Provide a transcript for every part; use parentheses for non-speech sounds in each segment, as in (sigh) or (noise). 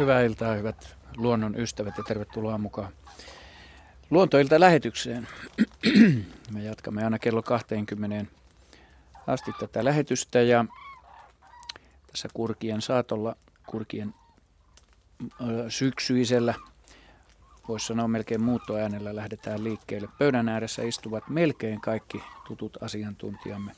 Hyvää iltaa, hyvät luonnon ystävät ja tervetuloa mukaan luontoilta lähetykseen. Me jatkamme aina kello 20 asti tätä lähetystä ja tässä kurkien saatolla, kurkien syksyisellä, voisi sanoa melkein muuttoäänellä lähdetään liikkeelle. Pöydän ääressä istuvat melkein kaikki tutut asiantuntijamme.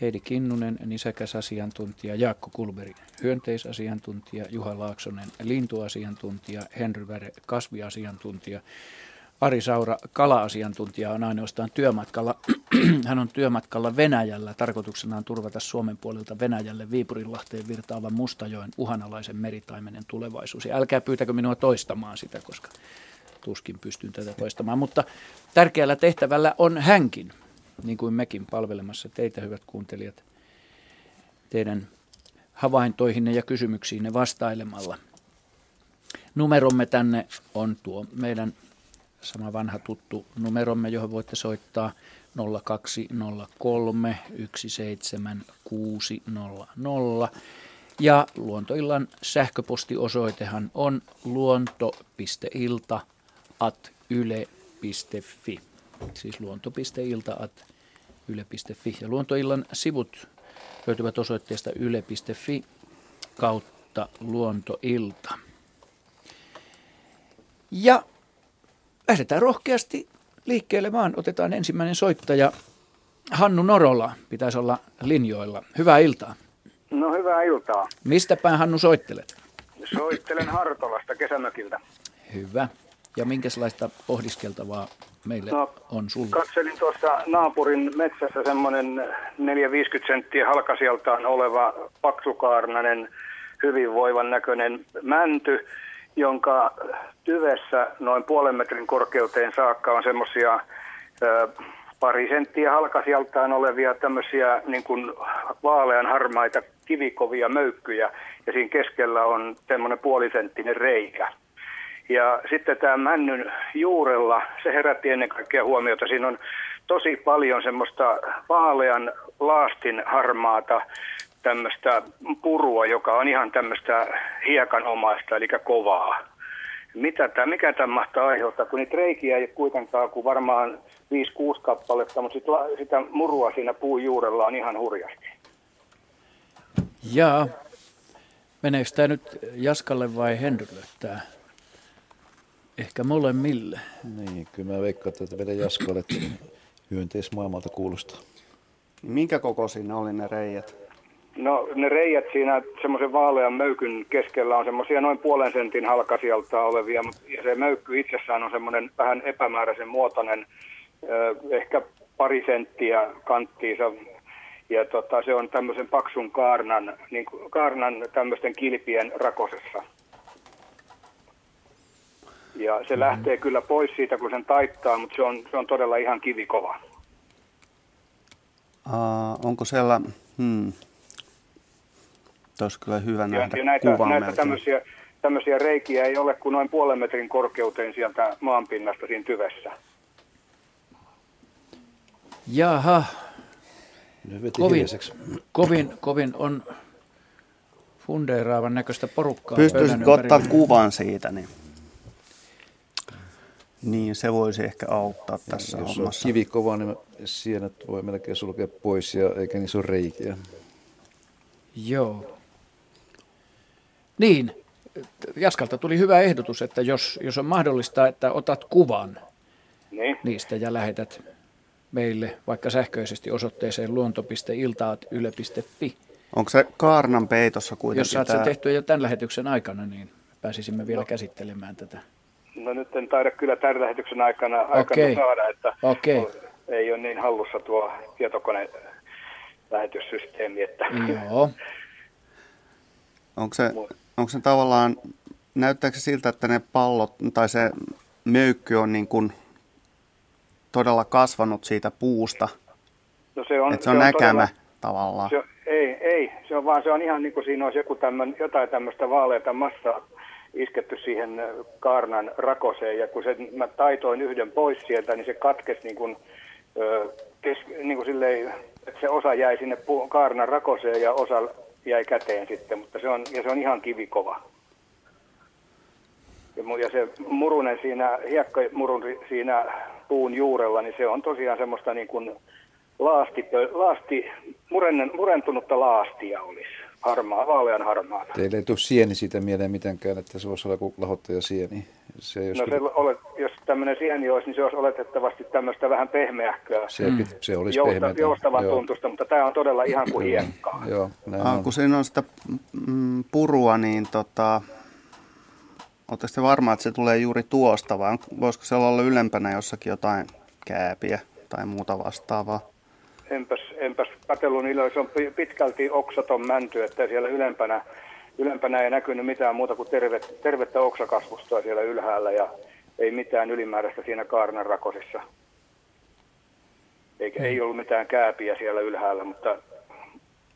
Heidi Kinnunen, nisäkäs asiantuntija, Jaakko Kulberi, hyönteisasiantuntija, Juha Laaksonen, lintuasiantuntija, Henry Väre, kasviasiantuntija, Ari Saura, kala-asiantuntija, on ainoastaan työmatkalla. (clears throat) Hän on työmatkalla Venäjällä. Tarkoituksena on turvata Suomen puolelta Venäjälle Viipurinlahteen virtaavan Mustajoen uhanalaisen meritaimenen tulevaisuus. Ja älkää pyytäkö minua toistamaan sitä, koska tuskin pystyn tätä toistamaan. Mutta tärkeällä tehtävällä on hänkin, niin kuin mekin palvelemassa teitä, hyvät kuuntelijat, teidän havaintoihinne ja kysymyksiinne vastailemalla. Numeromme tänne on tuo meidän sama vanha tuttu numeromme, johon voitte soittaa 0203 17600. Ja luontoillan sähköpostiosoitehan on luonto.ilta at yle.fi. Siis luonto.ilta at yle.fi. Ja luontoillan sivut löytyvät osoitteesta yle.fi kautta luontoilta. Ja lähdetään rohkeasti liikkeelle vaan. Otetaan ensimmäinen soittaja. Hannu Norola pitäisi olla linjoilla. Hyvää iltaa. No hyvää iltaa. Mistä päin Hannu soittelet? Soittelen Hartolasta kesämökiltä. Hyvä. Ja minkälaista pohdiskeltavaa meille no, on sulla? Katselin tuossa naapurin metsässä semmoinen 4-50 senttiä halkasijaltaan oleva paksukaarnainen, hyvinvoivan näköinen mänty, jonka tyvessä noin puolen metrin korkeuteen saakka on semmoisia pari senttiä halkasijaltaan olevia tämmöisiä niin kuin vaalean harmaita kivikovia möykkyjä ja siinä keskellä on semmoinen puolisenttinen reikä. Ja sitten tämä männyn juurella, se herätti ennen kaikkea huomiota. Siinä on tosi paljon semmoista vaalean laastin harmaata tämmöistä purua, joka on ihan tämmöistä hiekanomaista, eli kovaa. Mitä tämä, mikä tämä mahtaa aiheuttaa, kun niitä reikiä ei kuitenkaan kuin varmaan 5-6 kappaletta, mutta sit, sitä murua siinä puun juurella on ihan hurjasti. Jaa. Meneekö tämä nyt Jaskalle vai Henrylle tämä? Ehkä molemmille. Niin, kyllä mä veikkaan, että meidän Jaskalle hyönteismaailmalta kuulostaa. Minkä siinä oli ne reijät? No ne reijät siinä semmoisen vaalean möykyn keskellä on semmoisia noin puolen sentin halkasijalta olevia, ja se möykky itsessään on semmoinen vähän epämääräisen muotoinen, ehkä pari senttiä kanttiinsa, ja tota, se on tämmöisen paksun kaarnan, niin kaarnan tämmöisten kilpien rakosessa. Ja se mm-hmm. lähtee kyllä pois siitä, kun sen taittaa, mutta se on, se on todella ihan kivikova. Uh, onko siellä, hmm, olisi kyllä hyvä nähdä ja näitä, näitä tämmöisiä, tämmöisiä reikiä ei ole kuin noin puolen metrin korkeuteen sieltä maanpinnasta siinä tyvessä. Jaha. Kovin, kovin, kovin on fundeeraavan näköistä porukkaa. Pystyisikö ottaa kuvan siitä? Niin... Niin, se voisi ehkä auttaa tässä Jos hommassa. on kivi kova, niin sienet voi melkein sulkea pois, ja eikä niissä ole reikiä. Joo. Niin, Jaskalta tuli hyvä ehdotus, että jos, jos on mahdollista, että otat kuvan niin. niistä ja lähetät meille vaikka sähköisesti osoitteeseen luonto.iltaat.yle.fi. Onko se Kaarnan peitossa kuitenkin? Jos saat sen tehtyä jo tämän lähetyksen aikana, niin pääsisimme vielä no. käsittelemään tätä. No nyt en taida kyllä tämän lähetyksen aikana, aikana okay. saada, että okay. ei ole niin hallussa tuo tietokone lähetyssysteemi. Että Joo. Onko se, onko se tavallaan, näyttääkö se siltä, että ne pallot tai se möykky on niin kuin todella kasvanut siitä puusta? No se on, että se on, se on näkemä todella, tavallaan. Se, ei, ei, se on vaan se on ihan niin kuin siinä olisi joku tämmön, jotain tämmöistä vaaleita massaa isketty siihen kaarnan rakoseen ja kun se, mä taitoin yhden pois sieltä, niin se katkesi niin kuin, kes, niin kuin silleen, että se osa jäi sinne kaarnan rakoseen ja osa jäi käteen sitten, mutta se on, ja se on ihan kivikova. Ja se murunen siinä, hiekkamurun siinä puun juurella, niin se on tosiaan semmoista niin kuin laasti, laasti murennen, murentunutta laastia olisi. Harmaa, vaalean harmaa. Teille ei tule sieni siitä mieleen mitenkään, että se voisi olla joku lahottaja sieni. Se, jos, no se olet, jos tämmöinen sieni olisi, niin se olisi oletettavasti tämmöistä vähän pehmeäkköä. Se, mm. se olisi Jousta, pehmeätä. Joustavan Joo. tuntusta, mutta tämä on todella ihan kuin hiekkaa. Joo, ah, kun siinä on sitä mm, purua, niin tota, Oletteko te varma, että se tulee juuri tuosta vai voisiko se olla ylempänä jossakin jotain kääpiä tai muuta vastaavaa? Enpäs, enpäs katsellut, niillä se on pitkälti oksaton mänty, että siellä ylempänä, ylempänä ei näkynyt mitään muuta kuin terve, tervettä oksakasvustoa siellä ylhäällä ja ei mitään ylimääräistä siinä kaarnan rakosissa. Eikä, ei ollut mitään kääpiä siellä ylhäällä, mutta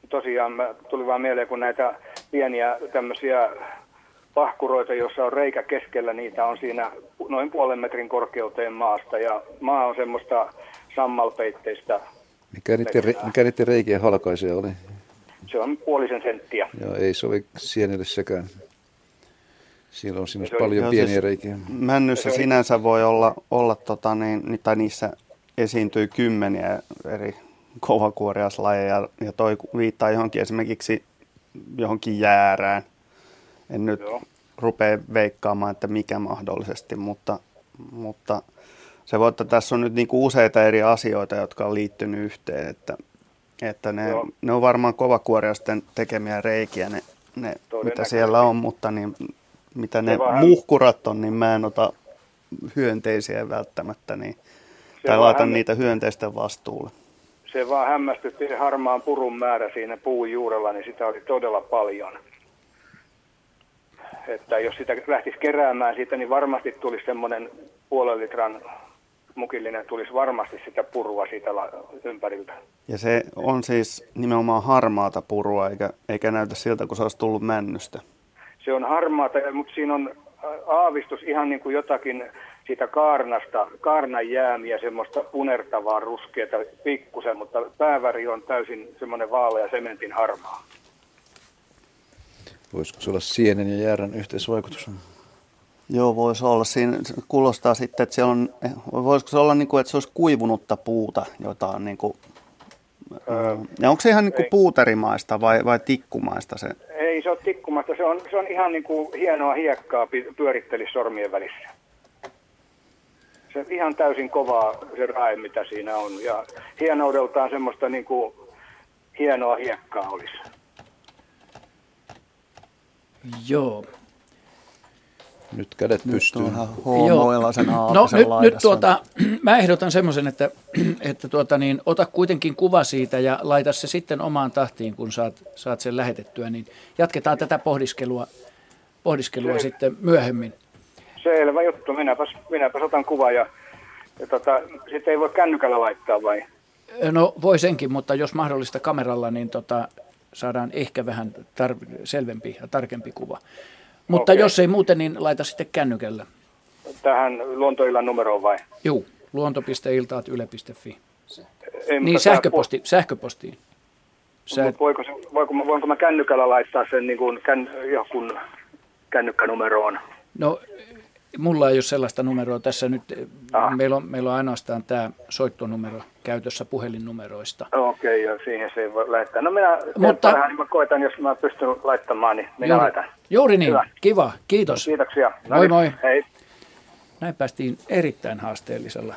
tosiaan tuli vaan mieleen, kun näitä pieniä tämmöisiä pahkuroita, jossa on reikä keskellä, niitä on siinä noin puolen metrin korkeuteen maasta ja maa on semmoista sammalpeitteistä. Mikä niiden, re, mikä niiden reikien halkaisija oli? Se on puolisen senttiä. Joo, ei sovi sienille sekään. Siellä on siinä paljon Joo, pieniä siis reikiä. Männyssä sinänsä voi olla, olla tota, niin, tai niissä esiintyy kymmeniä eri kovakuoriaslajeja ja toi viittaa johonkin esimerkiksi johonkin jäärään en nyt Joo. rupea veikkaamaan, että mikä mahdollisesti, mutta, mutta se voi, että tässä on nyt niin kuin useita eri asioita, jotka on liittynyt yhteen, että, että ne, ne on varmaan kovakuoriasten tekemiä reikiä, ne, ne mitä siellä on, mutta niin, mitä ne vähän... muhkurat on, niin mä en ota hyönteisiä välttämättä, niin, tai laitan hämm... niitä hyönteisten vastuulle. Se vaan hämmästytti se harmaan purun määrä siinä puun juurella, niin sitä oli todella paljon. Että jos sitä lähtisi keräämään siitä, niin varmasti tulisi semmoinen puolen litran mukillinen tulisi varmasti sitä purua siitä ympäriltä. Ja se on siis nimenomaan harmaata purua, eikä, eikä näytä siltä, kun se olisi tullut männystä. Se on harmaata, mutta siinä on aavistus ihan niin kuin jotakin siitä kaarnasta, kaarnan jäämiä, semmoista punertavaa ruskeata pikkusen, mutta pääväri on täysin semmoinen vaalea sementin harmaa. Voisiko se olla sienen ja jäärän yhteisvaikutus? Joo, voisi olla. Siinä kuulostaa sitten, että siellä on, voisiko se olla niin kuin, että se olisi kuivunutta puuta, jota on niin kuin, öö, ja onko se ihan niin kuin puuterimaista vai, vai tikkumaista se? Ei se ole tikkumaista, se on, se on ihan niin kuin hienoa hiekkaa pyöritteli sormien välissä. Se on ihan täysin kovaa se rae, mitä siinä on. Ja hienoudeltaan semmoista niin kuin hienoa hiekkaa olisi. Joo. Nyt kädet pystyy. Joo. sen No nyt, nyt tuota, (clears throat) mä ehdotan semmoisen, että, (clears throat) että tuota, niin, ota kuitenkin kuva siitä ja laita se sitten omaan tahtiin, kun saat, saat sen lähetettyä, niin jatketaan tätä pohdiskelua, pohdiskelua se, sitten myöhemmin. Selvä juttu, minäpäs, minäpäs otan kuva ja, ja tota, sitten ei voi kännykällä laittaa vai? No voi senkin, mutta jos mahdollista kameralla, niin tota, saadaan ehkä vähän tar- selvempi ja tarkempi kuva. Mutta okay. jos ei muuten, niin laita sitten kännykällä. Tähän luontoillan numeroon vai? Joo, luonto.iltaat.yle.fi. Niin sähköposti, pu- sähköpostiin. Sä... Voiko, voiko, voinko mä kännykällä laittaa sen niin kuin kän, jonkun kännykkänumeroon? No Mulla ei ole sellaista numeroa tässä nyt. Meillä on, meillä on ainoastaan tämä soittonumero käytössä puhelinnumeroista. Okei, okay, joo, siihen se ei voi laittaa. No minä, Mutta, vähän, niin mä koitan, jos mä pystyn laittamaan, niin minä juuri, laitan. Juuri niin, Hyvä. kiva, kiitos. Kiitoksia. No moi niin, moi. Hei. Näin päästiin erittäin haasteellisella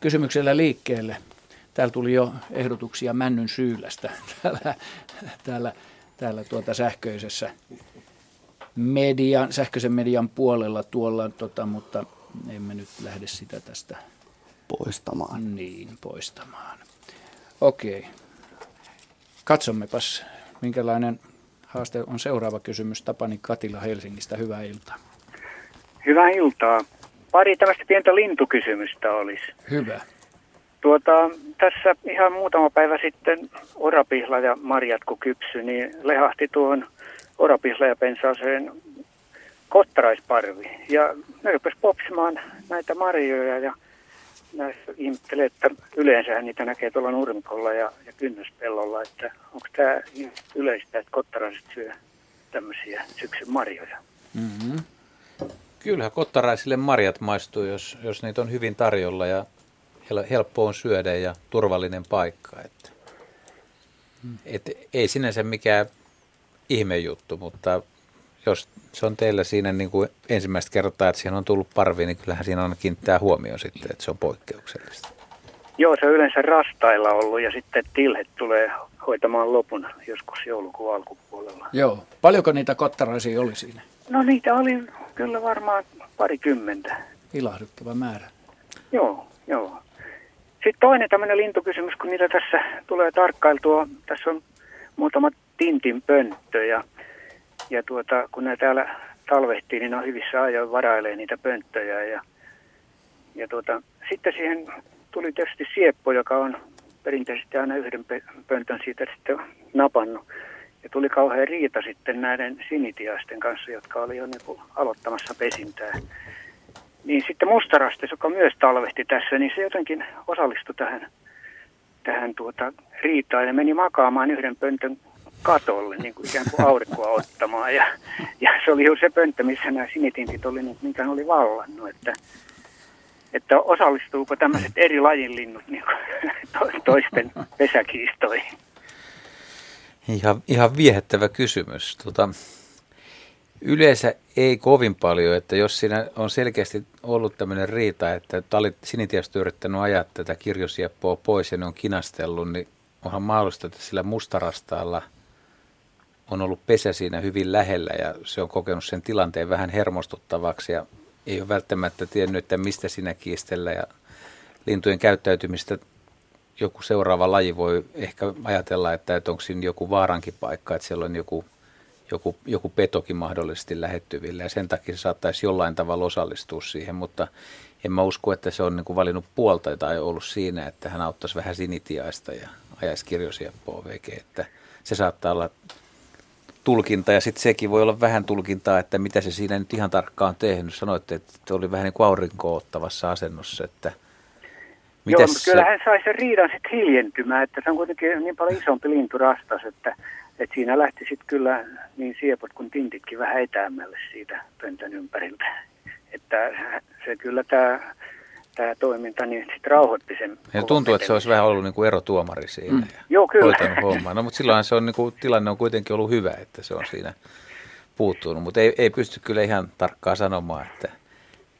kysymyksellä liikkeelle. Täällä tuli jo ehdotuksia männyn syylästä (laughs) täällä, täällä, täällä tuota sähköisessä median, sähköisen median puolella tuolla, tota, mutta emme nyt lähde sitä tästä poistamaan. Niin, poistamaan. Okei. Katsommepas, minkälainen haaste on seuraava kysymys. Tapani Katila Helsingistä, hyvää iltaa. Hyvää iltaa. Pari tällaista pientä lintukysymystä olisi. Hyvä. Tuota, tässä ihan muutama päivä sitten orapihla ja marjat kun kypsy, niin lehahti tuon orapihlajapensaaseen kottaraisparvi. Ja ne rupesi popsimaan näitä marjoja ja näistä ihmettelee, että yleensä niitä näkee tuolla nurmikolla ja, ja kynnöspellolla, että onko tämä yleistä, että kottaraiset syö tämmöisiä syksyn marjoja. Mm-hmm. Kyllähän kottaraisille marjat maistuu, jos, jos niitä on hyvin tarjolla ja helppo on syödä ja turvallinen paikka. Että, et ei sinänsä mikään ihme juttu, mutta jos se on teillä siinä niin kuin ensimmäistä kertaa, että siihen on tullut parvi, niin kyllähän siinä on kiinnittää huomioon sitten, että se on poikkeuksellista. Joo, se on yleensä rastailla ollut ja sitten tilhet tulee hoitamaan lopun joskus joulukuun alkupuolella. Joo. Paljonko niitä kottaraisia oli siinä? No niitä oli kyllä varmaan parikymmentä. Ilahduttava määrä. Joo, joo. Sitten toinen tämmöinen lintukysymys, kun niitä tässä tulee tarkkailtua. Tässä on muutama tintin pönttö ja, ja tuota, kun ne täällä talvehtii, niin on hyvissä ajoin varailee niitä pönttöjä. Ja, ja tuota, sitten siihen tuli tietysti sieppo, joka on perinteisesti aina yhden pöntön siitä sitten napannut. Ja tuli kauhean riita sitten näiden sinitiaisten kanssa, jotka oli jo niin aloittamassa pesintää. Niin sitten mustarastes, joka myös talvehti tässä, niin se jotenkin osallistui tähän, tähän tuota riitaan ja meni makaamaan yhden pöntön katolle, niin kuin ikään kuin aurinkoa ottamaan. Ja, ja se oli juuri se pönttö, missä nämä sinitintit oli, niin, mitä oli vallannut. Että, että osallistuuko tämmöiset eri lajin linnut niin toisten pesäkiistoihin? Ihan, ihan viehättävä kysymys. Tota, yleensä ei kovin paljon, että jos siinä on selkeästi ollut tämmöinen riita, että talit sinitiästä yrittänyt ajaa tätä kirjosieppoa pois ja ne on kinastellut, niin onhan mahdollista, että sillä mustarastaalla on ollut pesä siinä hyvin lähellä ja se on kokenut sen tilanteen vähän hermostuttavaksi ja ei ole välttämättä tiennyt, että mistä sinä kiistellä ja lintujen käyttäytymistä joku seuraava laji voi ehkä ajatella, että, että onko siinä joku vaarankin paikka, että siellä on joku, joku, joku petokin mahdollisesti lähettyvillä ja sen takia se saattaisi jollain tavalla osallistua siihen, mutta en mä usko, että se on niin kuin valinnut puolta tai ollut siinä, että hän auttaisi vähän sinitiaista ja ajaisi kirjosieppoa VG, että se saattaa olla tulkinta ja sitten sekin voi olla vähän tulkintaa, että mitä se siinä nyt ihan tarkkaan on tehnyt. Sanoitte, että oli vähän niin kuin aurinko ottavassa asennossa, että – Mites Joo, mutta kyllä hän sai sen riidan sitten hiljentymään, että se on kuitenkin niin paljon isompi linturastas, että, että siinä lähti sitten kyllä niin siepot kuin tintitkin vähän etäämmälle siitä pöntön ympäriltä. Että se kyllä tämä tämä toiminta, niin sitten rauhoitti sen. Ja tuntuu, että se olisi vähän ollut niin kuin erotuomari siinä mm. ja Joo, kyllä. hoitanut hommaa. No, mutta silloin se on, niin kuin, tilanne on kuitenkin ollut hyvä, että se on siinä puuttunut. Mutta ei, ei pysty kyllä ihan tarkkaan sanomaan, että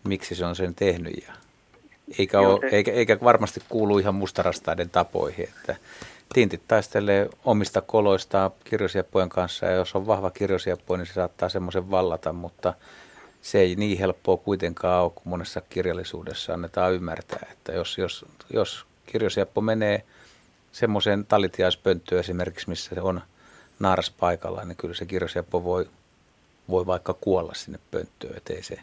miksi se on sen tehnyt. Ja eikä, Joo, ole, eikä, eikä varmasti kuulu ihan mustarastaiden tapoihin. Että tintit taistelee omista koloistaan kirjosieppojen kanssa ja jos on vahva kirjosieppo, niin se saattaa semmoisen vallata, mutta se ei niin helppoa kuitenkaan ole, kun monessa kirjallisuudessa annetaan ymmärtää, että jos, jos, jos kirjosieppo menee semmoiseen talitiaispönttöön esimerkiksi, missä se on naaras paikalla, niin kyllä se kirjosieppo voi, voi vaikka kuolla sinne pönttöön, että ei se,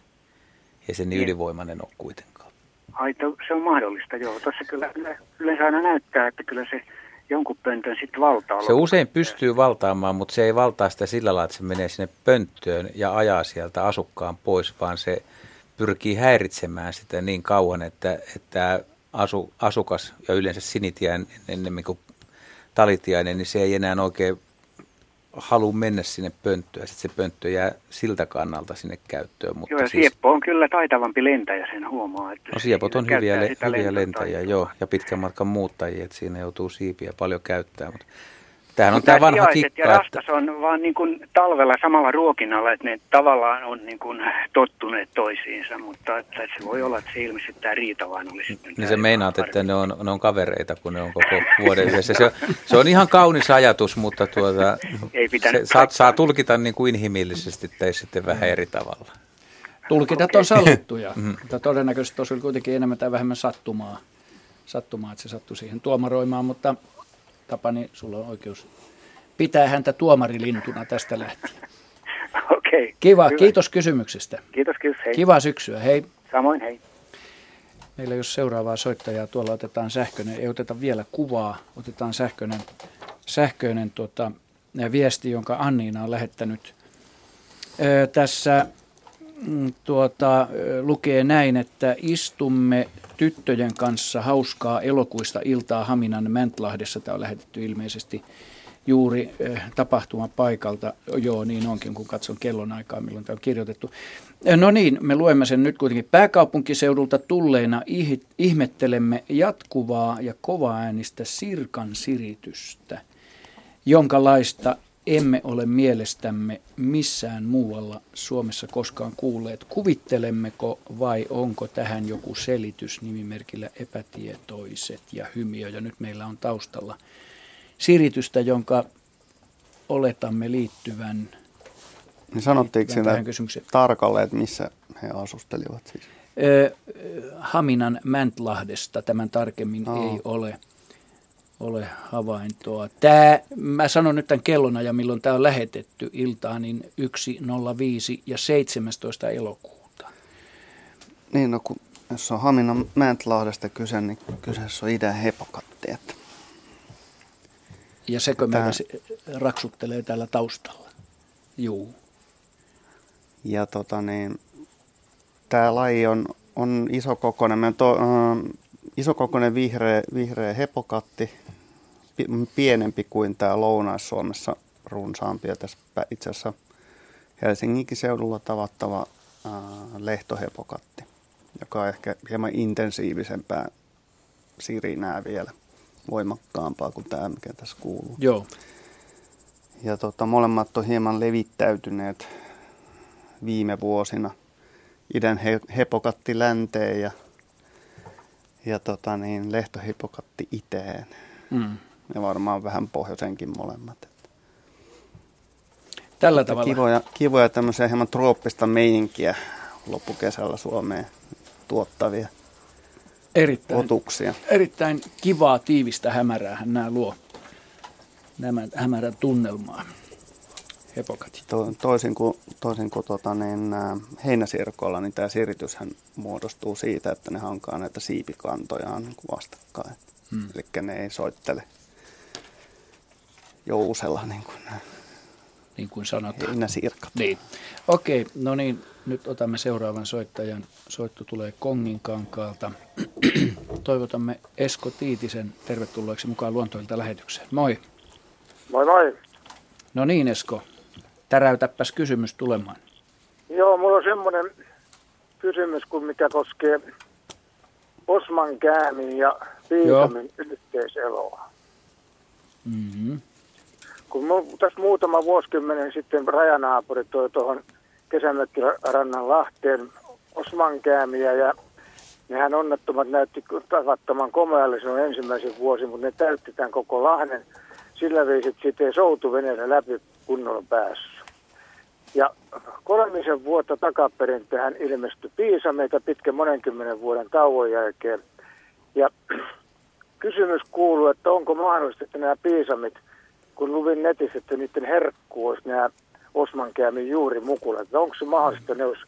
ei se niin, niin ylivoimainen ole kuitenkaan. Ai, se on mahdollista, joo. Tuossa kyllä yleensä aina näyttää, että kyllä se jonkun pöntön sitten valtaa. Se usein pystyy valtaamaan, mutta se ei valtaa sitä sillä lailla, että se menee sinne pönttöön ja ajaa sieltä asukkaan pois, vaan se pyrkii häiritsemään sitä niin kauan, että, että asu, asukas ja yleensä sinitiainen ennemmin kuin talitiainen, niin se ei enää oikein halua mennä sinne pönttöön, sitten se pönttö jää siltä kannalta sinne käyttöön. Mutta joo, ja siis, Sieppo on kyllä taitavampi lentäjä, sen huomaa. Että no Siepot on hyviä, le, hyviä lentäjiä, joo, ja pitkän matkan muuttajia, että siinä joutuu siipiä paljon käyttää, mutta Tämähän on tämä vanha kikka. ja rastas on vaan niin kuin talvella samalla ruokinnalla, että ne tavallaan on niin kuin tottuneet toisiinsa, mutta että se voi olla, että se ilmeisesti tämä riita vaan oli sitten. Niin se meinaat, että ne on, ne on kavereita, kun ne on koko vuoden yhdessä. Se, se on ihan kaunis ajatus, mutta tuota, Ei se, saa, saa tulkita niin kuin inhimillisesti tai sitten vähän eri tavalla. Tulkitat okay. on sallittuja, mm. mutta todennäköisesti tuossa oli kuitenkin enemmän tai vähemmän sattumaa, sattumaa että se sattui siihen tuomaroimaan, mutta Tapani, sulla on oikeus pitää häntä tuomarilintuna tästä lähtien. (laughs) Okei. Okay, Kiva, hyvä. kiitos kysymyksestä. Kiitos, kiitos, hei. Kiva syksyä, hei. Samoin, hei. Meillä jos seuraavaa soittajaa, tuolla otetaan sähköinen, ei oteta vielä kuvaa, otetaan sähköinen, sähköinen tuota, viesti, jonka Anniina on lähettänyt. Öö, tässä tuota, lukee näin, että istumme tyttöjen kanssa hauskaa elokuista iltaa Haminan Mäntlahdessa. Tämä on lähetetty ilmeisesti juuri eh, tapahtumapaikalta. Joo, niin onkin, kun katson kellonaikaa, milloin tämä on kirjoitettu. No niin, me luemme sen nyt kuitenkin. Pääkaupunkiseudulta tulleena ihmettelemme jatkuvaa ja kovaäänistä sirkan siritystä, jonka laista emme ole mielestämme missään muualla Suomessa koskaan kuulleet. Kuvittelemmeko vai onko tähän joku selitys nimimerkillä epätietoiset ja hymiö? Ja nyt meillä on taustalla siritystä, jonka oletamme liittyvän niin sanottiinko siinä tarkalleen, että missä he asustelivat siis? Haminan Mäntlahdesta tämän tarkemmin no. ei ole ole havaintoa. Tämä, mä sanon nyt tämän kellonajan, milloin tämä on lähetetty iltaan, niin 1.05 ja 17. elokuuta. Niin, no kun jos on Haminan Mäntlahdesta kyse, niin kyseessä on idän hepokatti. Että... Ja sekö tämä... meillä raksuttelee täällä taustalla? Juu. Ja tota niin, tämä laji on, on isokokoinen. to, äh, isokokoinen vihreä, vihreä hepokatti, pienempi kuin tämä Lounais-Suomessa runsaampi ja tässä itse asiassa Helsinginkin seudulla tavattava ää, lehtohepokatti, joka on ehkä hieman intensiivisempää sirinää vielä voimakkaampaa kuin tämä, mikä tässä kuuluu. Joo. Ja tota, molemmat on hieman levittäytyneet viime vuosina idän he, hepokatti länteen ja, ja tota niin, lehtohepokatti iteen. Mm ja varmaan vähän pohjoisenkin molemmat. Tällä Että tavalla. Kivoja, kivoja tämmöisiä hieman trooppista meininkiä loppukesällä Suomeen tuottavia erittäin, otuksia. Erittäin kivaa, tiivistä hämärää nämä luo. Nämä hämärän tunnelmaa. Hepokatit. To, toisin kuin, toisin kuin tota, niin, heinäsirkoilla, niin tämä sirityshän muodostuu siitä, että ne hankaa näitä siipikantojaan niin vastakkain. Hmm. Eli ne ei soittele jousella, niin kuin, niin kuin sanotaan. Heinäsirkat. Niin. Okei, no niin, nyt otamme seuraavan soittajan. Soitto tulee Kongin kankaalta. (clears throat) Toivotamme Esko Tiitisen tervetulleeksi mukaan luontoilta lähetykseen. Moi. Moi moi. No niin Esko, täräytäpäs kysymys tulemaan. Joo, mulla on semmoinen kysymys, kun mikä koskee Osman käämin ja Piisamin yhteiseloa. Mm-hmm kun mu, tässä muutama vuosikymmenen sitten rajanaapuri toi tuohon kesämökkirannan Lahteen osmankäämiä ja nehän onnettomat näytti tavattoman komealle silloin ensimmäisen vuosi, mutta ne täytti tämän koko Lahden sillä viisi, että siitä ei soutu veneellä läpi kunnolla päässyt. Ja kolmisen vuotta takaperin tähän ilmestyi piisameita pitkän monenkymmenen vuoden tauon jälkeen. Ja (clears throat) kysymys kuuluu, että onko mahdollista, että nämä piisamit – kun luvin netissä, että niiden herkku olisi nämä Osmankäämin juuri mukulat. Onko se mahdollista, että ne olisi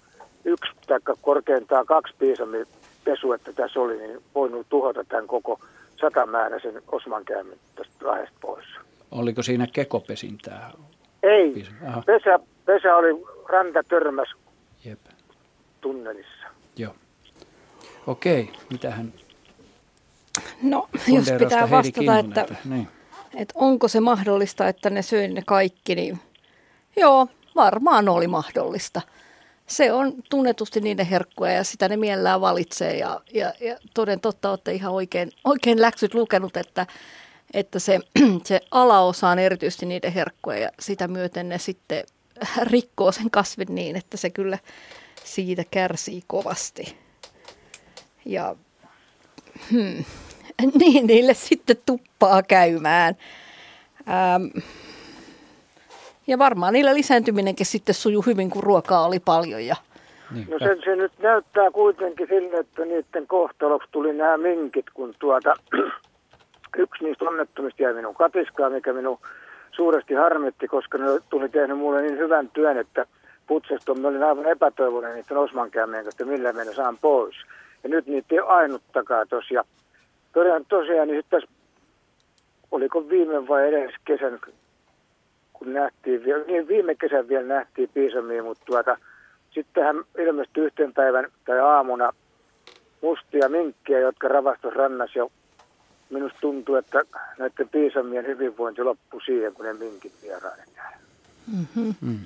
yksi tai korkeintaan kaksi piisami pesu, että tässä oli, niin voinut tuhota tämän koko satamääräisen Osmankäämin tästä lahdesta pois. Oliko siinä kekopesintää? Ei. Pesä, pesä oli ranta törmäs Jep. tunnelissa. Joo. Okei, mitähän No, jos pitää vastata, että, että niin että onko se mahdollista, että ne söi ne kaikki, niin joo, varmaan oli mahdollista. Se on tunnetusti niiden herkkuja ja sitä ne mielellään valitsee ja, ja, ja toden totta olette ihan oikein, oikein läksyt lukenut, että, että se, (clears throat) se alaosa on erityisesti niiden herkkuja ja sitä myöten ne sitten rikkoo sen kasvin niin, että se kyllä siitä kärsii kovasti. Ja hmm, (laughs) niin niille sitten tuppaa käymään. Ähm, ja varmaan niillä lisääntyminenkin sitten sujuu hyvin, kun ruokaa oli paljon. Ja... Niin. No se, se nyt näyttää kuitenkin sille, että niiden kohtaloksi tuli nämä minkit, kun tuota, (clears throat) yksi niistä onnettomista jäi minun katiskaan, mikä minun suuresti harmitti, koska ne tuli tehnyt mulle niin hyvän työn, että putsesta mä olin aivan epätoivoinen niiden osmankäymien että millä minä saan pois. Ja nyt niitä ei ainuttakaan tosiaan tosiaan, tosiaan niin tässä, oliko viime vai edes kesän, kun nähtiin, niin viime kesän vielä nähtiin piisamia, mutta tuota, sittenhän ilmestyi yhten päivän tai aamuna mustia minkkiä, jotka ravastus rannas jo minusta tuntuu, että näiden piisamien hyvinvointi loppui siihen, kun ne minkit vieraille mm-hmm. mm.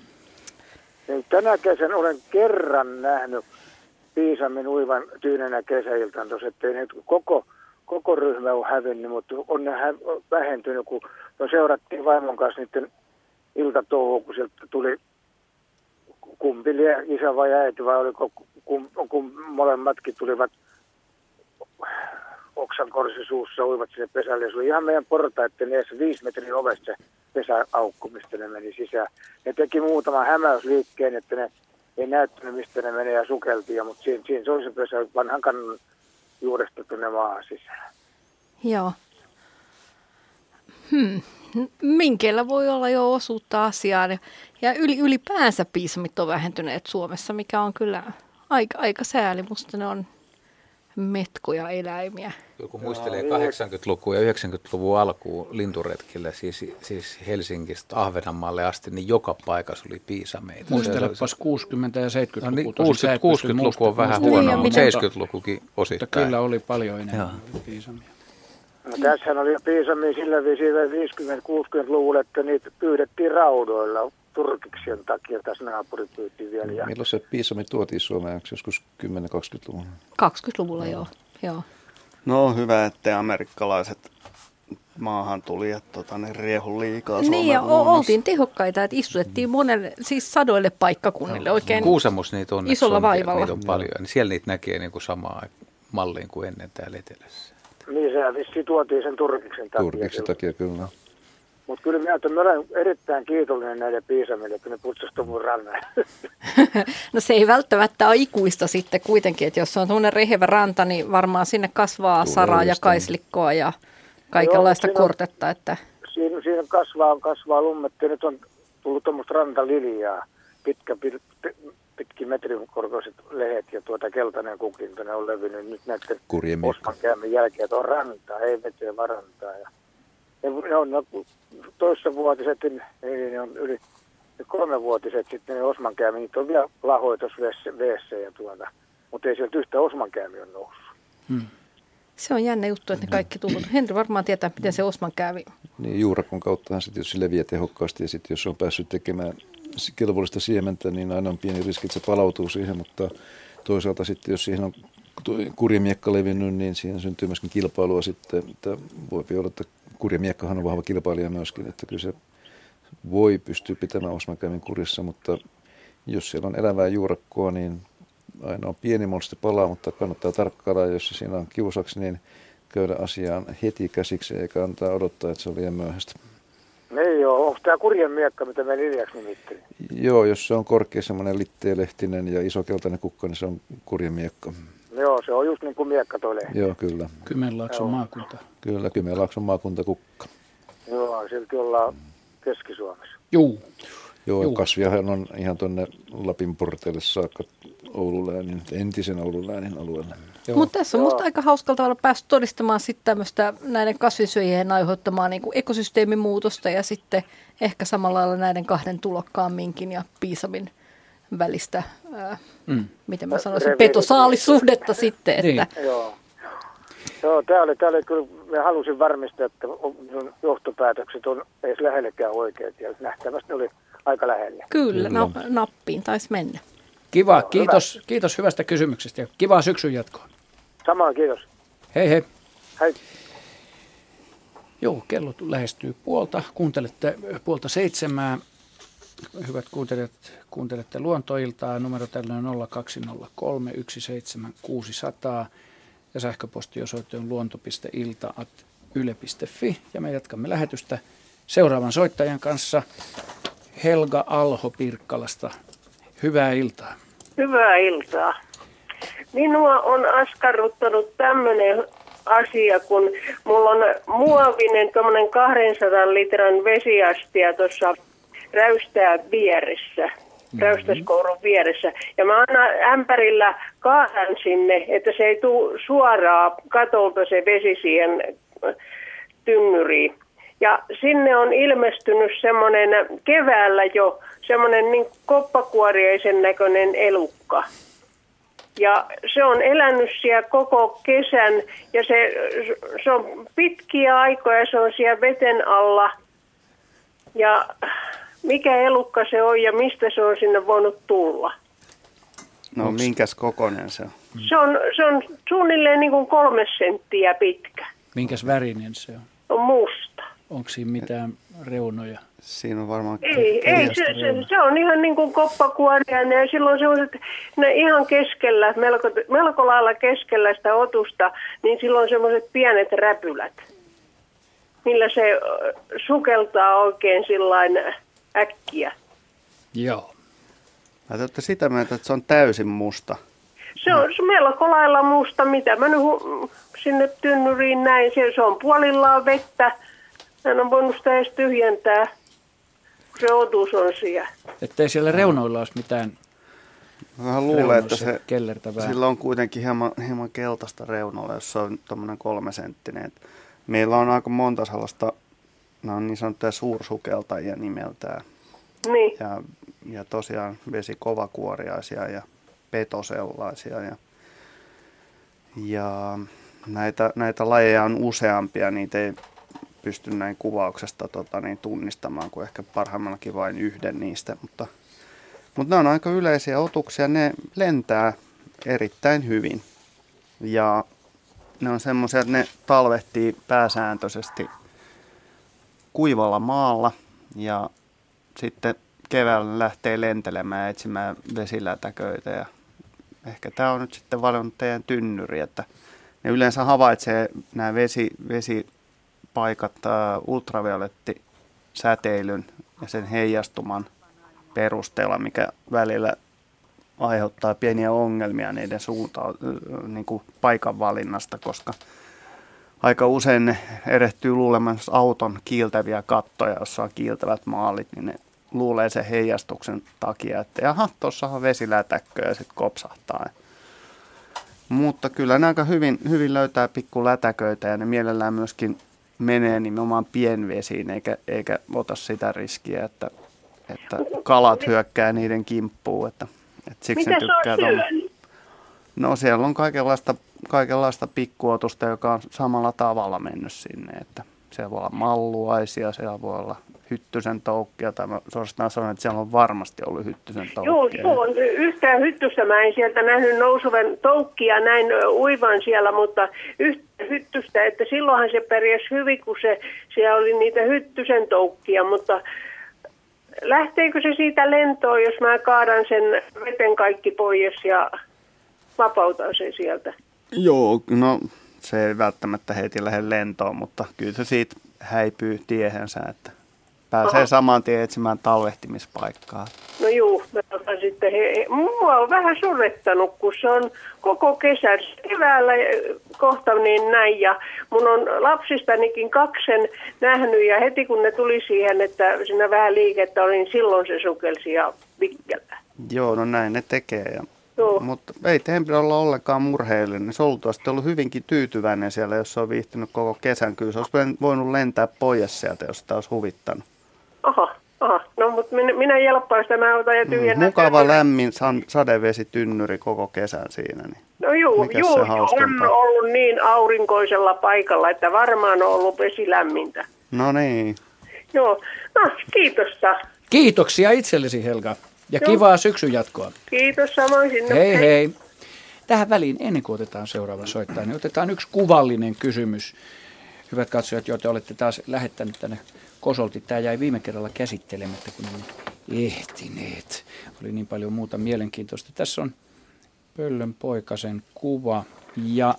Niin tänä kesän olen kerran nähnyt piisamin uivan tyynenä kesäiltaan tuossa, ettei ne koko, koko ryhmä on hävinnyt, mutta on ne hä- vähentynyt, kun no seurattiin vaimon kanssa niiden iltatouhua, kun sieltä tuli kumpi isä vai äiti vai oliko kun, kun molemmatkin tulivat oksan korsi suussa uivat sinne pesälle. Se oli ihan meidän portaiden edes viisi metrin ovesta se pesäaukko, mistä ne meni sisään. Ne teki muutaman hämäysliikkeen, että ne ei näyttänyt, mistä ne menee ja sukeltiin, mutta siinä, siinä se oli se pesä vanhan kannan juuresta tuonne maahan sisään. Joo. Hmm. Minkeillä voi olla jo osuutta asiaan. Ja yli, ylipäänsä piisamit on vähentyneet Suomessa, mikä on kyllä aika, aika sääli. Musta ne on metkoja eläimiä. Joku muistelee 80-lukua ja 90-luvun alkuun linturetkillä, siis, siis Helsingistä Ahvenanmaalle asti, niin joka paikassa oli piisameita. Muistelepas 60- ja 70-lukua. No niin, 60, 60-luku on vähän huonoa, mutta 70-lukukin osittain. Mutta kyllä oli paljon enemmän piisamia. No, tässähän oli piisamia sillä viisiin 50-60-luvulla, että niitä pyydettiin raudoilla turkiksien takia tässä naapuripyyti vielä. Ja... Milloin se piisami tuotiin Suomeen? joskus 10-20-luvulla? 20-luvulla, joo. joo. No hyvä, että amerikkalaiset maahan tuli, että tota, ne riehu liikaa Niin, ja luonnossa. oltiin tehokkaita, että istutettiin monelle, siis sadoille paikkakunnille oikein Kuusamus niitä on isolla vaivalla. Niitä on paljon, niin siellä niitä näkee niin kuin samaa malliin kuin ennen täällä etelässä. Niin, se vissi tuotiin sen turkiksen takia. Turkiksen takia, kyllä. Mutta kyllä minä, olen erittäin kiitollinen näille piisamille, että ne putsasivat mun rannan. (laughs) no se ei välttämättä ole ikuista sitten kuitenkin, että jos on tuonne rehevä ranta, niin varmaan sinne kasvaa Tulee saraa ja kaislikkoa ja kaikenlaista Joo, kortetta. On, että... siinä, siinä kasvaa, kasvaa lummet ja nyt on tullut tuommoista rantaliljaa, pitkä, pit, pitkin metrin korkoiset lehet ja tuota keltainen kukinto, ne on levinnyt nyt näiden osman jälkeen, että on rantaa, ei veteen varantaa. Ja ne, ne on no, toissavuotiset, niin ne on yli kolmevuotiset sitten ne osmankäämi, niitä on vielä lahoitus veessä ja tuota, mutta ei sieltä yhtä osmankäämi on noussut. Hmm. Se on jännä juttu, että ne kaikki tullut. Henri varmaan tietää, miten se osman kävi. Niin, juurakon kauttahan sitten, jos se leviää tehokkaasti ja sitten jos on päässyt tekemään kelvollista siementä, niin aina on pieni riski, että se palautuu siihen, mutta toisaalta sitten, jos siihen on kurjamiekka levinnyt, niin siihen syntyy myöskin kilpailua sitten, että voi olla, että kurjamiekkahan on vahva kilpailija myöskin, että kyllä se voi pystyä pitämään osmankäymin kurissa, mutta jos siellä on elävää juurakkoa, niin aina on pieni monsti palaa, mutta kannattaa tarkkailla, jos siinä on kiusaksi, niin käydä asiaan heti käsiksi eikä antaa odottaa, että se on liian myöhäistä. Niin joo, onko tämä kurjen miekka, mitä me linjaksi nimittiin? Joo, jos se on korkea semmoinen litteelehtinen ja iso keltainen kukka, niin se on kurjen miekka. Joo, se on just niin kuin miekka toi lehti. Joo, kyllä. Kymenlaakson maakunta. Kyllä, Kymenlaakson maakuntakukka. Joo, silti ollaan Keski-Suomessa. Joo. Joo, Juu. kasviahan on ihan tuonne Lapin porteille saakka Oulun läänin, entisen Oulun läänin alueelle. Mutta tässä on minusta aika hauskalta olla päässyt todistamaan sitten tämmöistä näiden kasvisyöjien aiheuttamaa niin kuin ekosysteemimuutosta ja sitten ehkä samalla lailla näiden kahden tulokkaan minkin ja piisamin välistä, ää, mm. miten mä sanoisin, petosaalisuhdetta sitten. Niin. Että. Joo. Joo, tämä oli, tämä oli kyllä, mä halusin varmistaa, että johtopäätökset on edes lähellekään oikeat ja nähtävästi oli aika lähellä. Kyllä, no, nappiin taisi mennä. Kiva, no, kiitos, hyvä. kiitos hyvästä kysymyksestä ja kivaa syksyn jatkoa. Samaan, kiitos. Hei hei. Hei. Joo, kello lähestyy puolta. Kuuntelette puolta seitsemää. Hyvät kuuntelijat, kuuntelette luontoiltaa. Numero tällöin 0203 17600 ja sähköpostiosoite on luonto.ilta.yle.fi. Ja me jatkamme lähetystä seuraavan soittajan kanssa. Helga Alho Pirkkalasta. Hyvää iltaa. Hyvää iltaa. Minua on askarruttanut tämmöinen asia, kun mulla on muovinen 200 litran vesiastia tuossa räystää vieressä, mm-hmm. räystäskourun vieressä. Ja mä aina ämpärillä kaadan sinne, että se ei tule suoraan katolta se vesi siihen tynnyriin. Ja sinne on ilmestynyt semmoinen keväällä jo semmoinen niin koppakuoriaisen näköinen elukka. Ja se on elänyt siellä koko kesän ja se, se on pitkiä aikoja, se on siellä veten alla. Ja mikä elukka se on ja mistä se on sinne voinut tulla? No Onks... minkäs kokoinen se on? Se on, se on suunnilleen niin kuin kolme senttiä pitkä. Minkäs värinen se on? On musta. Onko siinä mitään reunoja? Siinä on varmaan... Ei, ei se, se, se, on ihan niin kuin koppakuoriainen ja silloin sellaiset, ne ihan keskellä, melko, melko lailla keskellä sitä otusta, niin silloin semmoiset pienet räpylät, millä se sukeltaa oikein sillain äkkiä. Joo. Te olette sitä mieltä, että se on täysin musta. Se on se melko lailla musta, mitä mä nyt sinne tynnyriin näin. Se, se on puolillaan vettä. Hän on voinut sitä edes tyhjentää, kun se otus on siellä. Että ei siellä reunoilla olisi mitään Vähän luulen, että se, sillä on kuitenkin hieman, hieman keltaista reunoilla, jos se on tuommoinen kolmesenttinen. Meillä on aika monta sellaista, nämä on niin sanottuja suursukeltajia nimeltään. Niin. Ja, ja tosiaan vesikovakuoriaisia ja petosellaisia. Ja, ja näitä, näitä lajeja on useampia, niitä ei pysty näin kuvauksesta tota, niin tunnistamaan kuin ehkä parhaimmallakin vain yhden niistä. Mutta, mutta ne on aika yleisiä otuksia, ne lentää erittäin hyvin. Ja ne on semmoisia, että ne talvehtii pääsääntöisesti kuivalla maalla ja sitten keväällä lähtee lentelemään ja etsimään vesilätäköitä ja ehkä tämä on nyt sitten valinnut teidän tynnyri, että ne yleensä havaitsee nämä vesi, vesipaikat ultravioletti säteilyn ja sen heijastuman perusteella, mikä välillä aiheuttaa pieniä ongelmia niiden suuntaan, niin kuin paikan valinnasta, koska aika usein ne erehtyy luulemaan auton kiiltäviä kattoja, jossa on kiiltävät maalit, niin ne luulee sen heijastuksen takia, että jaha, tuossahan on vesilätäkkö ja sitten kopsahtaa. Mutta kyllä ne aika hyvin, hyvin löytää pikku lätäköitä ja ne mielellään myöskin menee nimenomaan pienvesiin eikä, eikä ota sitä riskiä, että, että kalat hyökkää niiden kimppuun. Että, että siksi Mitä tykkää se on No siellä on kaikenlaista, kaikenlaista pikkuotusta, joka on samalla tavalla mennyt sinne. Että siellä voi olla malluaisia, siellä voi olla hyttysen toukkia, tai suorastaan sanon, että siellä on varmasti ollut hyttysen toukkia. Joo, joo, yhtään hyttystä mä en sieltä nähnyt nousuvan toukkia näin uivan siellä, mutta yhtä hyttystä, että silloinhan se pärjäsi hyvin, kun se, siellä oli niitä hyttysen toukkia, mutta lähteekö se siitä lentoon, jos mä kaadan sen veten kaikki pois ja vapautan sen sieltä? Joo, no se ei välttämättä heti lähde lentoon, mutta kyllä se siitä häipyy tiehensä, että pääsee Aha. saman tien etsimään talvehtimispaikkaa. No juu, mä otan sitten, he, he, mua on vähän surrettanut, kun se on koko kesän keväällä kohta niin näin. Ja mun on lapsistanikin kaksen nähnyt ja heti kun ne tuli siihen, että siinä vähän liikettä oli, niin silloin se sukelsi ja vikkelä. Joo, no näin ne tekee. Ja Joo. Mutta ei teidän pidä olla ollenkaan murheellinen. Se on ollut hyvinkin tyytyväinen siellä, jos se on viihtynyt koko kesän. Kyllä se olisi voinut lentää pois sieltä, jos sitä olisi huvittanut. Aha, aha. No, mutta minä, minä jelppaan sitä, mä otan ja tyhjennän. Mm, mukava lämmin sadevesitynnyri koko kesän siinä. Niin. No juu, juu on ollut niin aurinkoisella paikalla, että varmaan on ollut vesi lämmintä. No niin. Joo, no kiitos. Kiitoksia itsellesi Helga. Ja Joo. kivaa syksyn jatkoa. Kiitos samoin sinne. Hei hei. Tähän väliin, ennen kuin otetaan seuraava soittaja, niin otetaan yksi kuvallinen kysymys. Hyvät katsojat, joita olette taas lähettänyt tänne kosolti. Tämä jäi viime kerralla käsittelemättä, kun emme ehtineet. Oli niin paljon muuta mielenkiintoista. Tässä on Pöllön poikasen kuva ja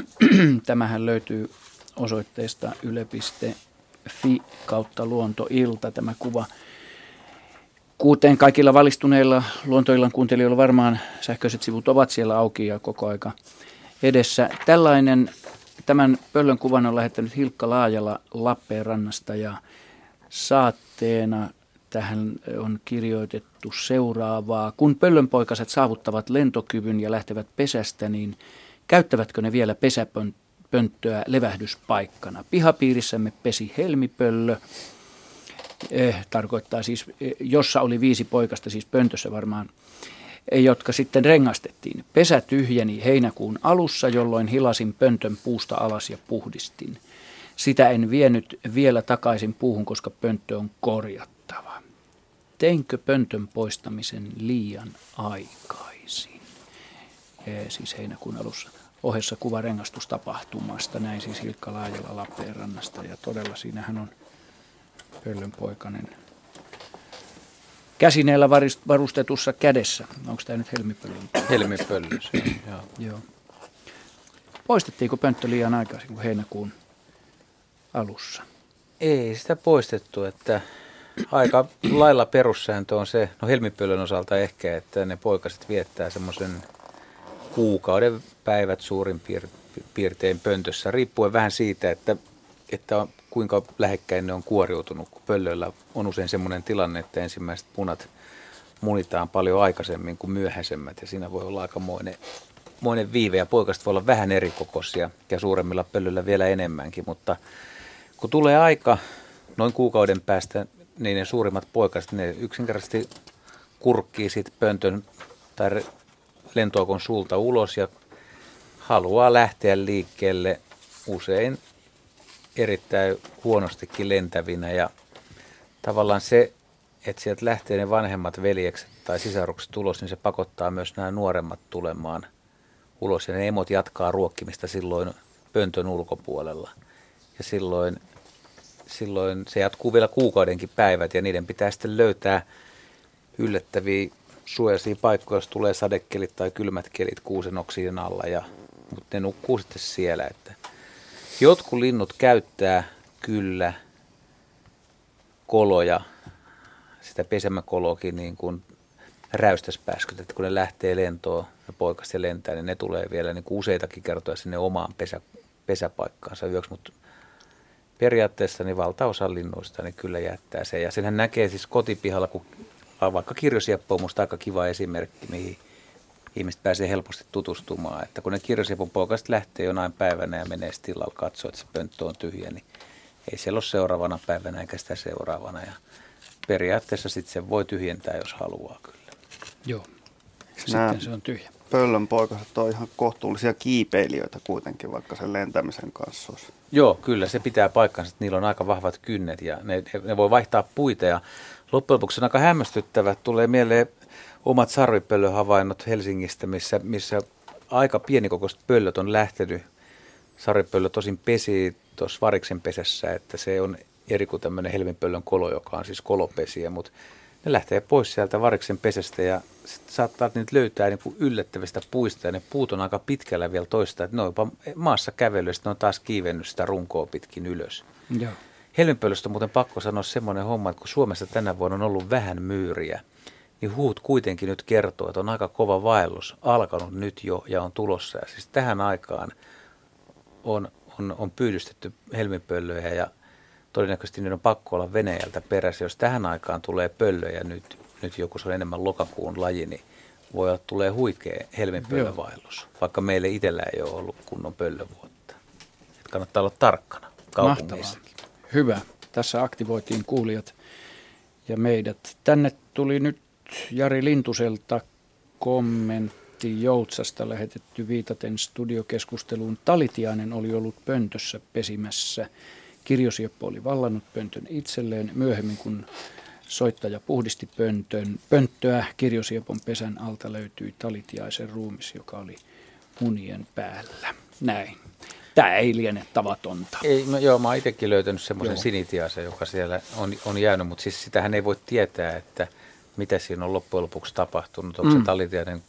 (clears throat) tämähän löytyy osoitteesta yle.fi kautta luontoilta tämä kuva. Kuten kaikilla valistuneilla luontoillan kuuntelijoilla varmaan sähköiset sivut ovat siellä auki ja koko aika edessä. Tällainen, tämän pöllön kuvan on lähettänyt Hilkka Laajala Lappeenrannasta ja saatteena tähän on kirjoitettu seuraavaa. Kun pöllönpoikaset saavuttavat lentokyvyn ja lähtevät pesästä, niin käyttävätkö ne vielä pesäpönttöä levähdyspaikkana? Pihapiirissämme pesi helmipöllö eh, tarkoittaa siis, eh, jossa oli viisi poikasta, siis pöntössä varmaan jotka sitten rengastettiin. Pesä tyhjeni heinäkuun alussa, jolloin hilasin pöntön puusta alas ja puhdistin. Sitä en vienyt vielä takaisin puuhun, koska pönttö on korjattava. Teinkö pöntön poistamisen liian aikaisin? Ee, siis heinäkuun alussa. Ohessa kuva rengastustapahtumasta, näin siis Hilkka Laajalla Lappeenrannasta. Ja todella siinähän on Pöllön poikainen käsineellä varustetussa kädessä. Onko tämä nyt helmipöllön? Helmipöllö, joo. joo. Poistettiinko pönttö liian aikaisin kuin heinäkuun alussa? Ei sitä poistettu, että aika lailla perussääntö on se, no helmipöllön osalta ehkä, että ne poikaset viettää semmoisen kuukauden päivät suurin piirtein pöntössä, riippuen vähän siitä, että, että kuinka lähekkäin ne on kuoriutunut, kun pöllöillä on usein semmoinen tilanne, että ensimmäiset punat munitaan paljon aikaisemmin kuin myöhäisemmät ja siinä voi olla aikamoinen moinen viive ja poikaset voi olla vähän erikokoisia ja suuremmilla pöllöillä vielä enemmänkin, mutta kun tulee aika noin kuukauden päästä, niin ne suurimmat poikaset, ne yksinkertaisesti kurkkii siitä pöntön tai lentoakon suulta ulos ja haluaa lähteä liikkeelle usein erittäin huonostikin lentävinä ja tavallaan se, että sieltä lähtee ne vanhemmat veljekset tai sisarukset ulos, niin se pakottaa myös nämä nuoremmat tulemaan ulos ja ne emot jatkaa ruokkimista silloin pöntön ulkopuolella. Ja silloin, silloin se jatkuu vielä kuukaudenkin päivät ja niiden pitää sitten löytää yllättäviä suojaisia paikkoja, jos tulee sadekelit tai kylmät kelit kuusen oksien alla, ja, mutta ne nukkuu sitten siellä. Että jotkut linnut käyttää kyllä koloja, sitä pesemäkoloakin niin kuin räystäspääskyt, että kun ne lähtee lentoon ja poikas ja lentää, niin ne tulee vielä niin kuin useitakin kertoja sinne omaan pesä, pesäpaikkaansa yöksi, mutta periaatteessa niin valtaosa linnuista niin kyllä jättää se. Ja senhän näkee siis kotipihalla, kun vaikka kirjosieppo on musta aika kiva esimerkki, mihin ihmiset pääsee helposti tutustumaan. Että kun ne kirjosiepon poikaset lähtee jonain päivänä ja menee tilalla katsoa, että se pönttö on tyhjä, niin ei siellä ole seuraavana päivänä eikä sitä seuraavana. Ja periaatteessa sitten se voi tyhjentää, jos haluaa kyllä. Joo, sitten se on tyhjä. Pöllön poikaset on ihan kohtuullisia kiipeilijöitä kuitenkin, vaikka sen lentämisen kanssa olisi. Joo, kyllä se pitää paikkansa, että niillä on aika vahvat kynnet ja ne, ne voi vaihtaa puita ja loppujen lopuksi on aika hämmästyttävä. Tulee mieleen omat sarvipöllöhavainnot Helsingistä, missä, missä aika pienikokoiset pöllöt on lähtenyt. Sarvipöllö tosin pesi tuossa variksen pesässä, että se on eri kuin tämmöinen helminpöllön kolo, joka on siis kolopesiä, mutta ne lähtee pois sieltä variksen pesästä ja saattaa niitä löytää niin kuin yllättävistä puista ja ne puut on aika pitkällä vielä toista, että ne on jopa maassa kävely ja ne on taas kiivennyt sitä runkoa pitkin ylös. Joo. Helminpöllöstä on muuten pakko sanoa semmoinen homma, että kun Suomessa tänä vuonna on ollut vähän myyriä, niin huut kuitenkin nyt kertoo, että on aika kova vaellus alkanut nyt jo ja on tulossa. Ja siis tähän aikaan on, on, on pyydystetty helmipöllöjä ja todennäköisesti niiden on pakko olla Venäjältä perässä. Jos tähän aikaan tulee pöllöjä nyt, nyt joku se on enemmän lokakuun laji, niin voi olla, että tulee huikea helminpöllövaellus, vaikka meille itsellä ei ole ollut kunnon pöllövuotta. Et kannattaa olla tarkkana kaupungeissakin. Hyvä. Tässä aktivoitiin kuulijat ja meidät. Tänne tuli nyt Jari Lintuselta kommentti Joutsasta lähetetty viitaten studiokeskusteluun. Talitiainen oli ollut pöntössä pesimässä. Kirjosieppo oli vallannut pöntön itselleen myöhemmin, kun soittaja puhdisti pöntön, pönttöä. Kirjosiepon pesän alta löytyi talitiaisen ruumis, joka oli munien päällä. Näin. Tämä ei liene tavatonta. Ei, no, joo, mä oon itsekin löytänyt semmoisen sinitiaisen, joka siellä on, on jäänyt, mutta siis sitähän ei voi tietää, että mitä siinä on loppujen lopuksi tapahtunut. Onko mm. se talitiainen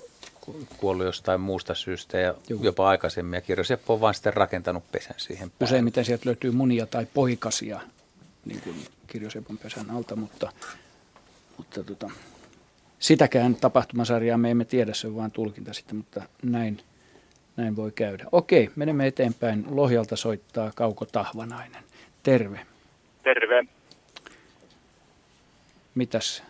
kuollut jostain muusta syystä ja Juh. jopa aikaisemmin. Ja Kirjoseppo on vaan sitten rakentanut pesän siihen päälle. Useimmiten sieltä löytyy munia tai poikasia niin kuin Kirjosepon pesän alta, mutta, mutta tota, sitäkään tapahtumasarjaa me emme tiedä, se on vain tulkinta sitten, mutta näin, näin voi käydä. Okei, menemme eteenpäin. Lohjalta soittaa Kauko Tahvanainen. Terve. Terve. Mitäs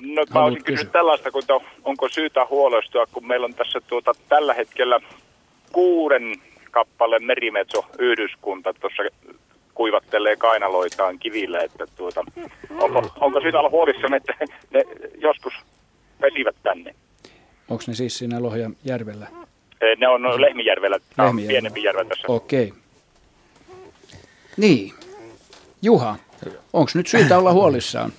No mä olisin kysynyt tällaista, kun to, onko syytä huolestua, kun meillä on tässä tuota, tällä hetkellä kuuden kappaleen merimetso yhdyskunta tuossa kuivattelee kainaloitaan kivillä, että tuota, onko, onko syytä olla huolissaan, että ne joskus pesivät tänne? Onko ne siis siinä Lohjan järvellä? Ne on Lehmijärvellä, Lehmijärvellä. pienempi järve tässä. Okei. Okay. Niin. Juha, onko nyt syytä olla huolissaan?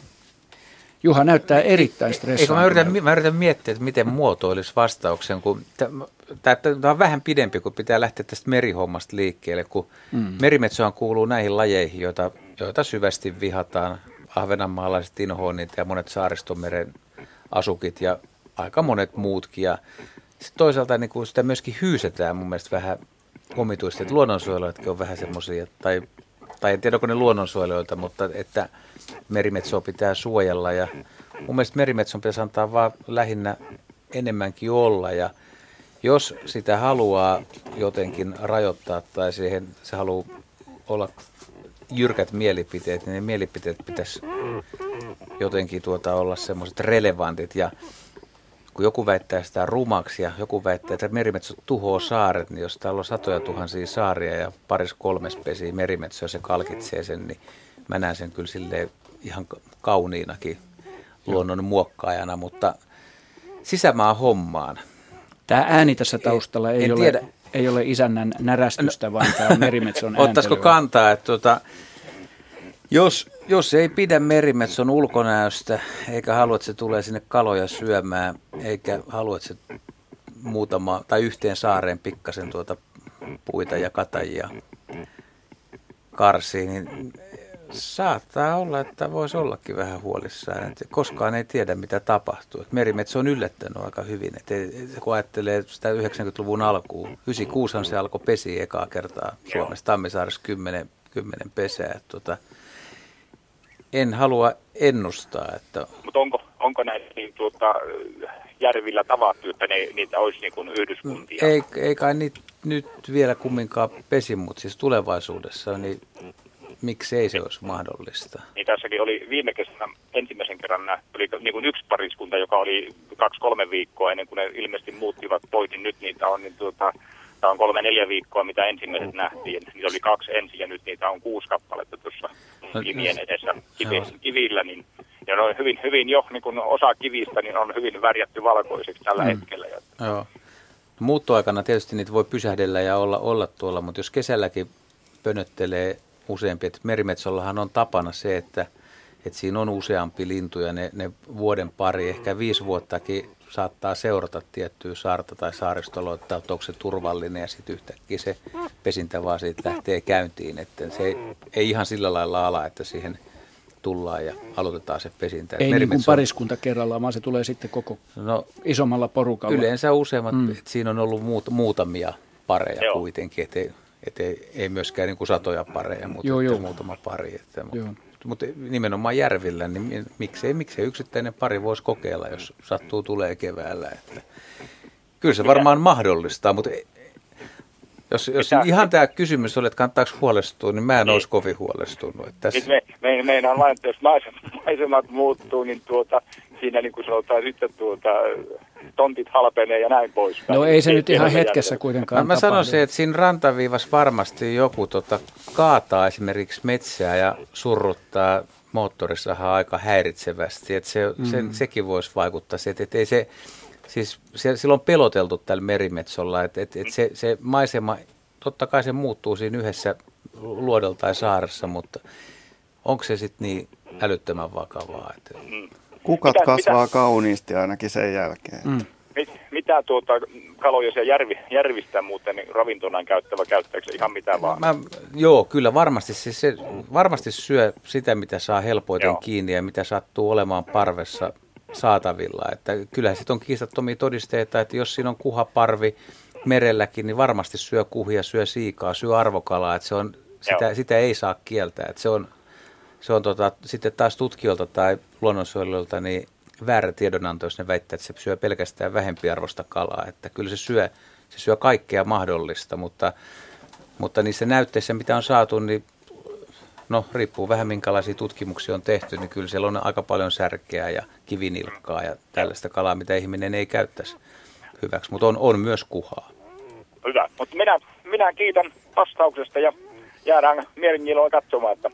Juha näyttää erittäin stressaantunut. Eikö mä yritän, mä yritän miettiä, että miten muotoilisi vastauksen, kun tämä on vähän pidempi, kun pitää lähteä tästä merihommasta liikkeelle, kun mm. merimetsohan kuuluu näihin lajeihin, joita, joita syvästi vihataan. Ahvenanmaalaiset inhoonit ja monet saaristomeren asukit ja aika monet muutkin. Ja sitten toisaalta niin kuin sitä myöskin hyysetään mun mielestä vähän omituisesti, että luonnonsuojelijatkin on vähän semmoisia, tai, tai en tiedä onko ne luonnonsuojelijoita, mutta että merimetsoa pitää suojella. Ja mun mielestä merimetson pitäisi antaa vaan lähinnä enemmänkin olla. Ja jos sitä haluaa jotenkin rajoittaa tai siihen se haluaa olla jyrkät mielipiteet, niin ne mielipiteet pitäisi jotenkin tuota olla semmoiset relevantit. Ja kun joku väittää sitä rumaksi ja joku väittää, että merimetso tuhoaa saaret, niin jos täällä on satoja tuhansia saaria ja paris kolmes pesi merimetso ja se kalkitsee sen, niin mä näen sen kyllä silleen ihan kauniinakin luonnon muokkaajana, mutta sisämaa hommaan. Tämä ääni tässä taustalla ei, ei, ole, tiedä. ei ole isännän närästystä, no, vaan tämä on merimetson (laughs) Ottaisiko kantaa, että tuota, jos, jos ei pidä merimetson ulkonäöstä, eikä halua, että se tulee sinne kaloja syömään, eikä halua, että se muutama tai yhteen saareen pikkasen tuota puita ja katajia karsii, niin Saattaa olla, että voisi ollakin vähän huolissaan. Että koskaan ei tiedä, mitä tapahtuu. Että merimetso on yllättänyt aika hyvin. Että kun ajattelee sitä 90-luvun alkuun, 96 se alkoi pesi ekaa kertaa Suomessa. Tammisaaressa 10, 10 pesää. Tota, en halua ennustaa. Että... Mutta onko, onko näitä niin, tuota, järvillä tavattu, että ne, niitä olisi niin kuin yhdyskuntia? Ei, ei kai niitä nyt vielä kumminkaan pesi, mutta siis tulevaisuudessa niin Miksi ei se olisi mahdollista? Niin tässäkin oli viime kesänä ensimmäisen kerran nähty, oli niin kuin yksi pariskunta, joka oli kaksi-kolme viikkoa ennen kuin ne ilmeisesti muuttivat pois, niin nyt niitä on niin tuota, Tämä on kolme-neljä viikkoa, mitä ensimmäiset nähtiin. Niitä oli kaksi ensin ja nyt niitä on kuusi kappaletta tuossa no, kivien edessä kivi, kivillä. Niin, ja ne on hyvin, hyvin jo, niin kun osa kivistä niin on hyvin värjätty valkoiseksi tällä mm. hetkellä. Joo. No, muuttoaikana tietysti niitä voi pysähdellä ja olla, olla tuolla, mutta jos kesälläkin pönöttelee useampi. Et merimetsollahan on tapana se, että, että siinä on useampi lintu ja ne, ne vuoden pari, ehkä viisi vuottakin saattaa seurata tiettyä saarta tai saaristolla, että onko se turvallinen ja sitten yhtäkkiä se pesintä vaan siitä lähtee käyntiin. Että se ei, ei ihan sillä lailla ala, että siihen tullaan ja aloitetaan se pesintä. Ei niin kuin pariskunta kerrallaan, vaan se tulee sitten koko no, isommalla porukalla. Yleensä useammat, mm. että siinä on ollut muut, muutamia pareja Joo. kuitenkin, että että ei, ei myöskään niin kuin satoja pareja, mutta joo, joo. muutama pari. Että, mutta, mutta nimenomaan järvillä, niin miksei, miksei yksittäinen pari voisi kokeilla, jos sattuu tulee keväällä. Että, kyllä se varmaan mahdollistaa, mutta jos, jos Mitä? ihan tämä kysymys oli, että kannattaako huolestua, niin mä en niin. olisi kovin huolestunut. Että tässä... me, me, meinaan vain, että jos maisemat, maisemat muuttuu, niin tuota, siinä niin kuin sanotaan sitten tuota, tontit halpenee ja näin pois. No ei se nyt ihan hetkessä kuitenkaan Mä, mä sanoisin, että siinä rantaviivassa varmasti joku tota, kaataa esimerkiksi metsää ja surruttaa moottorissahan aika häiritsevästi. Että se, mm. sen, sekin voisi vaikuttaa siihen, että ei se, siis se, silloin on peloteltu tällä merimetsolla, että, että, että se, se maisema, totta kai se muuttuu siinä yhdessä luodolta tai saaressa, mutta onko se sitten niin älyttömän vakavaa? Että... Kukat mitä, kasvaa mitä, kauniisti ainakin sen jälkeen. Mm. Mit, mitä tuota kaloja siellä järvi, järvistä muuten niin ravintona käyttävä, käyttääkö se ihan mitä vaan? Mä, joo, kyllä varmasti. Siis se varmasti syö sitä, mitä saa helpoiten joo. kiinni ja mitä sattuu olemaan parvessa saatavilla. Että kyllähän sitten on kiistattomia todisteita, että jos siinä on kuhaparvi merelläkin, niin varmasti syö kuhia, syö siikaa, syö arvokalaa. Että se on, sitä, sitä ei saa kieltää. Että se on se on tota, sitten taas tutkijoilta tai luonnonsuojelijoilta niin väärä tiedonanto, jos ne väittää, että se syö pelkästään vähempiarvoista kalaa. Että kyllä se syö, se syö kaikkea mahdollista, mutta, mutta niissä näytteissä, mitä on saatu, niin no riippuu vähän minkälaisia tutkimuksia on tehty, niin kyllä siellä on aika paljon särkeä ja kivinilkkaa ja tällaista kalaa, mitä ihminen ei käyttäisi hyväksi, mutta on, on myös kuhaa. Hyvä, mutta minä, minä kiitän vastauksesta ja jäädään mielenkiinnolla katsomaan, että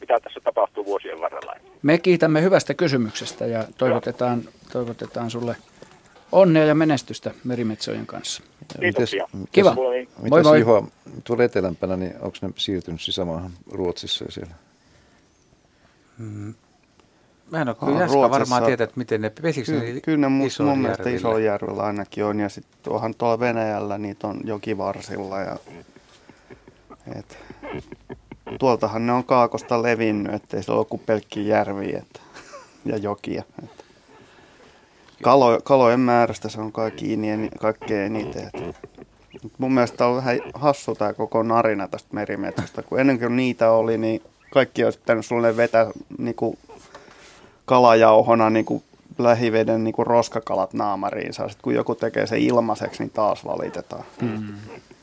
mitä tässä tapahtuu vuosien varrella. Me kiitämme hyvästä kysymyksestä ja toivotetaan, toivotetaan sulle Onnea ja menestystä merimetsojen kanssa. Kiitoksia. Mites, Kiva. Mitäs, moi moi. Juha, tuolla etelämpänä, niin onko ne siirtynyt sisämaahan Ruotsissa ja siellä? Mm. Mä en ole kyllä Jaska varmaan tietää, että miten ne pesikö Ky- ne Kyllä ne mun, mun mielestä Isoljärvellä ainakin on. Ja sitten tuohan tuolla Venäjällä niitä on jokivarsilla. Ja, et, tuoltahan ne on kaakosta levinnyt, ettei se ole kuin pelkkiä järviä et, ja jokia. Et. Kalo, kalojen määrästä se on kai kiinni kaikkein eniten. Et. Mun mielestä on vähän hassu tämä koko narina tästä merimetsosta, kun ennen kuin niitä oli, niin kaikki olisi pitänyt sulle vetää niin kuin kalajauhona niin kuin lähiveden niin kuin roskakalat naamariin. Sitten kun joku tekee se ilmaiseksi, niin taas valitetaan. Mm.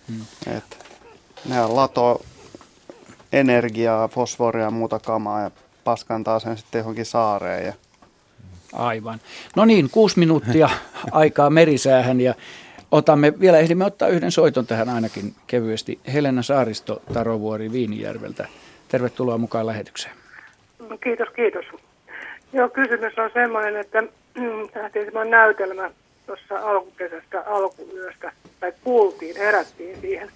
Mm. Et, ne lato energiaa, fosforia ja muuta kamaa ja paskantaa sen sitten johonkin saareen. Ja... Aivan. No niin, kuusi minuuttia (laughs) aikaa merisäähän ja otamme, vielä ehdimme ottaa yhden soiton tähän ainakin kevyesti. Helena Saaristo, Tarovuori Viinijärveltä. Tervetuloa mukaan lähetykseen. Kiitos, kiitos. Joo, kysymys on semmoinen, että (clears throat) nähtiin semmoinen näytelmä tuossa alkukesästä, alkuyöstä, tai kuultiin, herättiin siihen.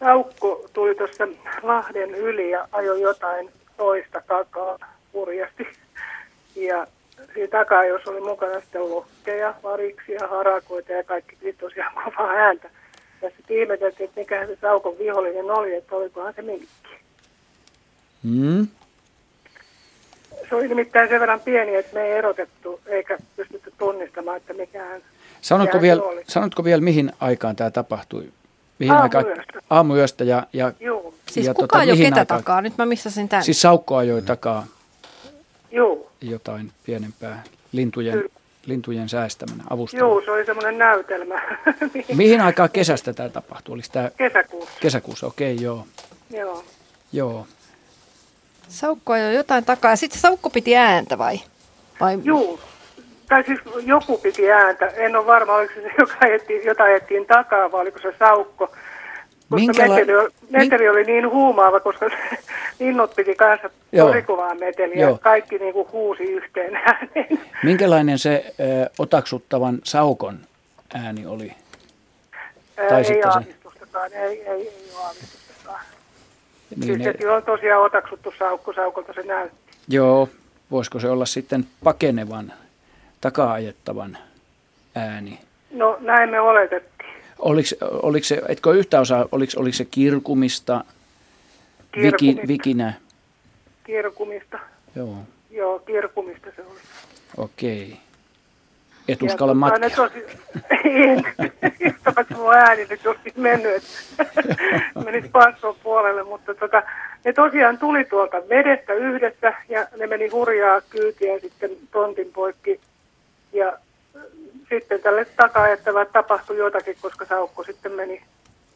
Saukko tuli tuossa Lahden yli ja ajoi jotain toista takaa hurjasti. Ja siinä takaa, jos oli mukana sitten lokkeja, variksia, harakoita ja kaikki piti tosiaan kovaa ääntä. Ja sitten ihmeteltiin, että mikä se Saukon vihollinen oli, että olikohan se minkki. Mm se oli nimittäin sen verran pieni, että me ei erotettu eikä pystytty tunnistamaan, että mikään Sanotko, vielä, sanotko vielä, mihin aikaan tämä tapahtui? Mihin aamuyöstä. Aikaan? Aamuyöstä ja, ja, Joo. Siis ja kuka tota, ajoi ketä aikaan? takaa? Nyt mä missasin tämän. Siis Saukko ajoi takaa Joo. jotain pienempää lintujen, lintujen säästämänä, avustamana. Joo, se oli semmoinen näytelmä. (laughs) mihin aikaan kesästä tämä tapahtui? Oliko tämä... Kesäkuussa. Kesäkuussa, okei, okay, joo. Joo. Joo. Saukko ajoi jotain takaa ja sitten Saukko piti ääntä vai? vai? Joo, tai siis joku piti ääntä. En ole varma, oliko se joka ajettiin, jota ajettiin takaa vai oliko se Saukko. Koska Minkäla... meteli, oli, meteli oli niin huumaava, koska (laughs) linnut piti kanssa tosi kovaa meteliä. Joo. Kaikki niin kuin huusi yhteen ääneen. (laughs) Minkälainen se ö, otaksuttavan Saukon ääni oli? Ää, tai ei aavistustakaan, ei, ei, ei ole aavistusta. Niin siis ne... on tosiaan otaksuttu saukko saukolta se näytti. Joo, voisiko se olla sitten pakenevan, takaa-ajettavan ääni? No näin me oletettiin. Oliko, oliko se, etkö yhtä osaa, oliko, oliko se kirkumista, kirkumista. Viki, vikinä? Kirkumista. Joo. Joo, kirkumista se oli. Okei. Et uskalla matkia. Tosi, en, paitsi mun ääni nyt joskin mennyt, että (laughs) menisi passon puolelle, mutta tota, ne tosiaan tuli tuolta vedestä yhdessä ja ne meni hurjaa kyytiä sitten tontin poikki ja sitten tälle takaa tapahtui jotakin, koska saukko sitten meni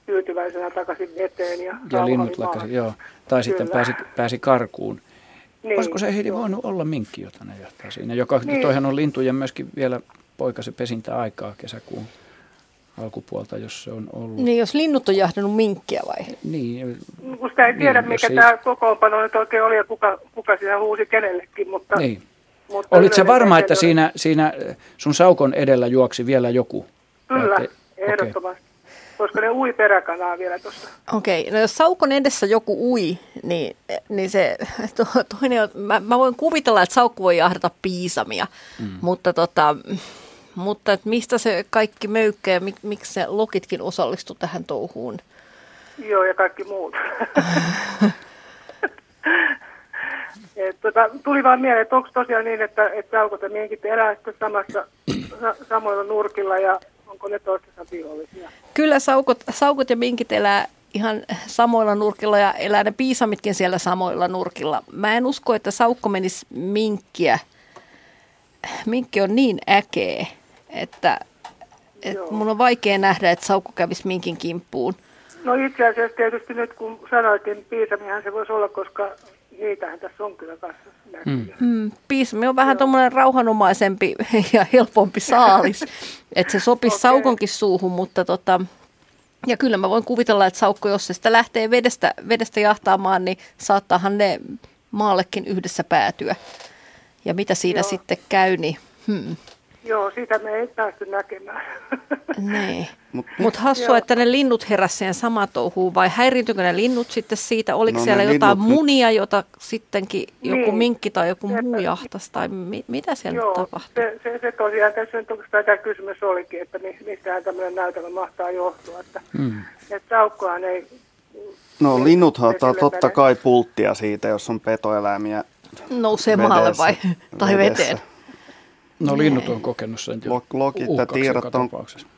tyytyväisenä takaisin veteen. Ja, ja linnut lakkasi, joo. Tai Kyllä. sitten pääsi, pääsi karkuun. Niin, Olisiko se Heidi voinut olla minkki, jota ne johtaa siinä? Joka, niin. Toihan on lintujen myöskin vielä poikasi pesintäaikaa kesäkuun alkupuolta, jos se on ollut. Niin, jos linnut on jahdannut minkkiä vai? Niin. Kun sitä ei tiedä, niin, mikä ei... tämä kokoonpano nyt oikein oli ja kuka, kuka siinä huusi kenellekin, mutta... Niin. Mutta Olit se varma, että siinä, siinä sun saukon edellä juoksi vielä joku? Kyllä, ehdottomasti. Okay koska ne ui peräkanaa vielä tuossa. Okei, okay. no jos saukon edessä joku ui, niin, niin se (laughs) to, toinen on, mä, mä voin kuvitella, että saukko voi jahdata piisamia, mm. mutta tota, mutta että mistä se kaikki möykkä ja mik, miksi se lokitkin osallistu tähän touhuun? Joo, ja kaikki muut. (laughs) Et, tota, tuli vaan mieleen, että onko tosiaan niin, että, että saukot ja minkit elää samassa, samoilla nurkilla ja onko ne toistensa vihollisia? Kyllä saukot, saukot ja minkit elää ihan samoilla nurkilla ja elää ne piisamitkin siellä samoilla nurkilla. Mä en usko, että saukko menisi minkkiä. Minkki on niin äkeä, että, että mun on vaikea nähdä, että saukko kävisi minkin kimppuun. No itse asiassa tietysti nyt kun sanoitin, piisamihan se voisi olla, koska niitähän tässä on kyllä kanssa mm. mm. Piisami on vähän tuommoinen rauhanomaisempi (laughs) ja helpompi saalis, että se sopisi okay. saukonkin suuhun, mutta tota, ja kyllä mä voin kuvitella, että saukko, jos se sitä lähtee vedestä, vedestä jahtaamaan, niin saattaahan ne maallekin yhdessä päätyä. Ja mitä siinä Joo. sitten käy, niin hmm. Joo, sitä me ei päästy näkemään. (laughs) Niin. Mutta Mut hassua, että ne linnut heräsivät sama touhuun, vai häiriintyykö ne linnut sitten siitä? Oliko no, siellä jotain linnut... munia, jota sittenkin joku niin. minkki tai joku muu jahtasi, tai mi- mitä siellä Joo, tapahtui? Se, se, se tosiaan tässä nyt tämä kysymys olikin, että mistähän tämmöinen näytelmä mahtaa johtua. Että, mm. että saukkohan ei... No linnuthan ottaa totta kai pulttia siitä, jos on petoeläimiä Nousee maalle vai? Tai veteen? No linnut on kokenut sen jo Lokit ja tiedot on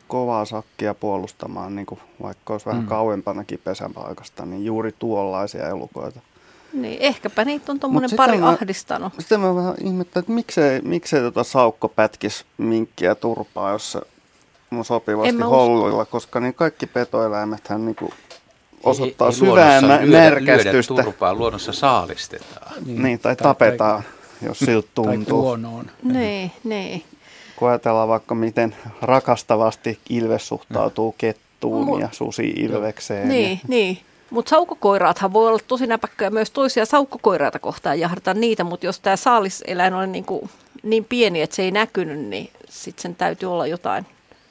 kovaa sakkia puolustamaan, niin kuin vaikka olisi vähän mm. kauempanakin pesäpaikasta, niin juuri tuollaisia elukoita. Niin, ehkäpä niitä on tuommoinen pari mä, ahdistanut. Sitten mä vähän ihmettelen, että miksei, miksei tota saukko pätkisi minkkiä turpaa, jos se on sopivasti holluilla, koska niin kaikki petoeläimethän niin kuin osoittaa ei, ei syvää närkästystä. Lyödä turpaa, luonnossa saalistetaan. Niin, niin tai, tai tapetaan. Tai jos siltä tuntuu. Tai. Niin, niin. Kun ajatellaan vaikka miten rakastavasti ilves suhtautuu kettuun Mut, ja susi ilvekseen. Niin, ja... niin. Mutta saukkokoiraathan voi olla tosi näpäkköjä myös toisia saukkokoiraita kohtaan jahdata niitä, mutta jos tämä saaliseläin on niin, kuin niin pieni, että se ei näkynyt, niin sitten sen täytyy olla jotain,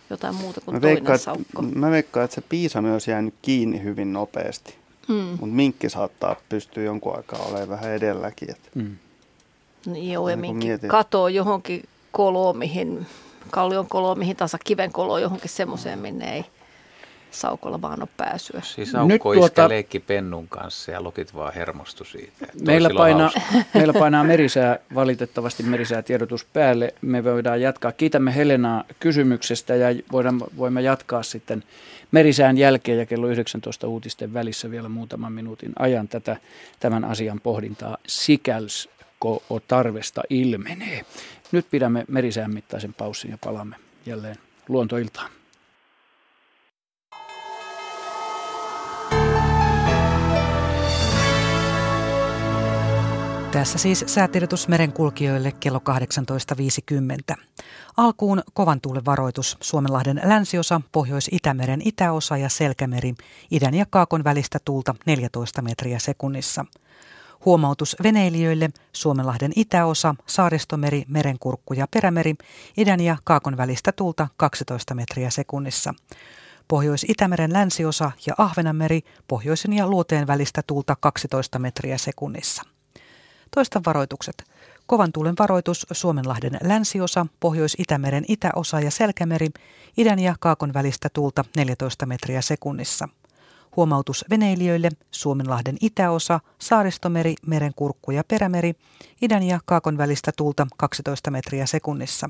jotain muuta kuin mä toinen veikkaan, saukko. Mä veikkaan, että se piisa myös jäänyt kiinni hyvin nopeasti. Mm. Mutta minkki saattaa pystyä jonkun aikaa olemaan vähän edelläkin. Että. Mm. Niin joo, ja minkin katoo johonkin koloon, mihin, kallion koloon, mihin taas kiven koloon, johonkin semmoiseen, minne ei saukolla vaan ole pääsyä. Siis saukko tuota, leikki pennun kanssa ja lokit vaan hermostu siitä. Meillä painaa, (laughs) meillä painaa merisää, valitettavasti merisää tiedotus päälle. Me voidaan jatkaa. Kiitämme Helenaa kysymyksestä ja voidaan, voimme jatkaa sitten merisään jälkeen ja kello 19 uutisten välissä vielä muutaman minuutin ajan tätä, tämän asian pohdintaa sikäls tarvesta ilmenee. Nyt pidämme merisään mittaisen paussin ja palaamme jälleen luontoiltaan. Tässä siis säätiedotus merenkulkijoille kello 18.50. Alkuun kovan tuulen varoitus Suomenlahden länsiosa, Pohjois-Itämeren itäosa ja Selkämeri, idän ja kaakon välistä tuulta 14 metriä sekunnissa – Huomautus veneilijöille Suomenlahden itäosa, Saaristomeri, Merenkurkku ja Perämeri, idän ja kaakon välistä tulta 12 metriä sekunnissa. Pohjois-Itämeren länsiosa ja Ahvenanmeri, pohjoisen ja luoteen välistä tulta 12 metriä sekunnissa. Toista varoitukset. Kovan tuulen varoitus Suomenlahden länsiosa, Pohjois-Itämeren itäosa ja Selkämeri, idän ja kaakon välistä tulta 14 metriä sekunnissa – Huomautus veneilijöille Suomenlahden itäosa, Saaristomeri, Merenkurkku ja Perämeri, idän ja kaakon välistä tulta 12 metriä sekunnissa.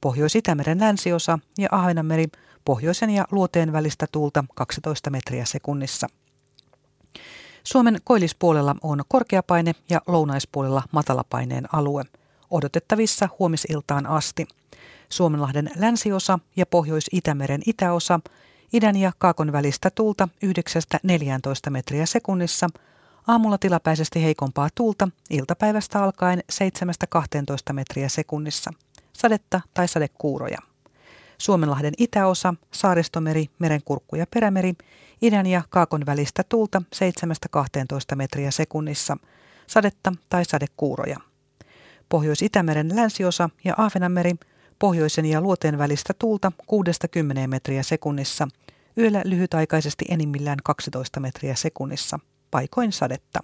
Pohjois-Itämeren länsiosa ja Ahvenanmeri, pohjoisen ja luoteen välistä tulta 12 metriä sekunnissa. Suomen koillispuolella on korkeapaine ja lounaispuolella matalapaineen alue. Odotettavissa huomisiltaan asti. Suomenlahden länsiosa ja Pohjois-Itämeren itäosa – idän ja kaakon välistä tuulta 9-14 metriä sekunnissa, aamulla tilapäisesti heikompaa tuulta, iltapäivästä alkaen 7-12 metriä sekunnissa, sadetta tai sadekuuroja. Suomenlahden itäosa, Saaristomeri, Merenkurkku ja Perämeri, idän ja kaakon välistä tuulta 7-12 metriä sekunnissa, sadetta tai sadekuuroja. Pohjois-Itämeren länsiosa ja Ahvenanmeri – pohjoisen ja luoteen välistä tuulta 6-10 metriä sekunnissa, yöllä lyhytaikaisesti enimmillään 12 metriä sekunnissa, paikoin sadetta.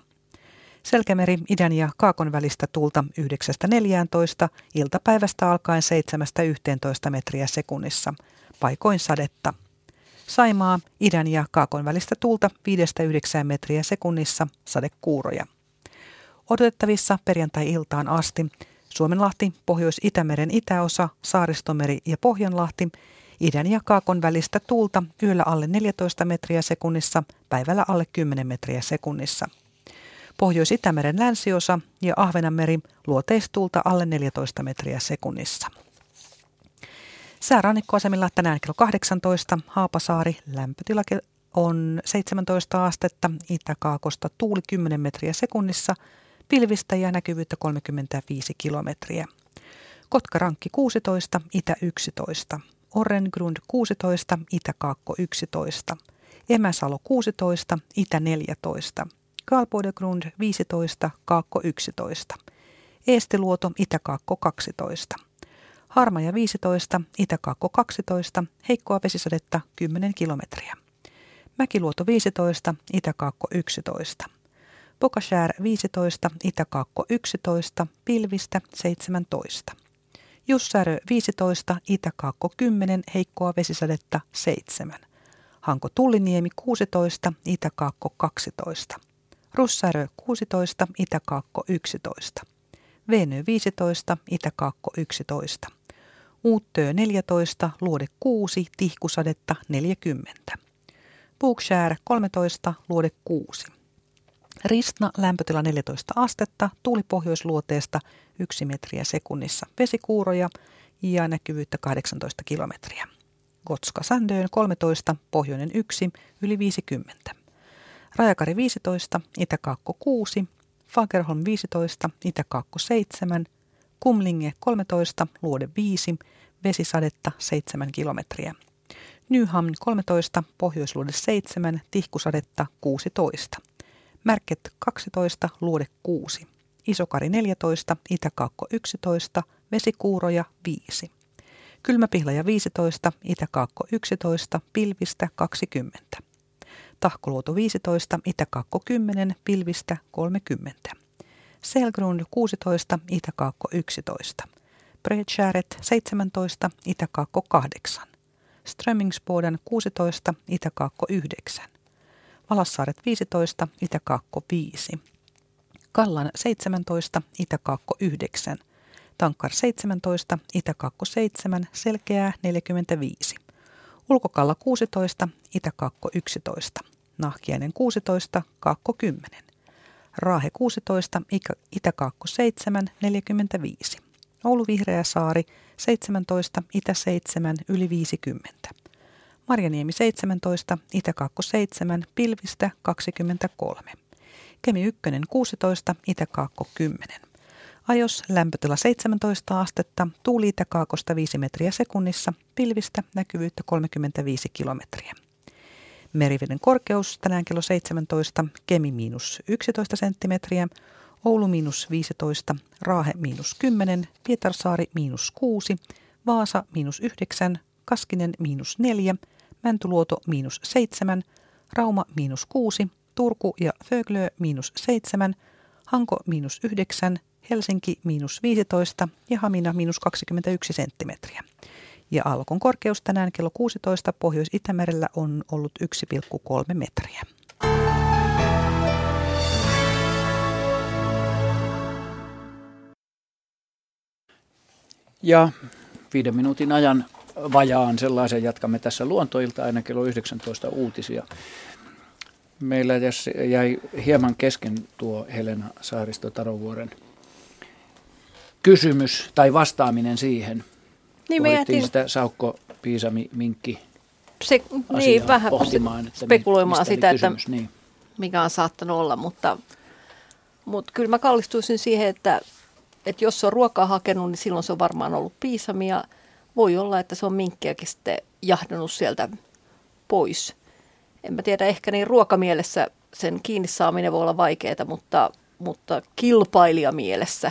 Selkämeri idän ja kaakon välistä tuulta 9-14, iltapäivästä alkaen 7-11 metriä sekunnissa, paikoin sadetta. Saimaa idän ja kaakon välistä tuulta 5-9 metriä sekunnissa, sadekuuroja. Odotettavissa perjantai-iltaan asti Suomenlahti, Pohjois-Itämeren itäosa, Saaristomeri ja Pohjanlahti, idän ja kaakon välistä tuulta yöllä alle 14 metriä sekunnissa, päivällä alle 10 metriä sekunnissa. Pohjois-Itämeren länsiosa ja Ahvenanmeri luoteistuulta alle 14 metriä sekunnissa. Säärannikkoasemilla tänään kello 18, Haapasaari, lämpötila on 17 astetta, itäkaakosta tuuli 10 metriä sekunnissa – pilvistä ja näkyvyyttä 35 kilometriä. Kotkarankki 16, Itä 11. Orrengrund 16, Itä-Kaakko 11. Emäsalo 16, Itä 14. Kalpodegrund 15, Kaakko 11. Eestiluoto, Itä-Kaakko 12. Harmaja 15, Itäkaakko 12, heikkoa vesisadetta 10 kilometriä. Mäkiluoto 15, Itäkaakko 11. Pokashär 15, Itäkaakko 11, Pilvistä 17. Jussärö 15, Itäkaakko 10, heikkoa vesisadetta 7. Hanko Tulliniemi 16, Itäkaakko 12. Russärö 16, Itäkaakko 11. Venö 15, Itäkaakko 11. Uuttöö 14, Luode 6, Tihkusadetta 40. Bookshare 13, Luode 6. Ristna lämpötila 14 astetta, tuuli pohjoisluoteesta 1 metriä sekunnissa, vesikuuroja ja näkyvyyttä 18 kilometriä. Gotska Sandöön 13, pohjoinen 1, yli 50. Rajakari 15, Itäkaakko 6, Fagerholm 15, Itäkaakko 7, Kumlinge 13, Luode 5, vesisadetta 7 kilometriä. Nyhamn 13, Pohjoisluode 7, Tihkusadetta 16. Märket 12, Luode 6. Isokari 14, Itäkaakko 11, Vesikuuroja 5. Kylmäpihlaja 15, Itäkaakko 11, Pilvistä 20. Tahkoluoto 15, Itäkaakko 10, Pilvistä 30. Selgrund 16, Itäkaakko 11. Bredskäret 17, Itäkaakko 8. Strömmingsboden 16, Itäkaakko 9. Valassaaret 15, Itäkaakko 5. Kallan 17, Itäkaakko 9. Tankkar 17, Itäkaakko 7, Selkeää 45. Ulkokalla 16, Itäkaakko 11. Nahkiainen 16, Kaakko 10. Raahe 16, Itäkaakko 7, 45. Oulu Vihreä saari 17, Itä 7, yli 50. Marjaniemi 17, Itäkaakko 7, Pilvistä 23. Kemi 1 16, Itäkaakko 10. Ajos lämpötila 17 astetta, tuuli Itäkaakosta 5 metriä sekunnissa, pilvistä näkyvyyttä 35 kilometriä. Meriveden korkeus tänään kello 17, Kemi miinus 11 senttimetriä, Oulu miinus 15, Raahe miinus 10, Pietarsaari miinus 6, Vaasa miinus 9, Kaskinen miinus 4, Mäntyluoto miinus 7, Rauma miinus 6, Turku ja Föglö miinus 7, Hanko miinus 9, Helsinki miinus 15 ja Hamina miinus 21 senttimetriä. Ja alkon korkeus tänään kello 16 Pohjois-Itämerellä on ollut 1,3 metriä. Ja viiden minuutin ajan vajaan sellaisen jatkamme tässä luontoilta aina kello 19 uutisia. Meillä jäi hieman kesken tuo Helena Saaristo Tarovuoren kysymys tai vastaaminen siihen. Niin me jätin... sitä Saukko Piisami Minkki se, niin, vähän pohtimaan, että spekuloimaan sitä, kysymys, että niin. mikä on saattanut olla, mutta, mutta kyllä mä kallistuisin siihen, että, että jos se on ruokaa hakenut, niin silloin se on varmaan ollut piisamia. Voi olla, että se on minkkiäkin sitten jahdannut sieltä pois. En mä tiedä, ehkä niin ruokamielessä sen kiinni saaminen voi olla vaikeaa, mutta, mutta kilpailijamielessä,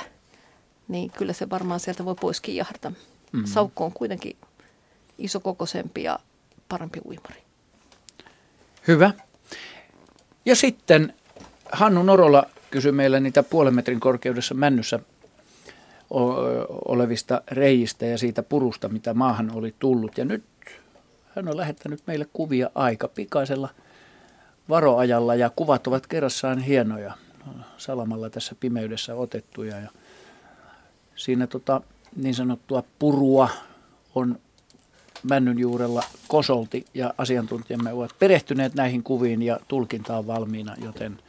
niin kyllä se varmaan sieltä voi poiskin jahdata. Mm. Saukko on kuitenkin isokokoisempi ja parempi uimari. Hyvä. Ja sitten Hannu Norola kysyi meille niitä puolen metrin korkeudessa männyssä olevista reijistä ja siitä purusta, mitä maahan oli tullut. Ja nyt hän on lähettänyt meille kuvia aika pikaisella varoajalla ja kuvat ovat kerrassaan hienoja. Salamalla tässä pimeydessä otettuja ja siinä tota, niin sanottua purua on männyn juurella kosolti ja asiantuntijamme ovat perehtyneet näihin kuviin ja tulkinta on valmiina, joten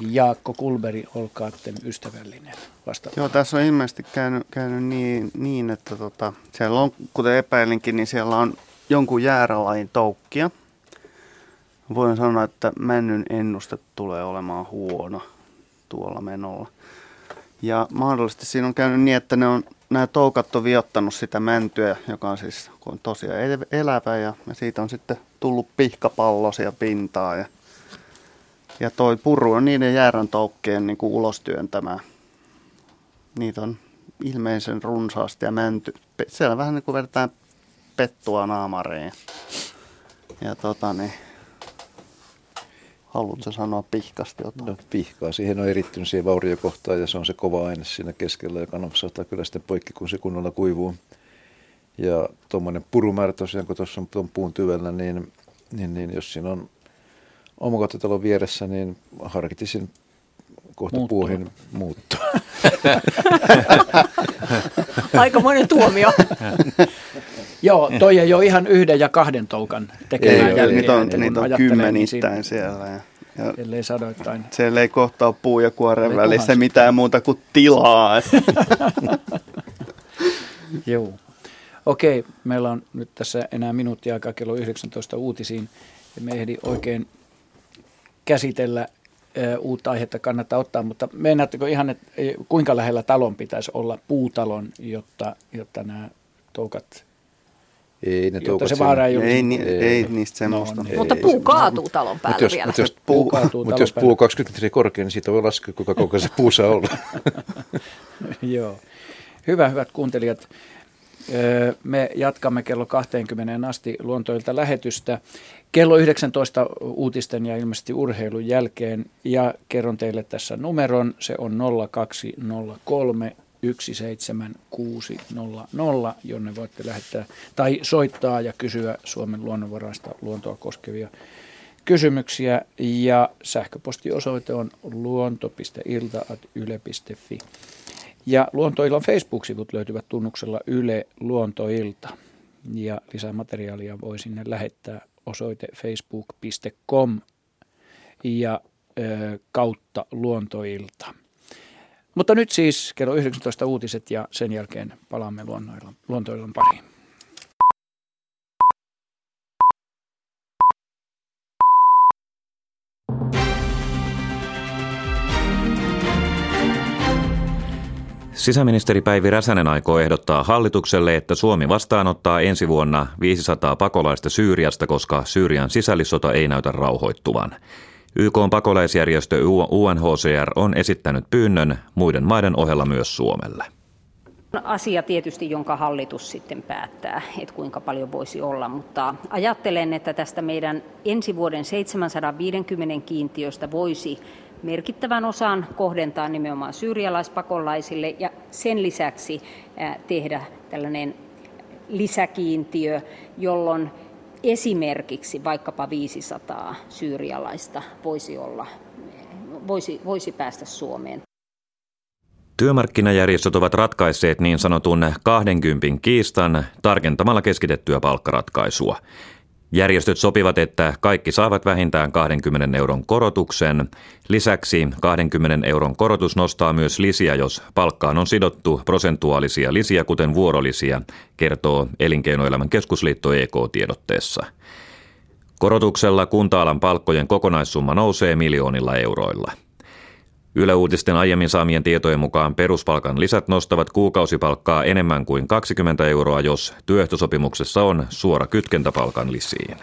Jaakko Kulberi, olkaatten ystävällinen vasta. Joo, tässä on ilmeisesti käynyt, käynyt niin, niin, että tota, siellä on, kuten epäilinkin, niin siellä on jonkun jääralain toukkia. Voin sanoa, että männyn ennuste tulee olemaan huono tuolla menolla. Ja mahdollisesti siinä on käynyt niin, että ne on, nämä toukat on viottanut sitä mäntyä, joka on siis on tosiaan elävä ja, ja siitä on sitten tullut pihkapallosia pintaa ja, ja toi puru on niiden jäärän toukkeen niin kuin ulostyöntämää. Niitä on ilmeisen runsaasti ja mänty. Siellä vähän niin kuin vedetään pettua naamareen. Ja tota niin, haluatko sanoa pihkasti jotain? No pihkaa, siihen on erittynyt siihen vauriokohtaan ja se on se kova aine siinä keskellä, joka napsahtaa kyllä sitten poikki, kun se kunnolla kuivuu. Ja tuommoinen purumäärä tosiaan, kun tuossa on tuon puun tyvellä, niin, niin, niin jos siinä on omakotitalon vieressä, niin harkitisin kohta Muuttua. puuhin muuttua. (laughs) Aika monen tuomio. (laughs) Joo, toi ei ole ihan yhden ja kahden toukan tekemään ei jälkeen. Niitä on, niitä on kymmenittäin niin siellä. Ja, ja ellei sadoittain. Siellä ei kohta ole puu ja kuoren välissä mitään muuta kuin tilaa. (laughs) Joo. Okei, meillä on nyt tässä enää minuutti aikaa kello 19 uutisiin. Me ehdi oikein käsitellä uutta aihetta kannattaa ottaa, mutta meinaatteko ihan, että kuinka lähellä talon pitäisi olla puutalon, jotta, jotta nämä toukat ei ne Jotta se vaara ei, ei, ei, ei niistä semmoista. No, ei, mutta puu kaatuu talon päälle mutta jos, vielä. Mutta jos, puu, kaatuu mutta jos puu on 20 metriä korkea, niin siitä voi laskea, kuinka koko se puu saa olla. (laughs) Joo. Hyvä, hyvät kuuntelijat. Me jatkamme kello 20 asti luontoilta lähetystä. Kello 19 uutisten ja ilmeisesti urheilun jälkeen ja kerron teille tässä numeron. Se on 0203 17600, jonne voitte lähettää tai soittaa ja kysyä Suomen luonnonvaraista luontoa koskevia kysymyksiä. Ja sähköpostiosoite on luonto.ilta.yle.fi. Ja Luontoillan Facebook-sivut löytyvät tunnuksella Yle Luontoilta. Ja lisämateriaalia voi sinne lähettää osoite facebook.com ja ö, kautta Luontoilta. Mutta nyt siis kello 19 uutiset ja sen jälkeen palaamme luontoillan pariin. Sisäministeri Päivi Räsänen aikoo ehdottaa hallitukselle, että Suomi vastaanottaa ensi vuonna 500 pakolaista Syyriasta, koska Syyrian sisällissota ei näytä rauhoittuvan. YK on pakolaisjärjestö UNHCR on esittänyt pyynnön muiden maiden ohella myös Suomelle. Asia tietysti, jonka hallitus sitten päättää, että kuinka paljon voisi olla, mutta ajattelen, että tästä meidän ensi vuoden 750 kiintiöstä voisi merkittävän osan kohdentaa nimenomaan syyrialaispakolaisille ja sen lisäksi tehdä tällainen lisäkiintiö, jolloin esimerkiksi vaikkapa 500 syyrialaista voisi, olla, voisi, voisi päästä Suomeen. Työmarkkinajärjestöt ovat ratkaisseet niin sanotun 20 kiistan tarkentamalla keskitettyä palkkaratkaisua. Järjestöt sopivat, että kaikki saavat vähintään 20 euron korotuksen. Lisäksi 20 euron korotus nostaa myös lisiä, jos palkkaan on sidottu prosentuaalisia lisiä, kuten vuorolisiä, kertoo Elinkeinoelämän keskusliitto EK-tiedotteessa. Korotuksella kunta-alan palkkojen kokonaissumma nousee miljoonilla euroilla – Yle Uutisten aiemmin saamien tietojen mukaan peruspalkan lisät nostavat kuukausipalkkaa enemmän kuin 20 euroa, jos työehtosopimuksessa on suora kytkentäpalkan lisiin.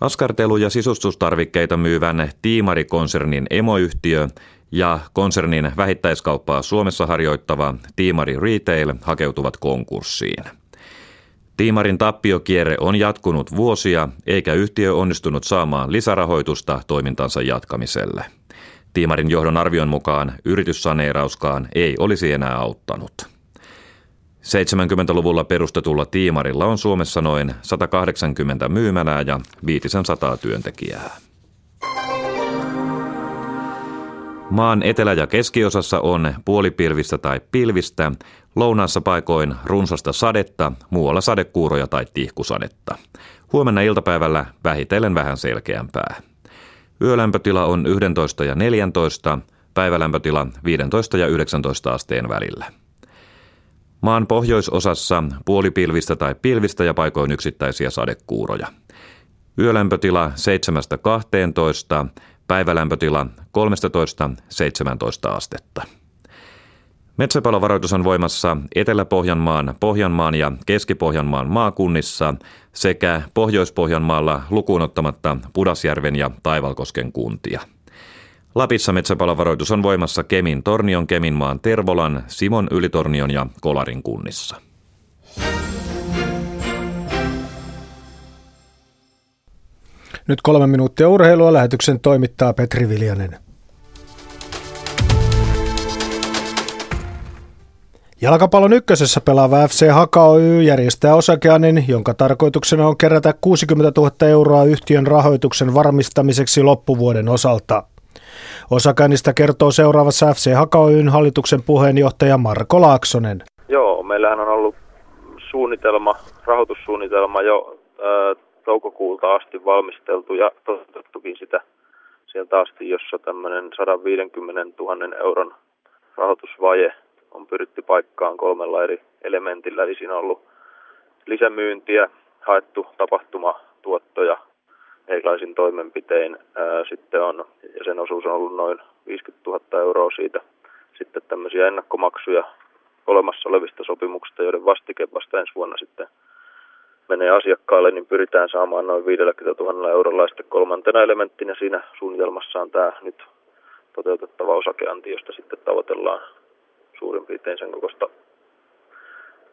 Askartelu- ja sisustustarvikkeita myyvän Tiimari-konsernin emoyhtiö ja konsernin vähittäiskauppaa Suomessa harjoittava Tiimari Retail hakeutuvat konkurssiin. Tiimarin tappiokierre on jatkunut vuosia, eikä yhtiö onnistunut saamaan lisärahoitusta toimintansa jatkamiselle. Tiimarin johdon arvion mukaan yrityssaneerauskaan ei olisi enää auttanut. 70-luvulla perustetulla Tiimarilla on Suomessa noin 180 myymälää ja 500 työntekijää. Maan etelä- ja keskiosassa on puolipilvistä tai pilvistä, lounaassa paikoin runsasta sadetta, muualla sadekuuroja tai tihkusadetta. Huomenna iltapäivällä vähitellen vähän selkeämpää. Yölämpötila on 11 ja 14, päivälämpötila 15 ja 19 asteen välillä. Maan pohjoisosassa puolipilvistä tai pilvistä ja paikoin yksittäisiä sadekuuroja. Yölämpötila 7-12, päivälämpötila 13-17 astetta. Metsäpalovaroitus on voimassa Etelä-Pohjanmaan, Pohjanmaan ja Keski-Pohjanmaan maakunnissa sekä Pohjois-Pohjanmaalla lukuun ottamatta Pudasjärven ja Taivalkosken kuntia. Lapissa metsäpalovaroitus on voimassa Kemin, Tornion, Keminmaan, Tervolan, Simon, Ylitornion ja Kolarin kunnissa. Nyt kolme minuuttia urheilua. Lähetyksen toimittaa Petri Viljanen. Jalkapallon ykkösessä pelaava FC Haka Oy järjestää osakeannin, jonka tarkoituksena on kerätä 60 000 euroa yhtiön rahoituksen varmistamiseksi loppuvuoden osalta. Osakannista kertoo seuraavassa FC Haka Oyn hallituksen puheenjohtaja Marko Laaksonen. Joo, meillähän on ollut suunnitelma, rahoitussuunnitelma jo ää, toukokuulta asti valmisteltu ja toteutettukin sitä sieltä asti, jossa tämmöinen 150 000 euron rahoitusvaje on pyritty paikkaan kolmella eri elementillä. Eli siinä on ollut lisämyyntiä, haettu tapahtumatuottoja erilaisin toimenpitein. Sitten on, ja sen osuus on ollut noin 50 000 euroa siitä. Sitten tämmöisiä ennakkomaksuja olemassa olevista sopimuksista, joiden vastike vasta ensi vuonna sitten menee asiakkaalle, niin pyritään saamaan noin 50 000 eurolla. sitten kolmantena elementtinä siinä suunnitelmassa on tämä nyt toteutettava osakeanti, josta sitten tavoitellaan suurin piirtein sen kokoista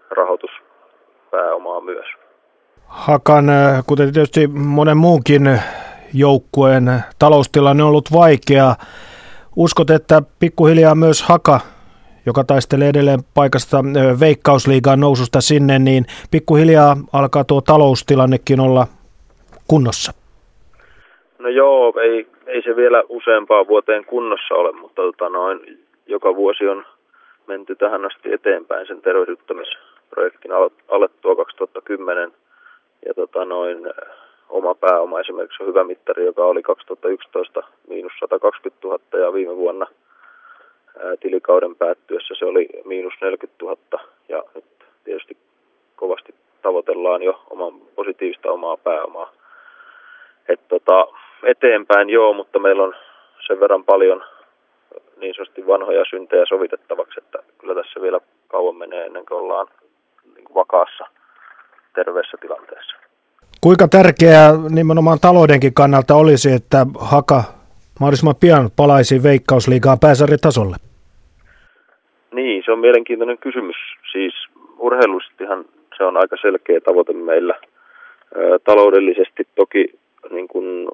rahoituspääomaa myös. Hakan, äh, kuten tietysti monen muunkin joukkueen taloustilanne on ollut vaikea. Uskot, että pikkuhiljaa myös Haka, joka taistelee edelleen paikasta äh, veikkausliigaan noususta sinne, niin pikkuhiljaa alkaa tuo taloustilannekin olla kunnossa? No joo, ei, ei se vielä useampaan vuoteen kunnossa ole, mutta tota noin, joka vuosi on menty tähän asti eteenpäin sen tervehdyttämisprojektin alettua 2010. Ja tota noin, oma pääoma esimerkiksi on hyvä mittari, joka oli 2011 miinus 120 000 ja viime vuonna tilikauden päättyessä se oli miinus 40 000 ja nyt tietysti kovasti tavoitellaan jo oman positiivista omaa pääomaa. Et tota, eteenpäin joo, mutta meillä on sen verran paljon niin sanotusti vanhoja syntejä sovitettavaksi, että kyllä tässä vielä kauan menee ennen kuin ollaan niin kuin vakaassa terveessä tilanteessa. Kuinka tärkeää nimenomaan taloudenkin kannalta olisi, että Haka mahdollisimman pian palaisi Veikkausliigaan pääsarjatasolle? Niin, se on mielenkiintoinen kysymys. Siis urheilustihan se on aika selkeä tavoite meillä. Taloudellisesti toki niin kuin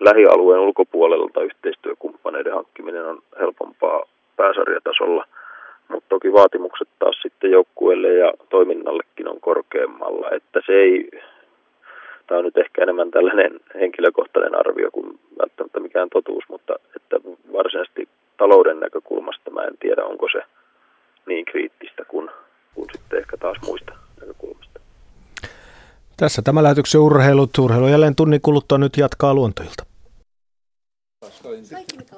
lähialueen ulkopuolelta yhteistyökumppaneiden hankkiminen on helpompaa pääsarjatasolla, mutta toki vaatimukset taas sitten joukkueelle ja toiminnallekin on korkeammalla, että se ei, tämä on nyt ehkä enemmän tällainen henkilökohtainen arvio kuin välttämättä mikään totuus, mutta että varsinaisesti talouden näkökulmasta mä en tiedä, onko se niin kriittistä kuin, kuin sitten ehkä taas muista näkökulmista. Tässä tämä lähetyksen urheilut. Urheilu jälleen tunnin kuluttua nyt jatkaa luontoilta.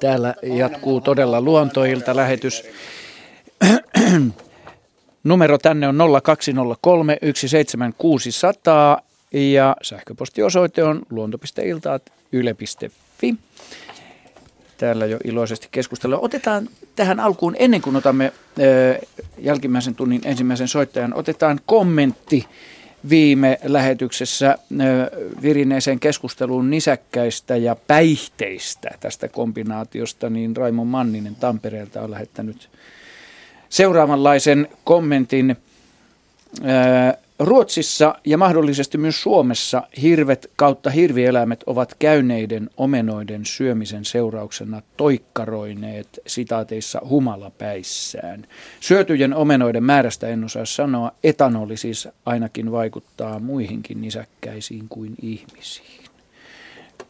Täällä jatkuu todella luontoilta lähetys. (clears throat) Numero tänne on 0203 17600 ja sähköpostiosoite on luonto.iltaat.yle.fi. Täällä jo iloisesti keskustellaan. Otetaan tähän alkuun, ennen kuin otamme jälkimmäisen tunnin ensimmäisen soittajan, otetaan kommentti viime lähetyksessä virineeseen keskusteluun nisäkkäistä ja päihteistä tästä kombinaatiosta, niin Raimo Manninen Tampereelta on lähettänyt seuraavanlaisen kommentin. Ruotsissa ja mahdollisesti myös Suomessa hirvet kautta hirvieläimet ovat käyneiden omenoiden syömisen seurauksena toikkaroineet sitaateissa humalapäissään. Syötyjen omenoiden määrästä en osaa sanoa, etanoli siis ainakin vaikuttaa muihinkin nisäkkäisiin kuin ihmisiin.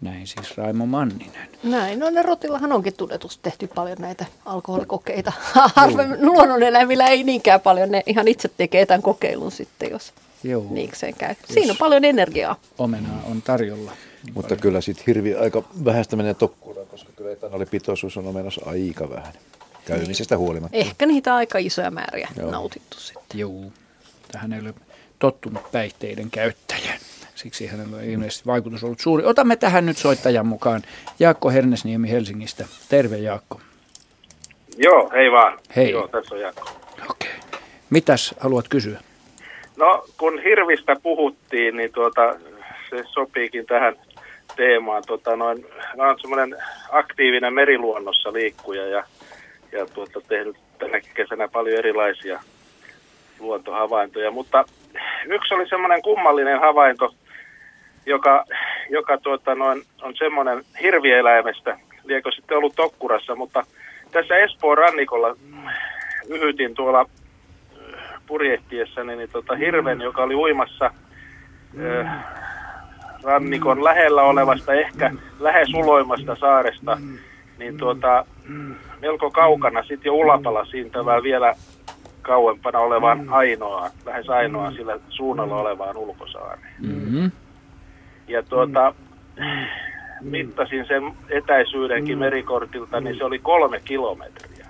Näin siis Raimo Manninen. Näin, no ne rotillahan onkin tunnetusti tehty paljon näitä alkoholikokeita. (laughs) Harvemmin luonnoneläimillä ei niinkään paljon, ne ihan itse tekee tämän kokeilun sitten, jos Joo. niikseen käy. Jos Siinä on paljon energiaa. Omenaa on tarjolla. Mutta paljon. kyllä sitten hirvi aika vähäistä menee tokkuudaan, koska kyllä etanolipitoisuus on omenassa aika vähän. Käymisestä huolimatta. Ehkä niitä aika isoja määriä Joo. nautittu sitten. Joo. Tähän ei ole tottunut päihteiden käyttäjän. Siksi hänellä on ilmeisesti vaikutus ollut suuri. Otamme tähän nyt soittajan mukaan Jaakko Hernesniemi Helsingistä. Terve Jaakko. Joo, hei vaan. Hei. Joo, tässä on Jaakko. Okei. Okay. Mitäs haluat kysyä? No, kun hirvistä puhuttiin, niin tuota, se sopiikin tähän teemaan. Tota, noin, mä olen semmoinen aktiivinen meriluonnossa liikkuja ja, ja tuota, tehnyt tänä kesänä paljon erilaisia luontohavaintoja, mutta yksi oli semmoinen kummallinen havainto, joka, joka tuota, noin, on semmoinen hirvieläimestä, liekö sitten ollut Tokkurassa, mutta tässä Espoon rannikolla yhytin tuolla purjehtiessäni niin tota, hirven, joka oli uimassa äh, rannikon lähellä olevasta, ehkä lähes uloimasta saaresta, niin tuota, melko kaukana sitten jo Ulapala siintävää vielä kauempana olevaan ainoa, lähes ainoa sillä suunnalla olevaan ulkosaareen. Mm-hmm. Ja tuota, mittasin sen etäisyydenkin merikortilta, niin se oli kolme kilometriä.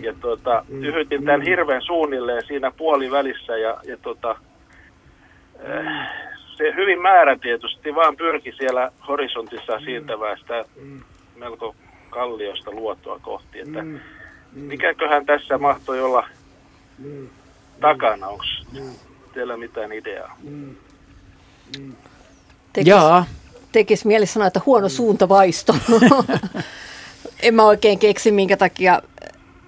Ja tuota, yhytin tämän hirven suunnilleen siinä puolivälissä ja, ja tuota, se hyvin määrätietoisesti vaan pyrki siellä horisontissa siirtämään sitä melko kalliosta luottoa kohti. Että mikäköhän tässä mahtoi olla takana? Onko teillä mitään ideaa? Tekis, Jaa. Tekisi mieli sanoa, että huono suuntavaisto. (laughs) en mä oikein keksi, minkä takia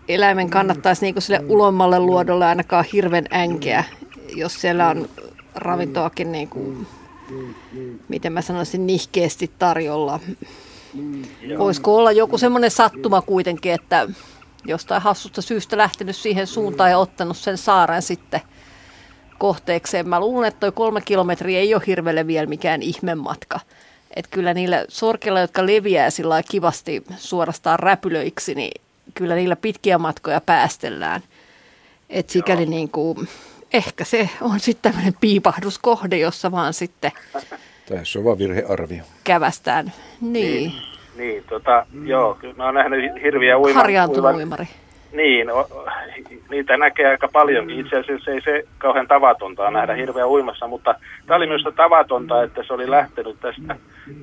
eläimen kannattaisi niinku sille ulommalle luodolle ainakaan hirven änkeä, jos siellä on ravintoakin niin kuin, miten mä sanoisin, nihkeästi tarjolla. Voisiko olla joku semmoinen sattuma kuitenkin, että jostain hassusta syystä lähtenyt siihen suuntaan ja ottanut sen saaren sitten kohteekseen. Mä luulen, että toi kolme kilometriä ei ole hirveelle vielä mikään ihmematka. Että kyllä niillä sorkilla, jotka leviää sillä kivasti suorastaan räpylöiksi, niin kyllä niillä pitkiä matkoja päästellään. Että sikäli niin kuin, ehkä se on sitten tämmöinen piipahduskohde, jossa vaan sitten... Tässä on vaan virhearvio. Kävästään. Niin. Niin, niin tota, mm. joo, mä oon nähnyt hirviä uima, Harjaantunut uimari. Niin, o, niitä näkee aika paljonkin. Itse asiassa ei se kauhean tavatonta nähdä hirveä uimassa, mutta tämä oli myös tavatonta, että se oli lähtenyt tästä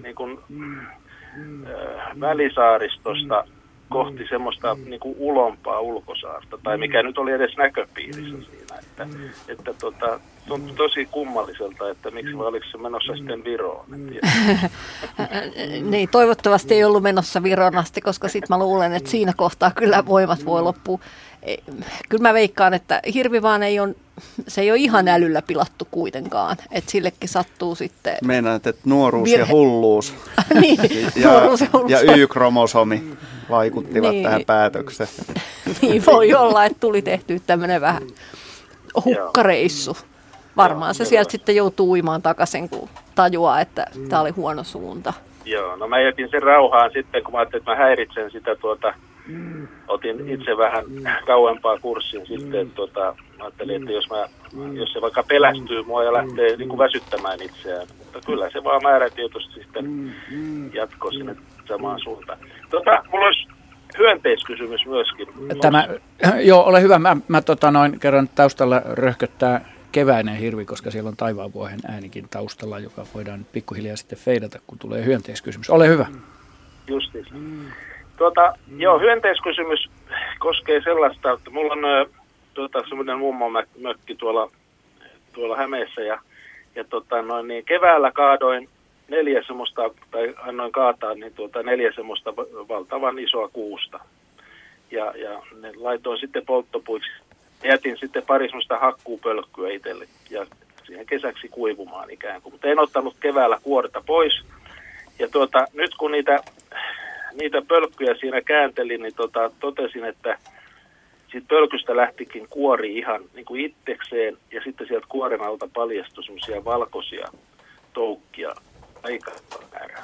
niin kuin, äh, välisaaristosta kohti semmoista niin kuin ulompaa ulkosaarta, tai mikä nyt oli edes näköpiirissä siinä. Että, että tota, tuntui tosi kummalliselta, että miksi vai oliko se menossa sitten Viroon. (laughs) niin, toivottavasti ei ollut menossa Viroon asti, koska sitten mä luulen, että siinä kohtaa kyllä voimat voi loppua. Kyllä mä veikkaan, että hirvi vaan ei ole, se ei ole ihan älyllä pilattu kuitenkaan, että sillekin sattuu sitten... Meinaat, että nuoruus virhe. (laughs) ja hulluus niin, ja, nuoruus ja, hulluus. ja Y-kromosomi vaikuttivat niin. tähän päätökseen. (laughs) niin voi olla, että tuli tehty tämmöinen vähän hukkareissu. Varmaan se sieltä sitten joutuu uimaan takaisin, kun tajuaa, että tämä oli huono suunta. Joo, no mä jätin sen rauhaan sitten, kun mä ajattelin, että mä häiritsen sitä tuota, otin itse vähän (laughs) kauempaa kurssin sitten, että tuota, mä ajattelin, että jos, mä, jos se vaikka pelästyy mua ja lähtee niin kuin väsyttämään itseään, mutta kyllä se vaan määrätietoisesti sitten jatkoi sinne samaan suuntaan. Tota, mulla olisi hyönteiskysymys myöskin. Tämä, (laughs) joo, ole hyvä. Mä, mä tota noin, kerran taustalla röhköttää keväinen hirvi, koska siellä on taivaanvuohen äänikin taustalla, joka voidaan pikkuhiljaa sitten feidata, kun tulee hyönteiskysymys. Ole hyvä. Justiinsa. Tuota, joo, hyönteiskysymys koskee sellaista, että mulla on tuota, semmoinen mummo mökki tuolla, tuolla Hämeessä ja, ja tota, noin, niin keväällä kaadoin neljä semmoista, tai annoin kaataa niin tuota, neljä semmoista valtavan isoa kuusta. Ja, ja ne laitoin sitten polttopuiksi jätin sitten pari semmoista hakkuupölkkyä itselle ja siihen kesäksi kuivumaan ikään kuin. Mutta en ottanut keväällä kuorta pois. Ja tuota, nyt kun niitä, niitä pölkkyjä siinä kääntelin, niin tota, totesin, että siitä pölkystä lähtikin kuori ihan niin kuin itsekseen ja sitten sieltä kuoren alta paljastui semmoisia valkoisia toukkia aika määrä.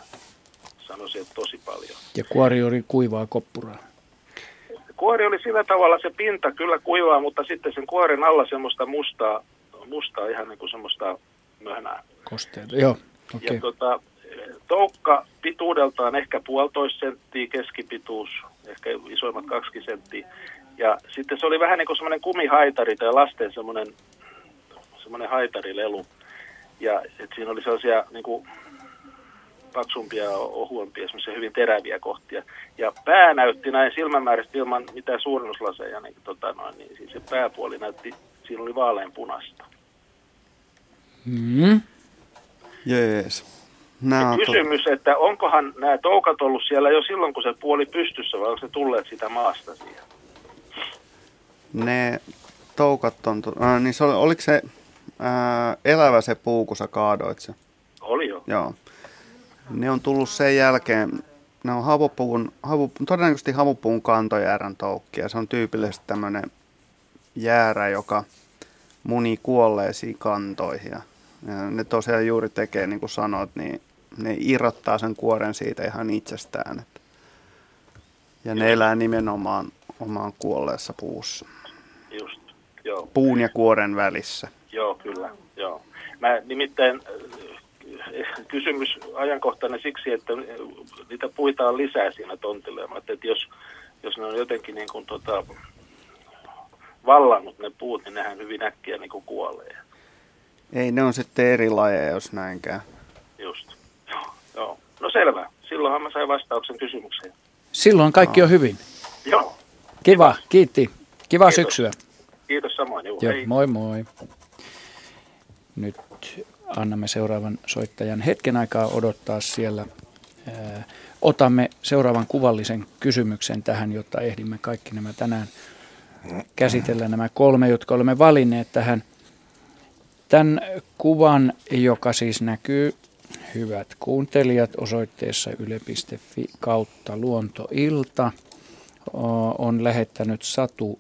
Sanoisin, että tosi paljon. Ja kuori oli kuivaa koppuraa kuori oli sillä tavalla se pinta kyllä kuivaa, mutta sitten sen kuoren alla semmoista mustaa, mustaa ihan niin kuin semmoista möhnää. Kosteita, joo. Okay. Ja tota, toukka pituudeltaan ehkä puolitoista senttiä, keskipituus ehkä isoimmat kaksi senttiä. Ja sitten se oli vähän niin kuin semmoinen kumihaitari tai lasten semmoinen, semmoinen haitarilelu. Ja et siinä oli sellaisia niin kuin paksumpia ja ohuempia, semmoisia hyvin teräviä kohtia. Ja pää näytti näin silmämääräisesti ilman mitään suurennuslaseja, niin, tota noin, niin siis se pääpuoli näytti, siinä oli punaista. Mm. Jees. No, kysymys, to... että onkohan nämä toukat ollut siellä jo silloin, kun se puoli pystyssä, vai onko se tulleet sitä maasta siihen? Ne toukat on, äh, niin se oli, oliko se äh, elävä se puu, kun sä kaadoit se? Oli jo. Joo. Ne on tullut sen jälkeen, ne on havupuun, havu, todennäköisesti havupuun kantojäärän toukkia. Se on tyypillisesti tämmöinen jäärä, joka muni kuolleisiin kantoihin. Ja ne tosiaan juuri tekee, niin kuin sanoit, niin ne irrottaa sen kuoren siitä ihan itsestään. Ja ne elää nimenomaan omaan kuolleessa puussa. Just, joo. Puun ja kuoren välissä. Joo, kyllä, joo. Mä nimittäin kysymys ajankohtainen siksi, että niitä puita on lisää siinä tontilla. Mä että jos, jos ne on jotenkin niin kuin tota, vallannut ne puut, niin nehän hyvin äkkiä niin kuin kuolee. Ei, ne on sitten eri lajeja, jos näinkään. Just. Joo. No selvä. Silloinhan mä sain vastauksen kysymykseen. Silloin kaikki no. on hyvin. Joo. Kiva, kiitti. Kiva Kiitos. syksyä. Kiitos samoin. Joo, Joo, moi moi. Nyt annamme seuraavan soittajan hetken aikaa odottaa siellä. Otamme seuraavan kuvallisen kysymyksen tähän, jotta ehdimme kaikki nämä tänään käsitellä nämä kolme, jotka olemme valinneet tähän. Tämän kuvan, joka siis näkyy hyvät kuuntelijat osoitteessa yle.fi kautta luontoilta, on lähettänyt Satu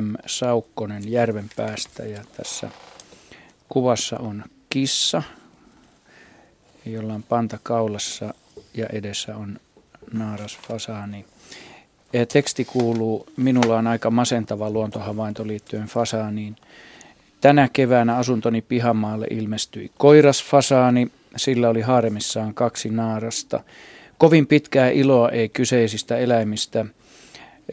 M. Saukkonen järven päästä ja tässä kuvassa on kissa, jolla on panta kaulassa ja edessä on naaras fasaani. Ja teksti kuuluu, minulla on aika masentava luontohavainto liittyen fasaaniin. Tänä keväänä asuntoni pihamaalle ilmestyi koirasfasaani, sillä oli haaremissaan kaksi naarasta. Kovin pitkää iloa ei kyseisistä eläimistä –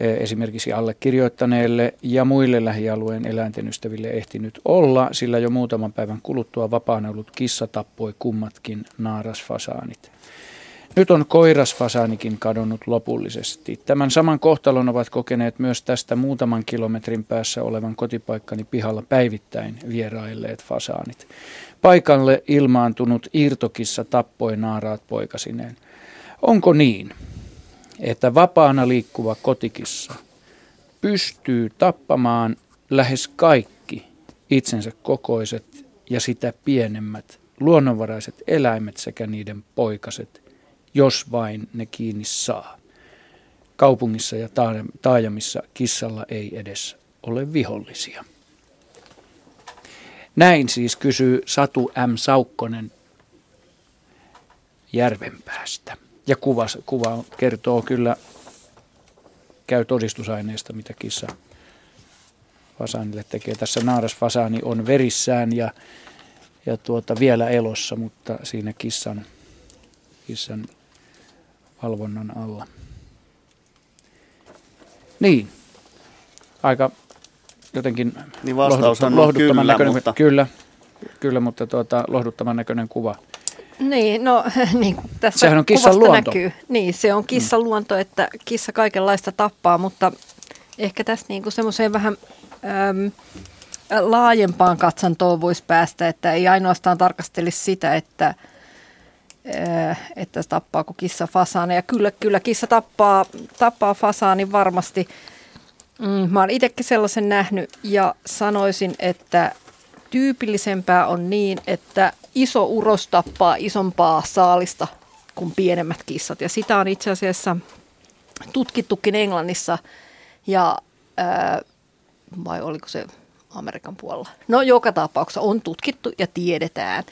esimerkiksi allekirjoittaneelle ja muille lähialueen eläinten ystäville ehtinyt olla, sillä jo muutaman päivän kuluttua vapaana ollut kissa tappoi kummatkin naarasfasaanit. Nyt on koirasfasaanikin kadonnut lopullisesti. Tämän saman kohtalon ovat kokeneet myös tästä muutaman kilometrin päässä olevan kotipaikkani pihalla päivittäin vierailleet fasaanit. Paikalle ilmaantunut irtokissa tappoi naaraat poikasineen. Onko niin, että vapaana liikkuva kotikissa pystyy tappamaan lähes kaikki itsensä kokoiset ja sitä pienemmät luonnonvaraiset eläimet sekä niiden poikaset, jos vain ne kiinni saa. Kaupungissa ja taajamissa kissalla ei edes ole vihollisia. Näin siis kysyy Satu M. Saukkonen Järvenpäästä. Ja kuva, kuva kertoo kyllä, käy todistusaineesta, mitä kissa fasaanille tekee. Tässä naaras fasaani on verissään ja, ja tuota, vielä elossa, mutta siinä kissan, kissan valvonnan alla. Niin, aika jotenkin niin vastaus on lohduttavan kyllä, näköinen, mutta... kyllä, kyllä, mutta tuota, lohduttavan näköinen kuva. Niin, no (laughs) niin tässä Sehän on kissan luonto. näkyy. Niin, se on kissan mm. luonto, että kissa kaikenlaista tappaa, mutta ehkä tässä niin semmoiseen vähän äm, laajempaan katsantoon voisi päästä, että ei ainoastaan tarkastelisi sitä, että äh, että tappaako kissa fasaani. Ja kyllä, kyllä kissa tappaa, tappaa fasaani varmasti. Mm, mä oon itsekin sellaisen nähnyt ja sanoisin, että tyypillisempää on niin, että iso uros tappaa isompaa saalista kuin pienemmät kissat. Ja sitä on itse asiassa tutkittukin Englannissa ja ää, vai oliko se Amerikan puolella. No joka tapauksessa on tutkittu ja tiedetään,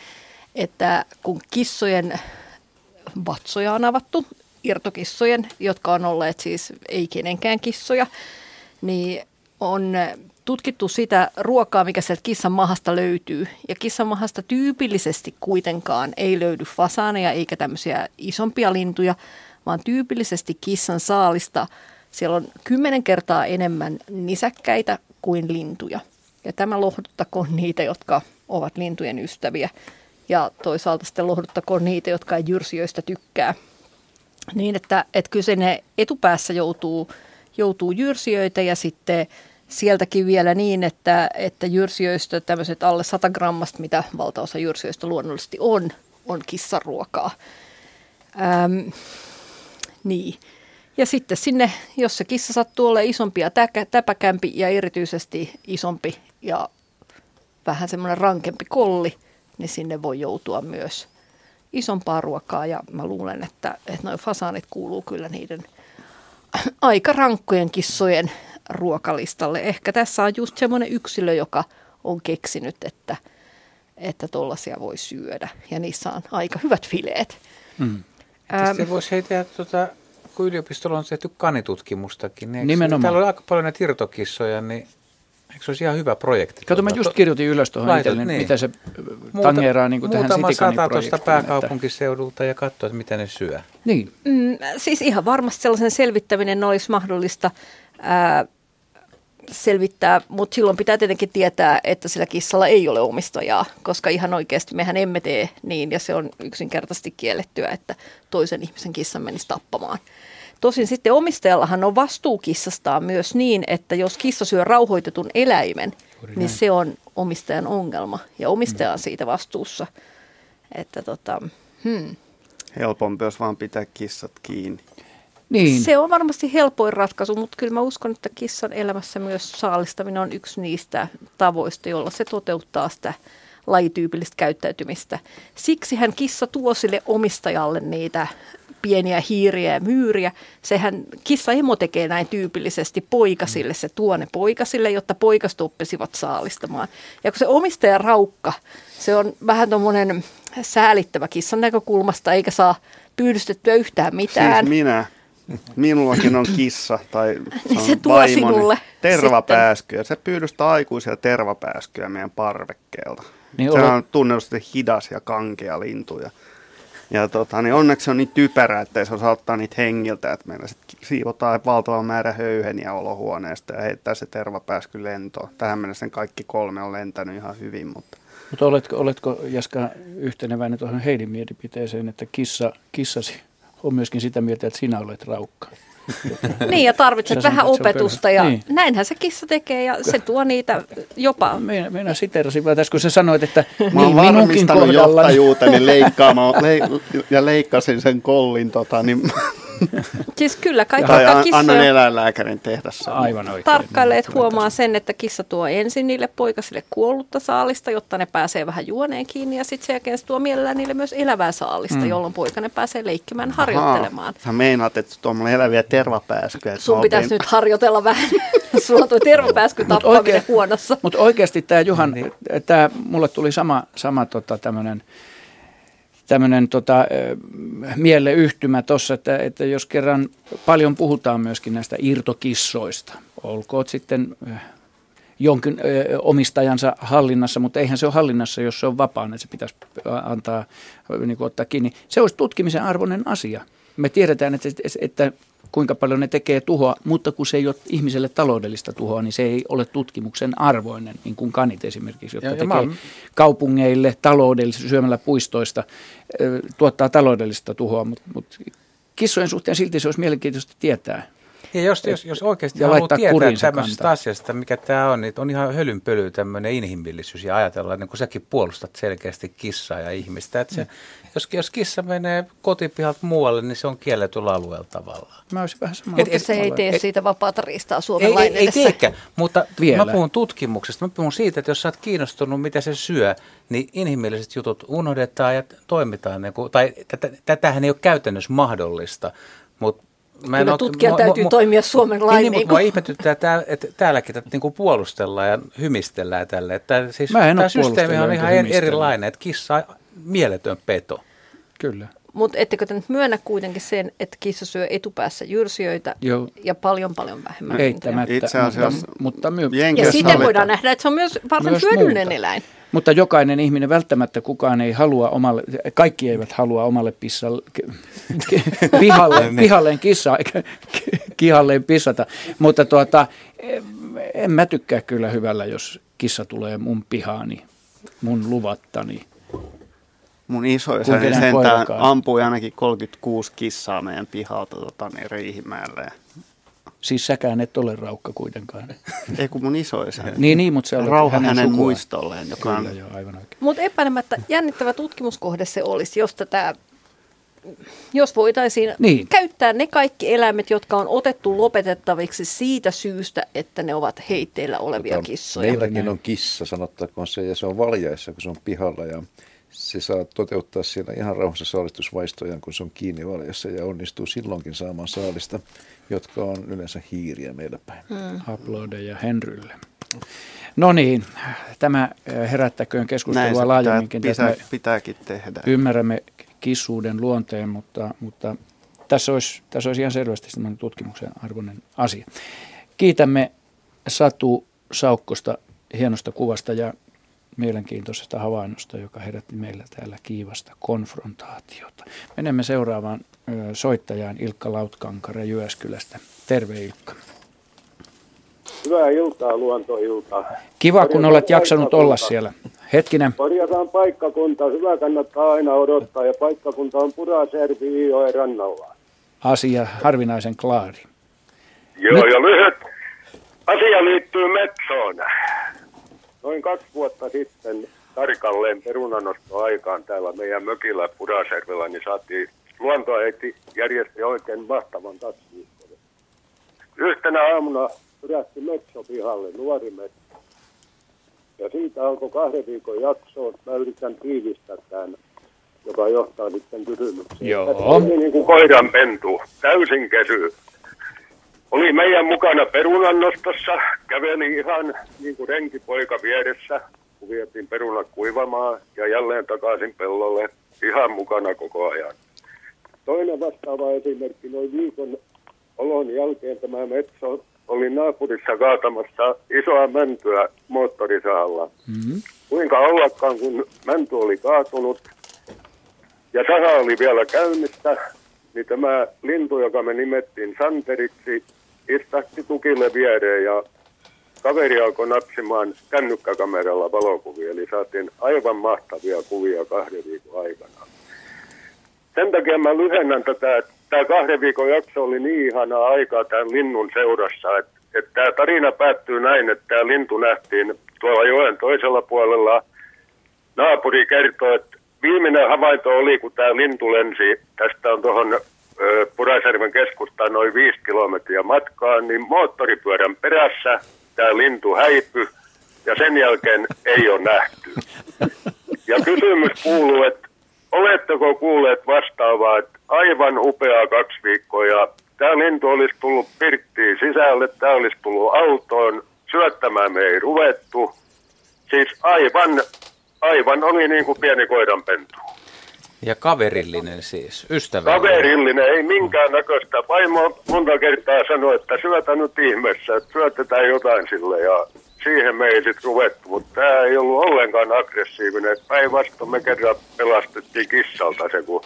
että kun kissojen vatsoja on avattu, irtokissojen, jotka on olleet siis ei kenenkään kissoja, niin on tutkittu sitä ruokaa, mikä sieltä kissan mahasta löytyy. Ja kissan mahasta tyypillisesti kuitenkaan ei löydy fasaaneja eikä tämmöisiä isompia lintuja, vaan tyypillisesti kissan saalista siellä on kymmenen kertaa enemmän nisäkkäitä kuin lintuja. Ja tämä lohduttakoon niitä, jotka ovat lintujen ystäviä. Ja toisaalta sitten lohduttakoon niitä, jotka ei jyrsijöistä tykkää. Niin, että, että kyllä se ne etupäässä joutuu, joutuu jyrsijöitä ja sitten sieltäkin vielä niin, että, että jyrsijöistä tämmöiset alle 100 grammasta, mitä valtaosa jyrsijöistä luonnollisesti on, on kissaruokaa. Ähm, niin. Ja sitten sinne, jos se kissa sattuu olemaan isompi ja täpäkämpi ja erityisesti isompi ja vähän semmoinen rankempi kolli, niin sinne voi joutua myös isompaa ruokaa. Ja mä luulen, että, että noin fasaanit kuuluu kyllä niiden aika rankkojen kissojen ruokalistalle. Ehkä tässä on just semmoinen yksilö, joka on keksinyt, että että tollaisia voi syödä. Ja niissä on aika hyvät fileet. Mm. Ähm, voisi heitä, tuota, kun yliopistolla on tehty kanitutkimustakin, niin Nimenomaan. täällä on aika paljon näitä irtokissoja, niin Eikö se olisi ihan hyvä projekti? Kato, mä just kirjoitin ylös tuohon itselle, niin. mitä se Muuta, tangeeraa niin tähän Muutama tuosta pääkaupunkiseudulta ja katsoa, että miten ne syö. Niin. Mm, siis ihan varmasti sellaisen selvittäminen olisi mahdollista. Ää, selvittää, mutta silloin pitää tietenkin tietää, että sillä kissalla ei ole omistajaa, koska ihan oikeasti mehän emme tee niin ja se on yksinkertaisesti kiellettyä, että toisen ihmisen kissan menisi tappamaan. Tosin sitten omistajallahan on vastuu kissastaan myös niin, että jos kissa syö rauhoitetun eläimen, niin se on omistajan ongelma ja omistaja on siitä vastuussa. Että tota, hmm. Helpompi, jos vaan pitää kissat kiinni. Niin. Se on varmasti helpoin ratkaisu, mutta kyllä mä uskon, että kissan elämässä myös saalistaminen on yksi niistä tavoista, jolla se toteuttaa sitä lajityypillistä käyttäytymistä. Siksi hän kissa tuo sille omistajalle niitä pieniä hiiriä ja myyriä. Sehän kissa emo tekee näin tyypillisesti poikasille, se tuo ne poikasille, jotta poikast oppisivat saalistamaan. Ja kun se omistaja raukka, se on vähän tuommoinen säälittävä kissan näkökulmasta, eikä saa pyydystettyä yhtään mitään. Siis minä. Minullakin on kissa tai (laughs) niin se, se tuo vaimoni, tervapääskyä. Se pyydystää aikuisia tervapääskyjä meidän parvekkeelta. Niin se on tunnetusti hidas ja kankea lintu. Ja, ja tota, niin onneksi se on niin typerä, että se osaa ottaa niitä hengiltä. Että meillä sitten siivotaan valtava määrä höyheniä olohuoneesta ja heittää se tervapääsky lentoon. Tähän mennessä kaikki kolme on lentänyt ihan hyvin, mutta mutta oletko, oletko Jaska yhteneväinen tuohon Heidin mielipiteeseen, että kissa, kissasi on myöskin sitä mieltä, että sinä olet raukka. (laughs) niin, ja tarvitset vähän opetusta, ja niin. näinhän se kissa tekee, ja se tuo niitä jopa. Minä, minä siterasin vaan tässä, kun sä sanoit, että Mä niin, minunkin kohdalla... johtajuuteni leikkaamaan, (laughs) le, ja leikkasin sen kollin, tota, niin (laughs) Siis kyllä kaikki tai an, kissoja... annan eläinlääkärin tehdä sen. Aivan oikein. Tarkkailijat huomaa sen, että kissa tuo ensin niille poikasille kuollutta saalista, jotta ne pääsee vähän juoneen kiinni. Ja sitten sen jälkeen se tuo mielellään niille myös elävää saalista, mm. jolloin poikainen pääsee leikkimään, Ahaa. harjoittelemaan. Sä meinaat, että tuommoinen eläviä tervapääskyjä. Sun pitäisi nyt harjoitella vähän. (laughs) Sulla tuo tervapääsky tappaminen oikein, huonossa. Mutta oikeasti tämä Juhan, niin. tämä mulle tuli sama, sama tota, tämmöinen tämmöinen tota, mieleyhtymä tuossa, että, että jos kerran paljon puhutaan myöskin näistä irtokissoista, olkoot sitten jonkin omistajansa hallinnassa, mutta eihän se ole hallinnassa, jos se on vapaana, se pitäisi antaa, niin kuin ottaa kiinni. Se olisi tutkimisen arvoinen asia. Me tiedetään, että, että kuinka paljon ne tekee tuhoa, mutta kun se ei ole ihmiselle taloudellista tuhoa, niin se ei ole tutkimuksen arvoinen, niin kuin kanit esimerkiksi, jotka ja, tekee ja mä... kaupungeille taloudellisesti syömällä puistoista, tuottaa taloudellista tuhoa, mutta, mutta kissojen suhteen silti se olisi mielenkiintoista tietää. Ja jos, jos, jos oikeasti ja haluaa tietää tämmöisestä kantaa. asiasta, mikä tämä on, niin on ihan hölynpöly tämmöinen inhimillisyys ja ajatella, niin kun säkin puolustat selkeästi kissaa ja ihmistä. Että se, mm. Jos, jos kissa menee kotipihalta muualle, niin se on kielletyllä alueella tavallaan. Mä olisin vähän samaa. Mutta se ei tee et, siitä vapaata riistaa Suomen Ei, ei, ei teekään, mutta Vielä. mä puhun tutkimuksesta. Mä puhun siitä, että jos sä oot kiinnostunut, mitä se syö, niin inhimilliset jutut unohdetaan ja toimitaan. Niin kuin, tai tätähän ei ole käytännössä mahdollista, mutta Mä Kyllä tutkijan ole, täytyy mu, toimia Suomen lain. Niin, niin, mutta mua ihmetyttää, että, että täälläkin tätä niin kuin puolustellaan ja hymistellään tälle. Että siis tämä systeemi on ihan erilainen, että kissa mieletön peto. Kyllä. Mutta ettekö te nyt myönnä kuitenkin sen, että kissa syö etupäässä jyrsijöitä Joo. ja paljon paljon vähemmän Eittämättä, Itse asiassa, mutta, mutta my- Ja siitä voidaan nähdä, että se on myös varsin myös hyödyllinen muuta. eläin. Mutta jokainen ihminen välttämättä kukaan ei halua omalle, kaikki eivät halua omalle pissalle, pihalle, (laughs) niin. pihalleen kissa, kihalleen pissata. Mutta tuota, en mä tykkää kyllä hyvällä, jos kissa tulee mun pihaani, mun luvattani. Mun isoisäni sentään ampui ainakin 36 kissaa meidän pihalta tota, niin Riihimäelle. Siis säkään et ole raukka kuitenkaan. (laughs) Ei kun mun isoisä. niin, niin, mutta se on Rauha hänen, hänen muistolleen. Joka Kyllä, on... joo, aivan oikein. Mutta epäilemättä jännittävä tutkimuskohde se olisi, jos tätä jos voitaisiin niin. käyttää ne kaikki eläimet, jotka on otettu lopetettaviksi siitä syystä, että ne ovat heitteillä olevia Tota, kissoja. Meilläkin on kissa, sanottakoon se, ja se on valjaissa, kun se on pihalla, ja se saa toteuttaa siellä ihan rauhassa saalistusvaistojaan, kun se on kiinni valjassa, ja onnistuu silloinkin saamaan saalista, jotka on yleensä hiiriä meillä päin. Hmm. Aplodeja Henrylle. No niin, tämä herättäköön keskustelua laajemminkin. Pitää, pitääkin tehdä. Ymmärrämme kissuuden luonteen, mutta, mutta tässä, olisi, tässä olisi ihan selvästi sellainen tutkimuksen arvoinen asia. Kiitämme Satu Saukkosta hienosta kuvasta ja mielenkiintoisesta havainnosta, joka herätti meillä täällä kiivasta konfrontaatiota. Menemme seuraavaan soittajaan Ilkka Lautkankare Jyväskylästä. Terve Ilkka. Hyvää iltaa, luontoiltaa. Kiva, kun olet jaksanut olla siellä. Hetkinen. Korjataan paikkakunta. Hyvä kannattaa aina odottaa ja paikkakunta on Puraservi Iijoen rannalla. Asia harvinaisen klaari. Joo, Nyt... ja lyhyt. Asia liittyy Metsoon. Noin kaksi vuotta sitten tarkalleen perunanostoaikaan täällä meidän mökillä Puraservellä, niin saatiin luontoäiti järjesti oikein mahtavan taksiviikkojen. Yhtenä aamuna pyrähti Metso pihalle, nuori Metso. Ja siitä alkoi kahden viikon jakso. Mä yritän tiivistää tämän, joka johtaa sitten kysymykseen. Joo. oli niin kuin koiran pentu, täysin kesy. Oli meidän mukana perunannostossa, käveli ihan niin kuin renkipoika vieressä, kun vietiin perunat kuivamaan ja jälleen takaisin pellolle, ihan mukana koko ajan. Toinen vastaava esimerkki, noin viikon olon jälkeen tämä Metso oli naapurissa kaatamassa isoa mäntyä moottorisaalla. Mm-hmm. Kuinka ollakaan, kun mänty oli kaatunut ja saha oli vielä käynnissä, niin tämä lintu, joka me nimettiin Santeriksi, istahti tukille viereen ja kaveri alkoi napsimaan kännykkäkameralla valokuvia, eli saatiin aivan mahtavia kuvia kahden viikon aikana. Sen takia mä lyhennän tätä, että tämä kahden viikon jakso oli niin ihanaa aikaa tämän linnun seurassa, että, että tämä tarina päättyy näin, että tämä lintu nähtiin tuolla joen toisella puolella. Naapuri kertoi, että viimeinen havainto oli, kun tämä lintu lensi, tästä on tuohon Purasjärven keskustaan noin viisi kilometriä matkaa, niin moottoripyörän perässä tämä lintu häipy ja sen jälkeen ei ole nähty. (laughs) Ja kysymys kuuluu, että oletteko kuulleet vastaavaa, että aivan upeaa kaksi viikkoa ja tämä lintu olisi tullut pirttiin sisälle, tämä olisi tullut autoon, syöttämään me ei ruvettu. Siis aivan, aivan oli niin kuin pieni koiranpentu. Ja kaverillinen siis, ystävällinen. Kaverillinen, ei minkään näköistä. Vaimo monta kertaa sanoi, että syötä nyt ihmeessä, että syötetään jotain sille ja siihen me ei sitten ruvettu, mutta tämä ei ollut ollenkaan aggressiivinen. Päinvastoin me kerran pelastettiin kissalta se, kun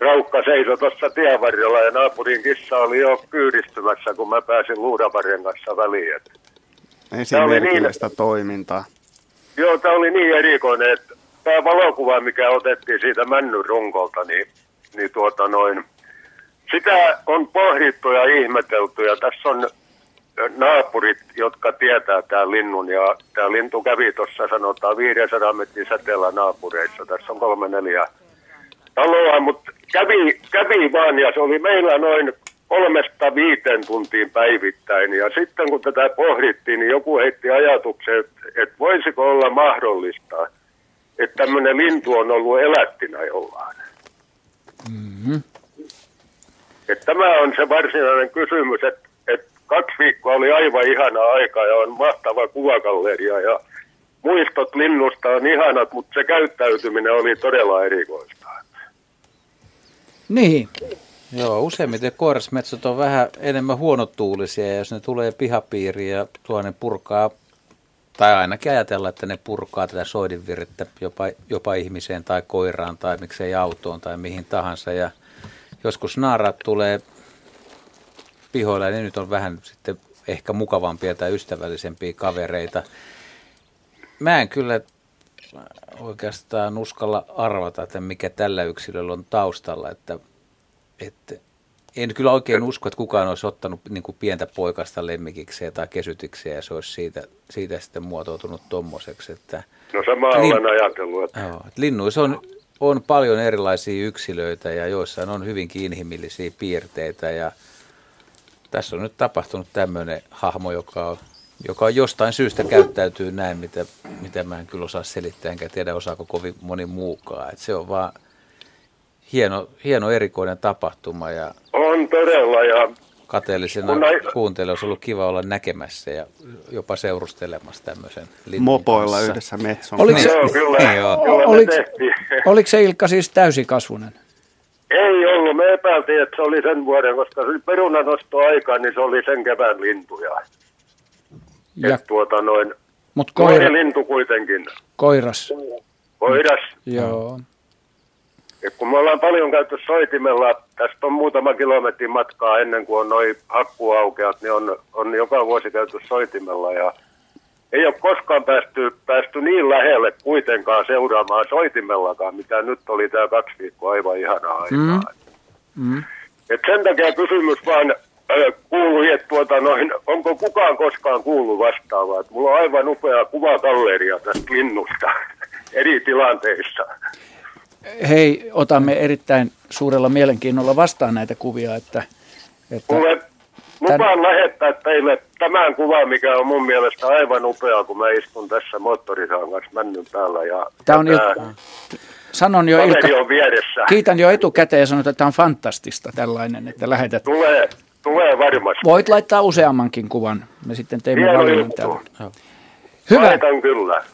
Raukka seisoi tuossa tienvarrella ja naapurin kissa oli jo kyydistymässä, kun mä pääsin luudavarjen kanssa väliin. Esimerkillistä niin, toimintaa. Joo, tämä oli niin erikoinen, että tämä valokuva, mikä otettiin siitä männyn runkolta, niin, niin tuota noin, sitä on pohdittu ja ihmetelty ja tässä on naapurit, jotka tietää tämän linnun ja tämä lintu kävi tuossa sanotaan 500 metrin säteellä naapureissa. Tässä on kolme neljä taloa, mutta kävi, kävi vaan ja se oli meillä noin kolmesta viiteen tuntiin päivittäin. Ja sitten kun tätä pohdittiin, niin joku heitti ajatuksen, että, että voisiko olla mahdollista, että tämmöinen lintu on ollut elättinä jollain. Mm-hmm. Että tämä on se varsinainen kysymys, että, että kaksi viikkoa oli aivan ihana aika ja on mahtava kuvakalleria ja muistot linnusta on ihanat, mutta se käyttäytyminen oli todella erikoista. Niin. Joo, useimmiten koirasmetsot on vähän enemmän huonotuulisia ja jos ne tulee pihapiiriin ja tuo ne purkaa, tai ainakin ajatella, että ne purkaa tätä soidinvirrettä jopa, jopa ihmiseen tai koiraan tai miksei autoon tai mihin tahansa ja joskus naarat tulee pihoilla, niin nyt on vähän sitten ehkä mukavampia tai ystävällisempiä kavereita. Mä en kyllä oikeastaan uskalla arvata, että mikä tällä yksilöllä on taustalla, että, että en kyllä oikein usko, että kukaan olisi ottanut niin kuin pientä poikasta lemmikikseen tai kesytikseen ja se olisi siitä, siitä sitten muotoutunut tommoseksi. Että, no sama lin, olen ajatellut. Että... Joo, että linnuissa on, on paljon erilaisia yksilöitä ja joissain on hyvinkin inhimillisiä piirteitä ja tässä on nyt tapahtunut tämmöinen hahmo, joka on, joka jostain syystä käyttäytyy näin, mitä, mitä mä en kyllä osaa selittää, enkä tiedä osaako kovin moni muukaan. Että se on vaan hieno, hieno erikoinen tapahtuma. Ja on todella ja kateellisena näin... kuuntelijoilla olisi ollut kiva olla näkemässä ja jopa seurustelemassa tämmöisen Mopoilla kanssa. yhdessä metson. Oliko se, Joo, kyllä, joo. kyllä oliko, oliko se Ilkka siis täysikasvunen? Ei ollut. Me epäiltiin, että se oli sen vuoden, koska se oli perunanosto aika, niin se oli sen kevään lintuja. Ja, Et tuota noin, mut koira, lintu kuitenkin. Koiras. Koiras. Joo. Ja kun me ollaan paljon käyty soitimella, tästä on muutama kilometrin matkaa ennen kuin on noin hakkuaukeat, niin on, on joka vuosi käyty soitimella ja ei ole koskaan päästy, päästy niin lähelle kuitenkaan seuraamaan soitimellakaan, mitä nyt oli tämä kaksi viikkoa aivan ihanaa aikaa. Mm. Mm. Et sen takia kysymys vaan äh, kuului, että tuota noin, onko kukaan koskaan kuullut vastaavaa. Et mulla on aivan upea kuvakalleria tästä linnusta (laughs) eri tilanteissa. Hei, otamme erittäin suurella mielenkiinnolla vastaan näitä kuvia, että, että Mulle lupaan tän... lähettää teille tämän kuvan, mikä on mun mielestä aivan upea, kun mä istun tässä moottorisahan kanssa männyn päällä. Ja, tämä on il... Sanon jo Ilkka, on vieressä. kiitän jo etukäteen ja sanon, että tämä on fantastista tällainen, että lähetät. Tulee, tulee varmasti. Voit laittaa useammankin kuvan, me sitten teemme valinnan täällä. Hyvä. Laitan kyllä.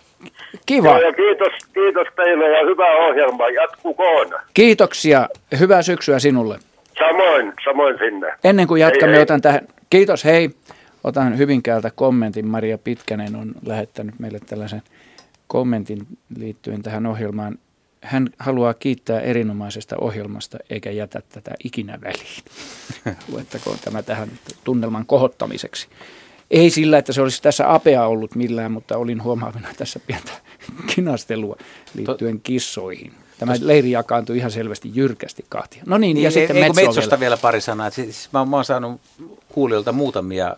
Kiva. Joo, ja kiitos, kiitos teille ja hyvää ohjelmaa. Jatkukoon. Kiitoksia. Hyvää syksyä sinulle. Samoin, samoin sinne. Ennen kuin jatkamme, hei, otan tähän, kiitos, hei. Otan Hyvinkäältä kommentin. Maria Pitkänen on lähettänyt meille tällaisen kommentin liittyen tähän ohjelmaan. Hän haluaa kiittää erinomaisesta ohjelmasta eikä jätä tätä ikinä väliin. (laughs) Luettakoon tämä tähän tunnelman kohottamiseksi. Ei sillä, että se olisi tässä apea ollut millään, mutta olin huomaavina (laughs) tässä pientä kinastelua liittyen kissoihin. Tämä leiri jakaantui ihan selvästi jyrkästi kahtia. No niin, ja niin, sitten Metso Metsosta vielä. vielä pari sanaa. Siis mä, mä oon saanut kuulijoilta muutamia,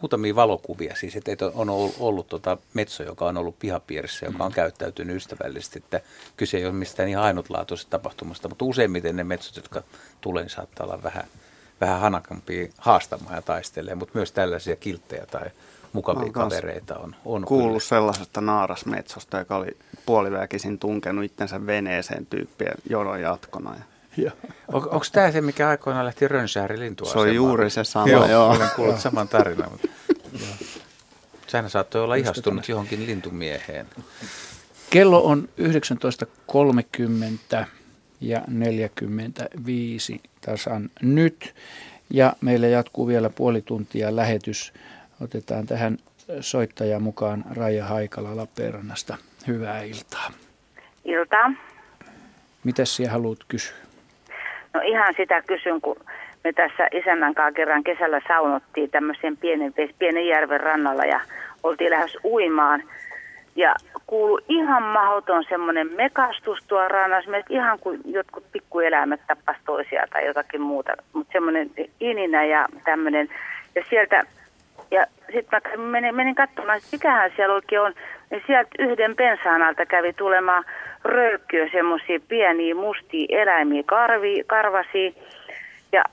muutamia valokuvia, siis että on ollut, ollut tota Metso, joka on ollut pihapiirissä, joka on mm. käyttäytynyt ystävällisesti, että kyse ei ole mistään ihan ainutlaatuisesta tapahtumasta, mutta useimmiten ne metsot, jotka tulee, niin saattaa olla vähän – vähän hanakampia haastamaan ja taistelee, mutta myös tällaisia kilttejä tai mukavia kavereita on. on kuullut kyllä. sellaisesta naarasmetsosta, joka oli puoliväkisin tunkenut itsensä veneeseen tyyppiä jonon jatkona. Ja On, Onko tämä se, mikä aikoinaan lähti Rönsääri lintua? Se on juuri se sama, joo. joo. Olen kuullut saman tarinan. Mutta, (laughs) Sehän saattoi olla ihastunut johonkin lintumieheen. Kello on 19.30 ja 45 tasan nyt. Ja meillä jatkuu vielä puoli tuntia lähetys. Otetaan tähän soittaja mukaan Raija Haikala Lappeenrannasta. Hyvää iltaa. Iltaa. Mitäs sinä haluat kysyä? No ihan sitä kysyn, kun me tässä isännän kanssa kerran kesällä saunottiin tämmöisen pienen, pienen järven rannalla ja oltiin lähes uimaan – ja kuulu ihan mahdoton semmoinen mekastus tuo rannassa, ihan kuin jotkut pikkueläimet tappas toisiaan tai jotakin muuta. Mutta semmoinen ininä ja tämmöinen. Ja sieltä, ja sitten mä menin, menin katsomaan, että mikähän siellä oikein on. Ja sieltä yhden pensaan alta kävi tulemaan röykkyä, semmoisia pieniä mustia eläimiä, karvi, karvasia. Ja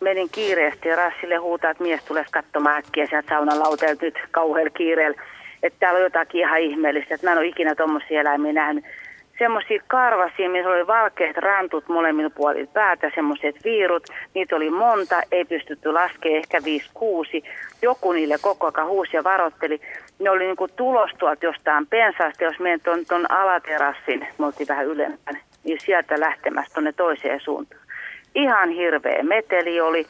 menin kiireesti Rassille huutaa, että mies tulee katsomaan äkkiä sieltä saunan lauteelta nyt kauhealla kiireellä että täällä on jotakin ihan ihmeellistä, että mä en ole ikinä tuommoisia eläimiä nähnyt. Semmoisia karvasia, missä oli valkeat rantut molemmin puolilla päätä, semmoiset viirut, niitä oli monta, ei pystytty laskemaan, ehkä 5-6. Joku niille koko ajan huusi ja varotteli. Ne oli niin kuin tulos tuolta jostain pensaasta, jos menet tuon, tuon alaterassin, me oltiin vähän ylempänä, niin sieltä lähtemässä tuonne toiseen suuntaan. Ihan hirveä meteli oli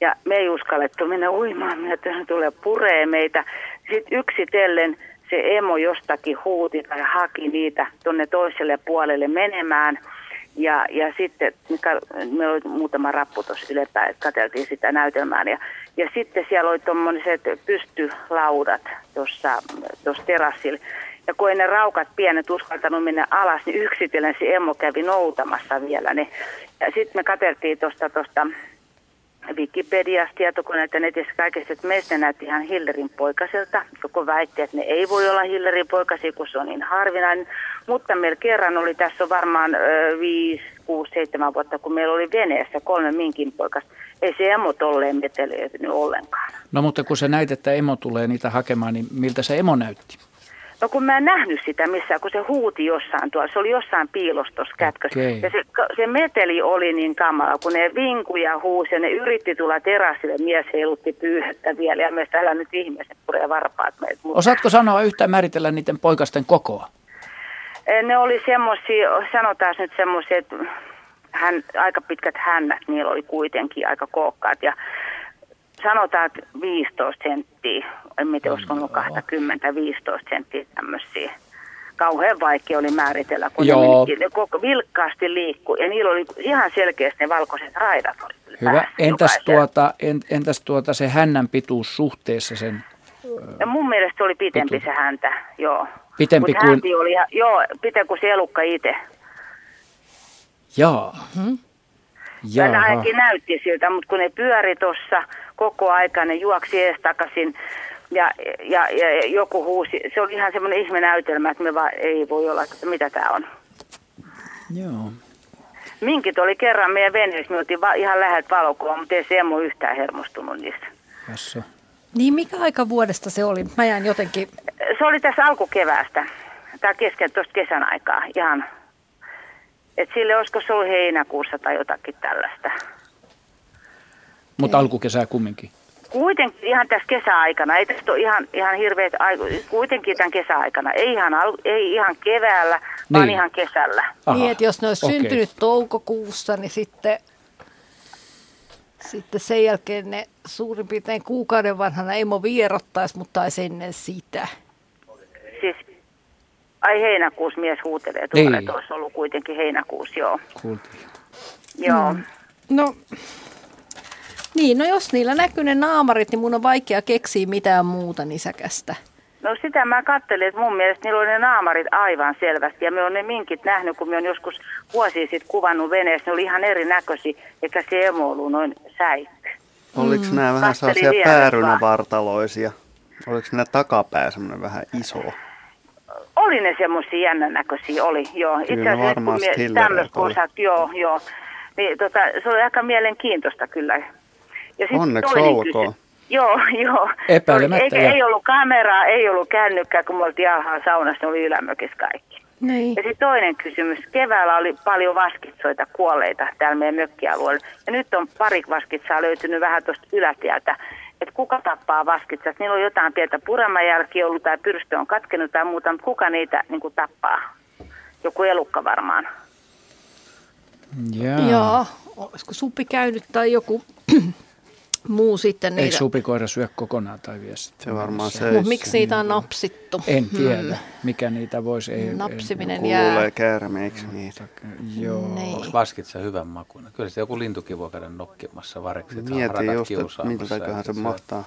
ja me ei uskallettu mennä uimaan, että tulee puree meitä. Sitten yksitellen se emo jostakin huuti tai haki niitä tuonne toiselle puolelle menemään. Ja, ja sitten meillä oli muutama rappu tuossa ylepää, että katseltiin sitä näytelmää. Ja, ja sitten siellä oli tuommoiset pystylaudat tuossa terassilla. Ja kun ei ne raukat pienet uskaltanut mennä alas, niin yksitellen se emo kävi noutamassa vielä ne. Ja sitten me katseltiin tuosta tosta Wikipediassa, tietokoneita netissä kaikessa, että meistä näytti ihan Hillerin poikaselta. Joku väitti, että ne ei voi olla Hillerin poikasia, kun se on niin harvinainen. Mutta meillä kerran oli, tässä on varmaan 5, 6, 7 vuotta, kun meillä oli veneessä kolme minkin poikasta. Ei se emo tolleen metelöitynyt ollenkaan. No mutta kun sä näit, että emo tulee niitä hakemaan, niin miltä se emo näytti? No kun mä en nähnyt sitä missään, kun se huuti jossain tuolla, se oli jossain piilostossa kätkössä. Okay. Ja se, se meteli oli niin kamala, kun ne vinkuja huusi ja ne yritti tulla terassille, mies heilutti pyyhettä vielä ja meistä älä nyt ihmiset puree varpaat meitä. Osaatko sanoa yhtään määritellä niiden poikasten kokoa? Eh, ne oli semmoisia, sanotaan nyt semmoisia, että hän, aika pitkät hännät, niillä oli kuitenkin aika kookkaat ja sanotaan, että 15 senttiä, en miten uskonut 20, 15 senttiä tämmöisiä. Kauhean vaikea oli määritellä, kun Joo. ne, ne koko vilkkaasti liikkuu ja niillä oli ihan selkeästi ne valkoiset raidat. Oli Hyvä. Entäs tuota, entäs tuota se hännän pituus suhteessa sen? Ja mun mielestä oli pitempi pitu. se häntä, joo. Pitempi Mut kuin... Oli, joo, pitempi kuin se elukka itse. Joo. Hmm? Jaha. ainakin näytti siltä, mutta kun ne pyöri tuossa koko aika, ne juoksi ees takaisin ja, ja, ja, joku huusi. Se oli ihan semmoinen ihmenäytelmä, että me vaan ei voi olla, että mitä tämä on. Joo. Minkit oli kerran meidän veneessä, me oltiin va- ihan läheltä valokuva, mutta ei se emu yhtään hermostunut niistä. Jassa. Niin mikä aika vuodesta se oli? Mä jäin jotenkin... Se oli tässä alkukeväästä, tai kesken tuosta kesän aikaa, ihan et sille olisiko se ollut heinäkuussa tai jotakin tällaista. Mutta alkukesää kumminkin. Kuitenkin ihan tässä kesäaikana, ei tästä ole ihan, ihan hirveät, kuitenkin tämän kesäaikana, ei ihan, ei ihan keväällä, niin. vaan ihan kesällä. Aha. Niin, että jos ne olisi okay. syntynyt toukokuussa, niin sitten, sitten sen jälkeen ne suurin piirtein kuukauden vanhana emo vierottaisi, mutta ei ennen sitä. Siis Ai heinäkuussa mies huutelee tuolla, niin. että olisi ollut kuitenkin heinäkuussa, joo. Kuultiin. Joo. Mm. No, niin, no jos niillä näkyy ne naamarit, niin mun on vaikea keksiä mitään muuta nisäkästä. No sitä mä katselin, että mun mielestä niillä on ne naamarit aivan selvästi. Ja me on ne minkit nähnyt, kun me on joskus vuosia sitten kuvannut veneessä. Ne oli ihan erinäköisiä, eikä se emo ollut noin säikky. Oliko mm. nämä vähän sellaisia päärynävartaloisia? Oliko nämä takapää semmoinen vähän iso? Oli ne semmoisia jännän näköisiä, oli, joo. Itse asiassa kun mie- tämmöistä osat, joo, joo. Niin, tota, se oli aika mielenkiintoista kyllä. Ja Onneksi olkoon. Joo, (laughs) joo. Epäilemättä. Eikä, ei ollut kameraa, ei ollut kännykkää, kun me oltiin alhaan saunassa, oli ylämökissä kaikki. Niin. Ja sitten toinen kysymys. Keväällä oli paljon vaskitsoita kuolleita täällä meidän mökkialueella. Ja nyt on pari vaskitsaa löytynyt vähän tuosta ylätieltä että kuka tappaa vaskitsat. Niillä on jotain pientä puremajälkiä ollut tai pyrstö on katkenut tai muuta, mutta kuka niitä niin kuin, tappaa? Joku elukka varmaan. Jaa. Joo, olisiko supi käynyt tai joku muu sitten niitä. Ei supikoira syö kokonaan tai vie Se varmaan se. Mutta miksi niitä on napsittu? En tiedä, hmm. mikä niitä voisi. Ei, Napsiminen ei, jää. Kuulee käärmeeksi niitä. Joo. Niin. Onko vaskitsa hyvän makuinen? Kyllä se joku lintukin voi käydä nokkimassa vareksi. Mietin just, että miltäköhän se mahtaa.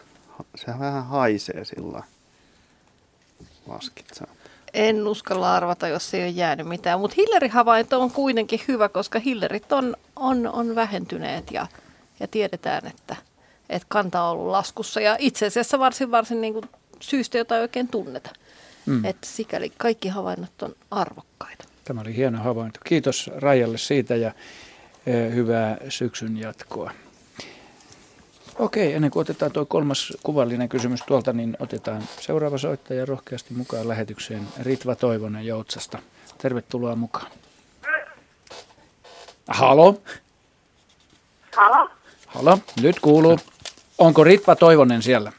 Se vähän haisee sillä vaskitsa. En uskalla arvata, jos ei ole jäänyt mitään. Mutta Hilleri-havainto on kuitenkin hyvä, koska Hillerit on, on, on vähentyneet ja, ja tiedetään, että – että kanta on ollut laskussa ja itse asiassa varsin, varsin niin kuin syystä, jota ei oikein tunneta. Mm. Että sikäli kaikki havainnot on arvokkaita. Tämä oli hieno havainto. Kiitos Rajalle siitä ja e, hyvää syksyn jatkoa. Okei, ennen kuin otetaan tuo kolmas kuvallinen kysymys tuolta, niin otetaan seuraava soittaja rohkeasti mukaan lähetykseen. Ritva Toivonen Joutsasta. Tervetuloa mukaan. Halo? Halo? Halo, nyt kuuluu. Onko Ritva Toivonen siellä?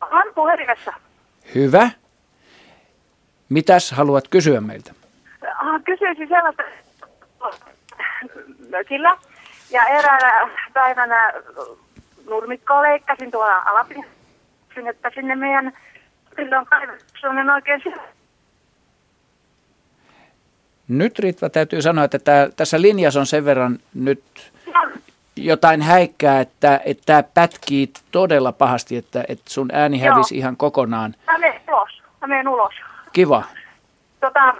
On puhelimessa. Hyvä. Mitäs haluat kysyä meiltä? Kysyisin sellaista mökillä. Ja eräänä päivänä nurmikkoa leikkasin tuolla alapin, että sinne meidän silloin kaivokseen oikein Nyt Ritva täytyy sanoa, että tää, tässä linjassa on sen verran nyt jotain häikkää, että, että tämä pätkii todella pahasti, että, että sun ääni Joo. hävisi ihan kokonaan. Mä menen ulos. Mä menen ulos. Kiva. Tota,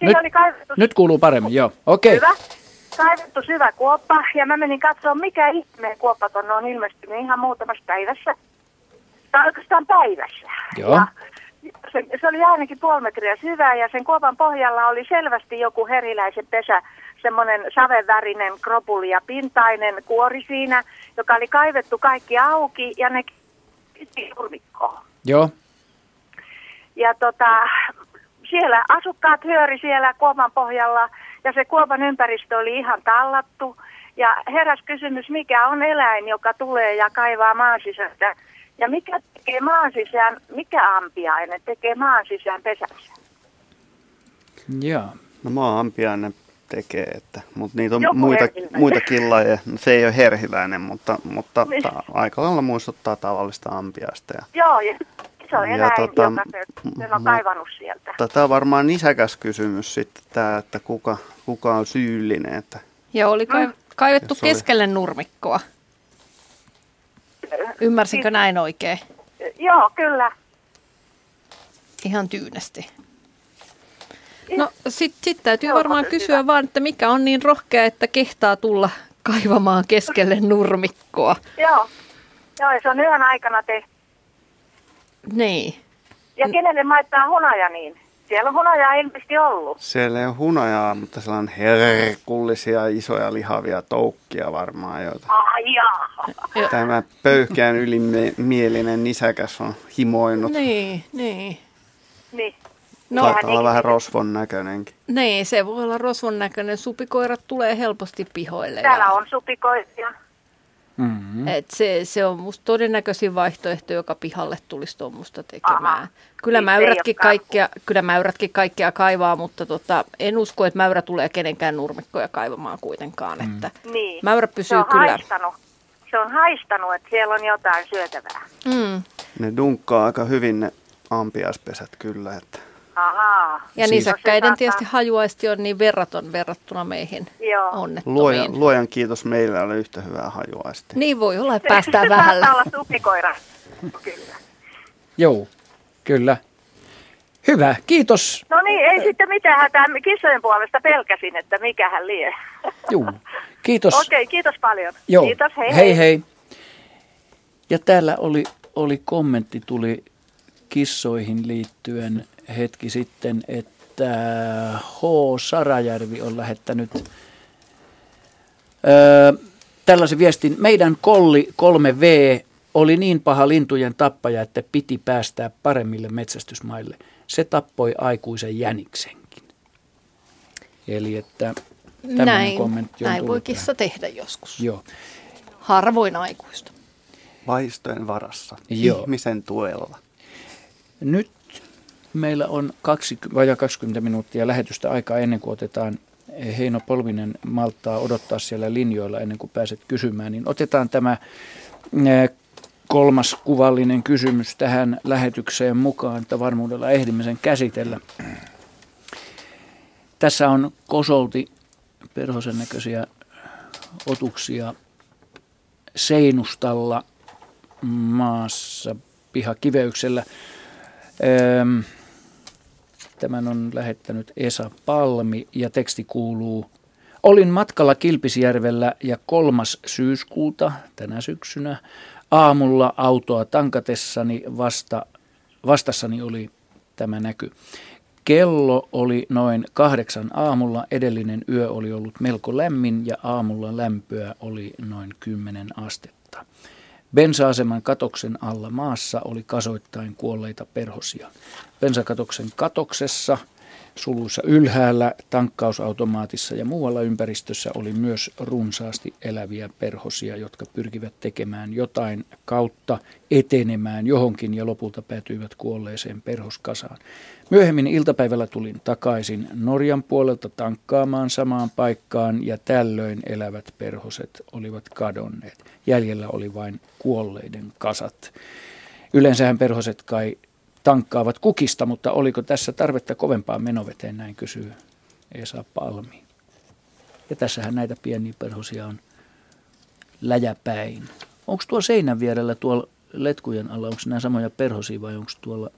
nyt, oli kaivettu... nyt kuuluu paremmin, joo. Okei. Okay. Hyvä. kaivettu syvä kuoppa ja mä menin katsoa, mikä ihmeen kuoppa tonne on ilmestynyt ihan muutamassa päivässä. Tai oikeastaan päivässä. Joo. Ja se, se oli ainakin puoli metriä syvää ja sen kuopan pohjalla oli selvästi joku heriläisen pesä, semmoinen savevärinen kropuli ja pintainen kuori siinä, joka oli kaivettu kaikki auki ja ne nurmikkoon. Joo. Ja tota, siellä asukkaat hyöri siellä kuopan pohjalla ja se kuopan ympäristö oli ihan tallattu. Ja heräs kysymys, mikä on eläin, joka tulee ja kaivaa maan sisästä. Ja mikä tekee maan sisään, mikä ampiainen tekee maan sisään pesänsä? Joo. No maa ampiainen tekee, että, mutta niitä on muita, muitakin lajeja. No, se ei ole herhiläinen, mutta, mutta niin. ta, aika lailla muistuttaa tavallista ampiaista. Ja, Joo, ja se on eläin, tota, joka se, on kaivannut sieltä. Tämä on varmaan nisäkäs kysymys sitten tämä, että kuka, kuka on syyllinen. Että, ja oli kai, kaivettu oli... keskelle nurmikkoa. Ymmärsinkö näin oikein? Joo, kyllä. Ihan tyynesti. No sitten sit täytyy Joo, varmaan kysyä hyvä. vaan, että mikä on niin rohkea, että kehtaa tulla kaivamaan keskelle nurmikkoa. Joo, Joo se on yön aikana tehty. Niin. Ja kenelle maittaa hunaja niin? Siellä on hunajaa ilmeisesti ollut. Siellä ei ole hunajaa, mutta siellä on herkullisia, isoja, lihavia toukkia varmaan, joita ah, tämä pöyhkeän ylimielinen nisäkäs on himoinut. Niin, niin. Niin. No, Saattaa olla vähän rosvon näköinenkin. Niin, se voi olla rosvon näköinen. Supikoirat tulee helposti pihoille. Täällä ja... on supikoiria. Mm-hmm. Et se, se on musta todennäköisin vaihtoehto, joka pihalle tulisi tuommoista tekemään. Aha. Kyllä, mäyrätkin kaikkea, kyllä mäyrätkin kaikkea kaivaa, mutta tota, en usko, että mäyrä tulee kenenkään nurmikkoja kaivamaan kuitenkaan. Mm. Että niin. Mäyrä pysyy se on kyllä. Haistanut. Se on haistanut, että siellä on jotain syötävää. Mm. Ne dunkkaa aika hyvin ne ampiaispesät kyllä, että Ahaa. Ja siis, nisäkkäiden tietysti hajuaisti on niin verraton verrattuna meihin Joo. onnettomiin. Luojan, luojan kiitos, meillä oli yhtä hyvää hajuaisti. Niin voi olla, että päästään vähällä. Se olla supikoira. Kyllä. Joo, kyllä. Hyvä, kiitos. No niin, ei sitten mitään hätää. Kissojen puolesta pelkäsin, että mikähän lie. Joo, kiitos. (laughs) Okei, okay, kiitos paljon. Joo. Kiitos, hei hei. hei. Ja täällä oli, oli kommentti, tuli kissoihin liittyen hetki sitten, että H. Sarajärvi on lähettänyt öö, tällaisen viestin. Meidän kolli 3V oli niin paha lintujen tappaja, että piti päästää paremmille metsästysmaille. Se tappoi aikuisen jäniksenkin. Eli että näin, kommentti on näin voi kissa tehdä joskus. Joo. Harvoin aikuista. Vaistojen varassa, Joo. ihmisen tuella. Nyt Meillä on 20, vajaa 20 minuuttia lähetystä aikaa ennen kuin otetaan Heino Polvinen malttaa odottaa siellä linjoilla ennen kuin pääset kysymään, niin otetaan tämä kolmas kuvallinen kysymys tähän lähetykseen mukaan, että varmuudella ehdimme sen käsitellä. Tässä on kosolti perhosen näköisiä otuksia seinustalla maassa pihakiveyksellä. Öö, Tämän on lähettänyt Esa Palmi ja teksti kuuluu Olin matkalla Kilpisjärvellä ja kolmas syyskuuta tänä syksynä aamulla autoa tankatessani vasta, vastassani oli tämä näky. Kello oli noin kahdeksan aamulla, edellinen yö oli ollut melko lämmin ja aamulla lämpöä oli noin kymmenen astetta. Bensa-aseman katoksen alla maassa oli kasoittain kuolleita perhosia. Bensakatoksen katoksessa, suluissa ylhäällä, tankkausautomaatissa ja muualla ympäristössä oli myös runsaasti eläviä perhosia, jotka pyrkivät tekemään jotain kautta etenemään johonkin ja lopulta päätyivät kuolleeseen perhoskasaan. Myöhemmin iltapäivällä tulin takaisin Norjan puolelta tankkaamaan samaan paikkaan ja tällöin elävät perhoset olivat kadonneet. Jäljellä oli vain kuolleiden kasat. Yleensähän perhoset kai tankkaavat kukista, mutta oliko tässä tarvetta kovempaan menoveteen, näin kysyy Esa Palmi. Ja tässähän näitä pieniä perhosia on läjäpäin. Onko tuo seinän vierellä tuolla letkujen alla, onko nämä samoja perhosia vai onko tuolla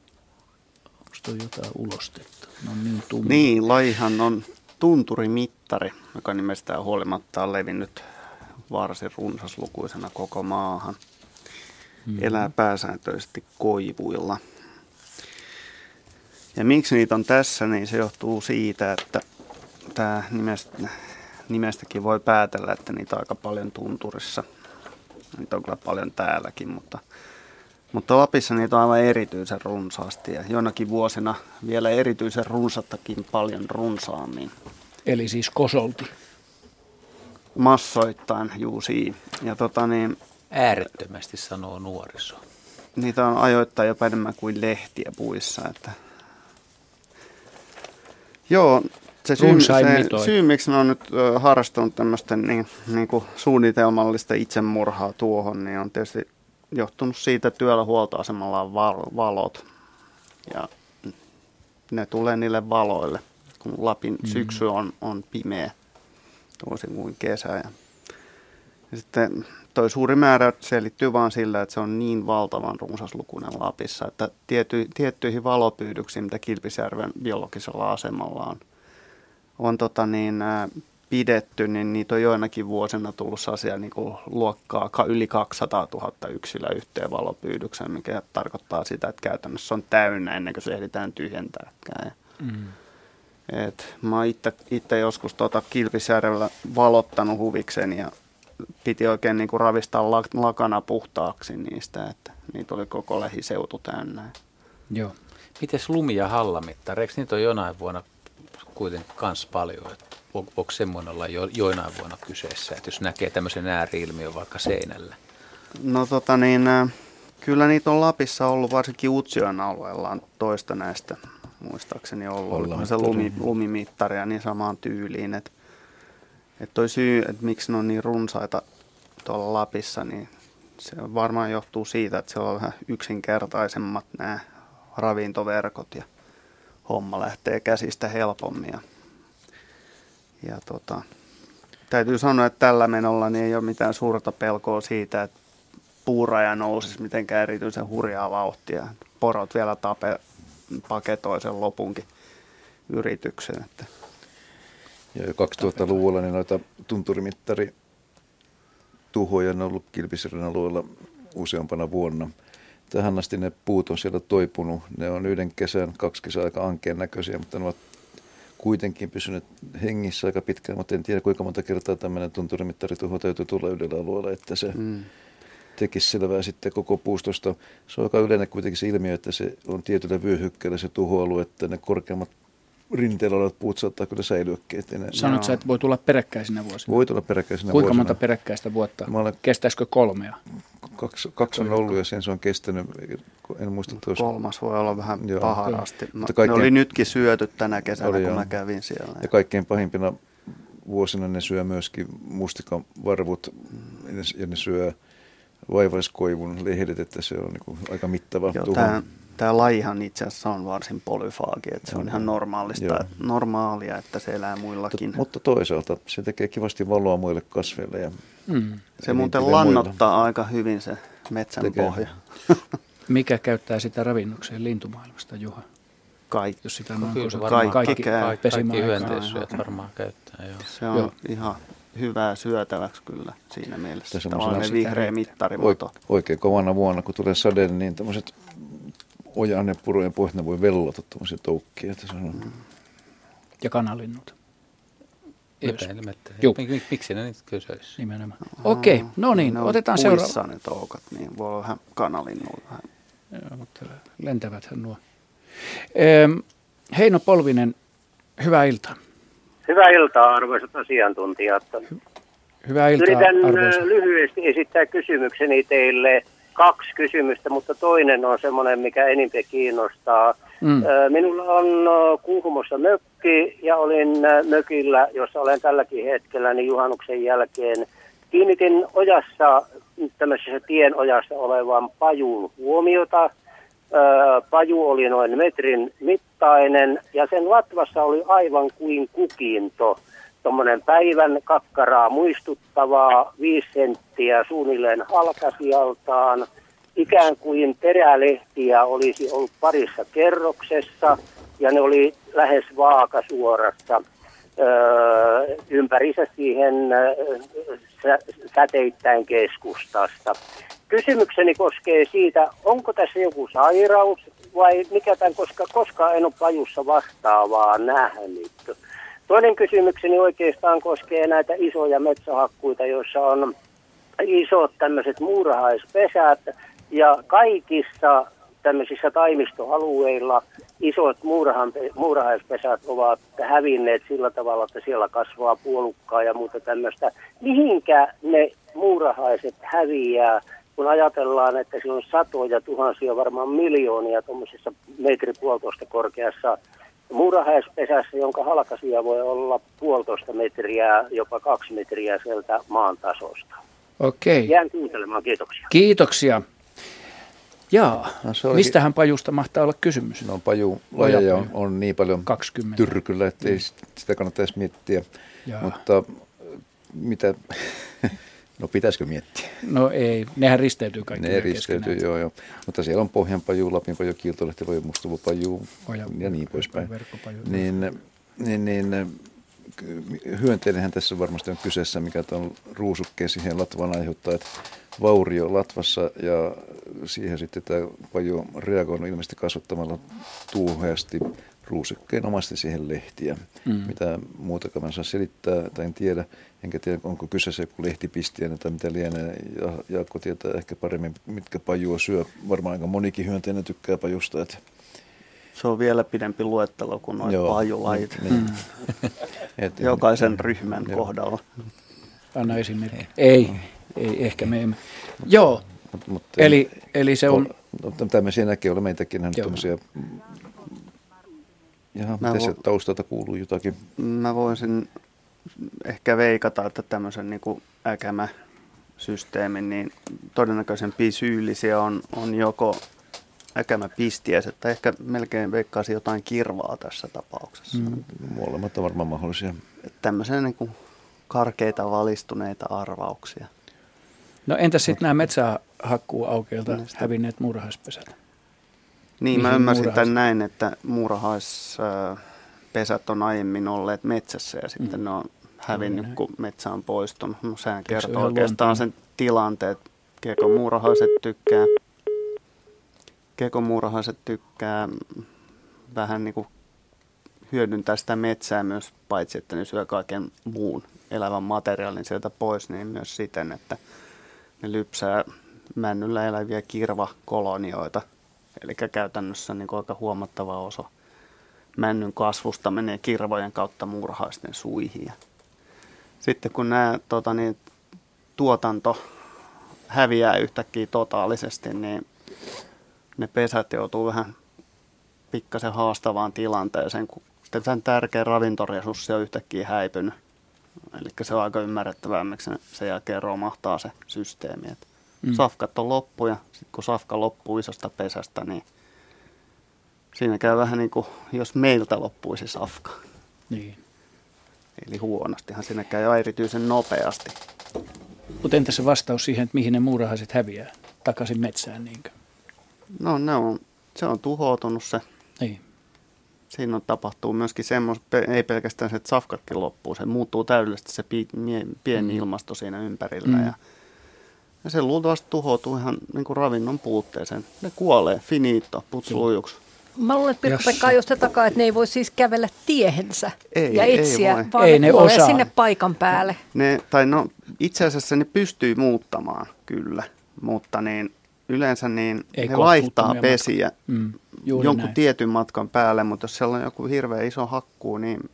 onko tuo jotain ulostetta? No niin, tumma. niin, laihan on tunturimittari, joka nimestään huolimatta on levinnyt varsin runsaslukuisena koko maahan. Mm-hmm. Elää pääsääntöisesti koivuilla. Ja miksi niitä on tässä, niin se johtuu siitä, että tämä nimestä, nimestäkin voi päätellä, että niitä on aika paljon tunturissa. Niitä on kyllä paljon täälläkin, mutta, mutta Lapissa niitä on aivan erityisen runsaasti ja joinakin vuosina vielä erityisen runsattakin paljon runsaammin. Eli siis kosolti. Massoittain, juusi. Ja tota niin, Äärettömästi sanoo nuoriso. Niitä on ajoittain jopa enemmän kuin lehtiä puissa. Että... Joo, se syy, se syy, miksi mä oon nyt harrastanut tämmöistä niin, niin kuin suunnitelmallista itsemurhaa tuohon, niin on tietysti johtunut siitä, että työllä huoltoasemalla on val- valot. Ja ne tulee niille valoille, kun Lapin mm-hmm. syksy on, on pimeä, toisin kuin kesä. Ja sitten toi suuri määrä selittyy vaan sillä, että se on niin valtavan runsaslukuinen Lapissa, että tiety, tiettyihin valopyydyksiin, mitä Kilpisjärven biologisella asemalla on, on tota niin, pidetty, niin niitä on joinakin vuosina tullut sellaisia niin kuin luokkaa yli 200 000 yksilöä yhteen valopyydykseen, mikä tarkoittaa sitä, että käytännössä on täynnä ennen kuin se ehditään tyhjentääkään. Mm. Et mä oon itse joskus tuota Kilpisjärvellä valottanut huvikseni ja piti oikein niin kuin ravistaa lakana puhtaaksi niistä, että niitä oli koko lähiseutu täynnä. Joo. Mites lumi- ja hallamittari, eikö niitä ole jonain vuonna kuitenkin kans paljon? Että on, onko semmoinen olla jo, joinain vuonna kyseessä, että jos näkee tämmöisen ääriilmiön vaikka seinällä? No tota niin, kyllä niitä on Lapissa ollut, varsinkin Utsioon alueella on toista näistä muistaakseni ollut. Olikohan se lumi, lumimittari ja niin samaan tyyliin, että että toi syy, että miksi ne on niin runsaita tuolla Lapissa, niin se varmaan johtuu siitä, että siellä on vähän yksinkertaisemmat nämä ravintoverkot ja homma lähtee käsistä helpommin. Ja, ja tota, täytyy sanoa, että tällä menolla niin ei ole mitään suurta pelkoa siitä, että puuraja nousisi mitenkään erityisen hurjaa vauhtia. Porot vielä tape, paketoi sen lopunkin yrityksen. Että ja jo 2000-luvulla niin noita tunturimittari tuhoja on ollut Kilpisjärven alueella useampana vuonna. Tähän asti ne puut on siellä toipunut. Ne on yhden kesän, kaksi kesää aika ankeen näköisiä, mutta ne ovat kuitenkin pysyneet hengissä aika pitkään, mutta en tiedä kuinka monta kertaa tämmöinen tunturimittari-tuho täytyy tulla yhdellä alueella, että se mm. tekisi selvää sitten koko puustosta. Se on aika yleinen kuitenkin se ilmiö, että se on tietyllä vyöhykkeellä se tuhoalue, että ne korkeammat rinteellä olevat puut saattaa kyllä säilyäkin. Sanot sä, että voi tulla peräkkäisinä vuosina? Voi tulla peräkkäisinä Kuinka vuosina. monta peräkkäistä vuotta? Mä olen, Kestäisikö kolmea? Kaksi, kaksi on ollut ja sen se on kestänyt. En muista tuossa. Kolmas voi olla vähän Joo. paharasti. No, kaikkein, ne oli nytkin syöty tänä kesänä, oli, kun jo. mä kävin siellä. Ja kaikkein pahimpina vuosina ne syö myöskin mustikan varvut ja ne syö vaivaiskoivun lehdet, että se on niin aika mittava Joo, tuho. Tämä, tämä lajihan itse asiassa on varsin polyfaagi, että se on ihan normaalista, normaalia, että se elää muillakin. Mutta toisaalta se tekee kivasti valoa muille kasveille. Ja mm. Se muuten lannottaa muilla. aika hyvin se metsän tekee. pohja. (laughs) Mikä käyttää sitä ravinnokseen lintumaailmasta, Juha? Kaikki. Jos sitä on Kyllä, varmaan kaikki, kaikki, kaikki hyönteissyöt varmaan käyttää. Joo. Se on joo. ihan hyvää syötäväksi kyllä siinä mielessä. Tämä on vihreä mittari. Oikein kovana vuonna, kun tulee sade, niin tämmöiset ojan ja purojen pohjat, ne voi vellota tuommoisia toukkia. Että se on... Mm. Ja kanalinnut. Epäilemättä. Mik, miksi ne niitä kyllä söisi? Nimenomaan. Okei, okay, no niin, ne otetaan seuraava. ne toukat, niin voi olla vähän kanalinnut vähän. Joo, mutta lentäväthän nuo. Ehm, Heino Polvinen, hyvää iltaa. Hyvää iltaa, arvoisat asiantuntijat. Hyvää iltaa, Yritän arvoisa. lyhyesti esittää kysymykseni teille kaksi kysymystä, mutta toinen on semmoinen, mikä eniten kiinnostaa. Mm. Minulla on Kuhmossa mökki ja olin mökillä, jossa olen tälläkin hetkellä niin juhannuksen jälkeen. Kiinnitin ojassa, tämmöisessä tien ojassa olevan pajun huomiota. Paju oli noin metrin mittainen ja sen latvassa oli aivan kuin kukinto tuommoinen päivän kakkaraa muistuttavaa, viisi senttiä suunnilleen halkasijaltaan. Ikään kuin terälehtiä olisi ollut parissa kerroksessa ja ne oli lähes vaakasuorassa. ympärissä siihen sä, säteittäin keskustasta. Kysymykseni koskee siitä, onko tässä joku sairaus vai mikä tämän, koska koskaan en ole pajussa vastaavaa nähnyt. Toinen kysymykseni oikeastaan koskee näitä isoja metsähakkuita, joissa on isot tämmöiset muurahaispesät ja kaikissa tämmöisissä taimistoalueilla isot muurahan, muurahaispesät ovat hävinneet sillä tavalla, että siellä kasvaa puolukkaa ja muuta tämmöistä. Mihinkä ne muurahaiset häviää, kun ajatellaan, että siellä on satoja tuhansia, varmaan miljoonia tuommoisessa metri puolitoista korkeassa muurahaispesässä, jonka halkasia voi olla puolitoista metriä, jopa kaksi metriä sieltä maan tasosta. Okei. Jään kuuntelemaan, kiitoksia. Kiitoksia. Jaa, no, oli... mistähän pajusta mahtaa olla kysymys? No paju lajeja on, on niin paljon 20. tyrkyllä, että ei mm. sitä kannattaisi miettiä. Jaa. Mutta mitä, (laughs) no pitäisikö miettiä? No ei, nehän risteytyy kaikki. Ne risteytyy, joo, joo. Mutta siellä on Pohjanpaju, Lapinpaju, Kiiltolehti, Mustuvopaju ja, ja niin poispäin. Niin, niin, niin hyönteinenhän tässä varmasti on kyseessä, mikä tuon ruusukkeen siihen latvan aiheuttaa, että vaurio latvassa ja siihen sitten tämä paju on reagoinut ilmeisesti kasvattamalla tuuheasti ruusikkeenomaisesti siihen lehtiä. Mm. Mitä muutakaan mä saa selittää tai en tiedä. Enkä tiedä, onko kyseessä joku lehtipistiäinen tai mitä lienee. Ja Jaakko tietää ehkä paremmin, mitkä pajua syö. Varmaan aika monikin hyönteinen tykkää pajusta. Että se on vielä pidempi luettelo kuin noin pajulajit. Niin. Mm. (laughs) Et, Jokaisen ryhmän joo. kohdalla. Anna esimerkki. Ei, ei, ehkä me emme. Joo, Mut, mut, eli, eli se on... No, tämmöisiä näkee ole meitäkin on tämmöisiä... Jaha, miten se taustalta kuuluu jotakin? Mä voisin ehkä veikata, että tämmöisen niin kuin äkämä systeemin, niin todennäköisempi syyllisiä on, on joko äkämä pistiäs, että ehkä melkein veikkaisi jotain kirvaa tässä tapauksessa. Mm. Molemmat on varmaan mahdollisia. Tämmöisiä niin kuin karkeita valistuneita arvauksia. No entäs sitten nämä metsähakkuuaukeilta niin hävinneet muurahaispesät? Niin, Mihin mä ymmärsin muurahais... tämän näin, että muurahaispesät on aiemmin olleet metsässä ja sitten mm. ne on hävinnyt, no, kun metsä on poistunut. No sehän kertoo oikeastaan sen tilanteen, että kekomuurahaiset tykkää, kekomuurahaiset tykkää vähän niin kuin hyödyntää sitä metsää myös, paitsi että ne syö kaiken muun elävän materiaalin sieltä pois, niin myös siten, että – ne lypsää männyllä eläviä kirvakolonioita. Eli käytännössä niin aika huomattava osa männyn kasvusta menee kirvojen kautta murhaisten suihin. Sitten kun nämä tota, niin, tuotanto häviää yhtäkkiä totaalisesti, niin ne pesät joutuu vähän pikkasen haastavaan tilanteeseen, kun tämän tärkeä ravintoresurssi on yhtäkkiä häipynyt Eli se on aika ymmärrettävää, miksi sen jälkeen romahtaa se systeemi. Et mm. Safkat on loppu ja sitten kun safka loppuu isosta pesästä, niin siinä käy vähän niin kuin, jos meiltä loppuisi safka. Niin. Eli huonostihan siinä käy erityisen nopeasti. Mutta entä se vastaus siihen, että mihin ne muurahaiset häviää takaisin metsään? Niinkö? No ne on, se on tuhoutunut se niin siinä on, tapahtuu myöskin semmoista, ei pelkästään se, että safkatkin loppuu, se muuttuu täydellisesti se pieni mm. ilmasto siinä ympärillä mm. ja, ja se luultavasti tuhoutuu ihan niin kuin ravinnon puutteeseen. Ne kuolee, finito, putsulujuksi. Mä luulen, että Pirkka-Pekka on just takaa, että ne ei voi siis kävellä tiehensä ei, ja etsiä, ei vaan ei ne, ne osaa. sinne paikan päälle. Ne, tai no, itse asiassa ne pystyy muuttamaan kyllä, mutta niin yleensä niin ei ne vaihtaa pesiä mm, jonkun näin. tietyn matkan päälle, mutta jos siellä on joku hirveän iso hakkuu, niin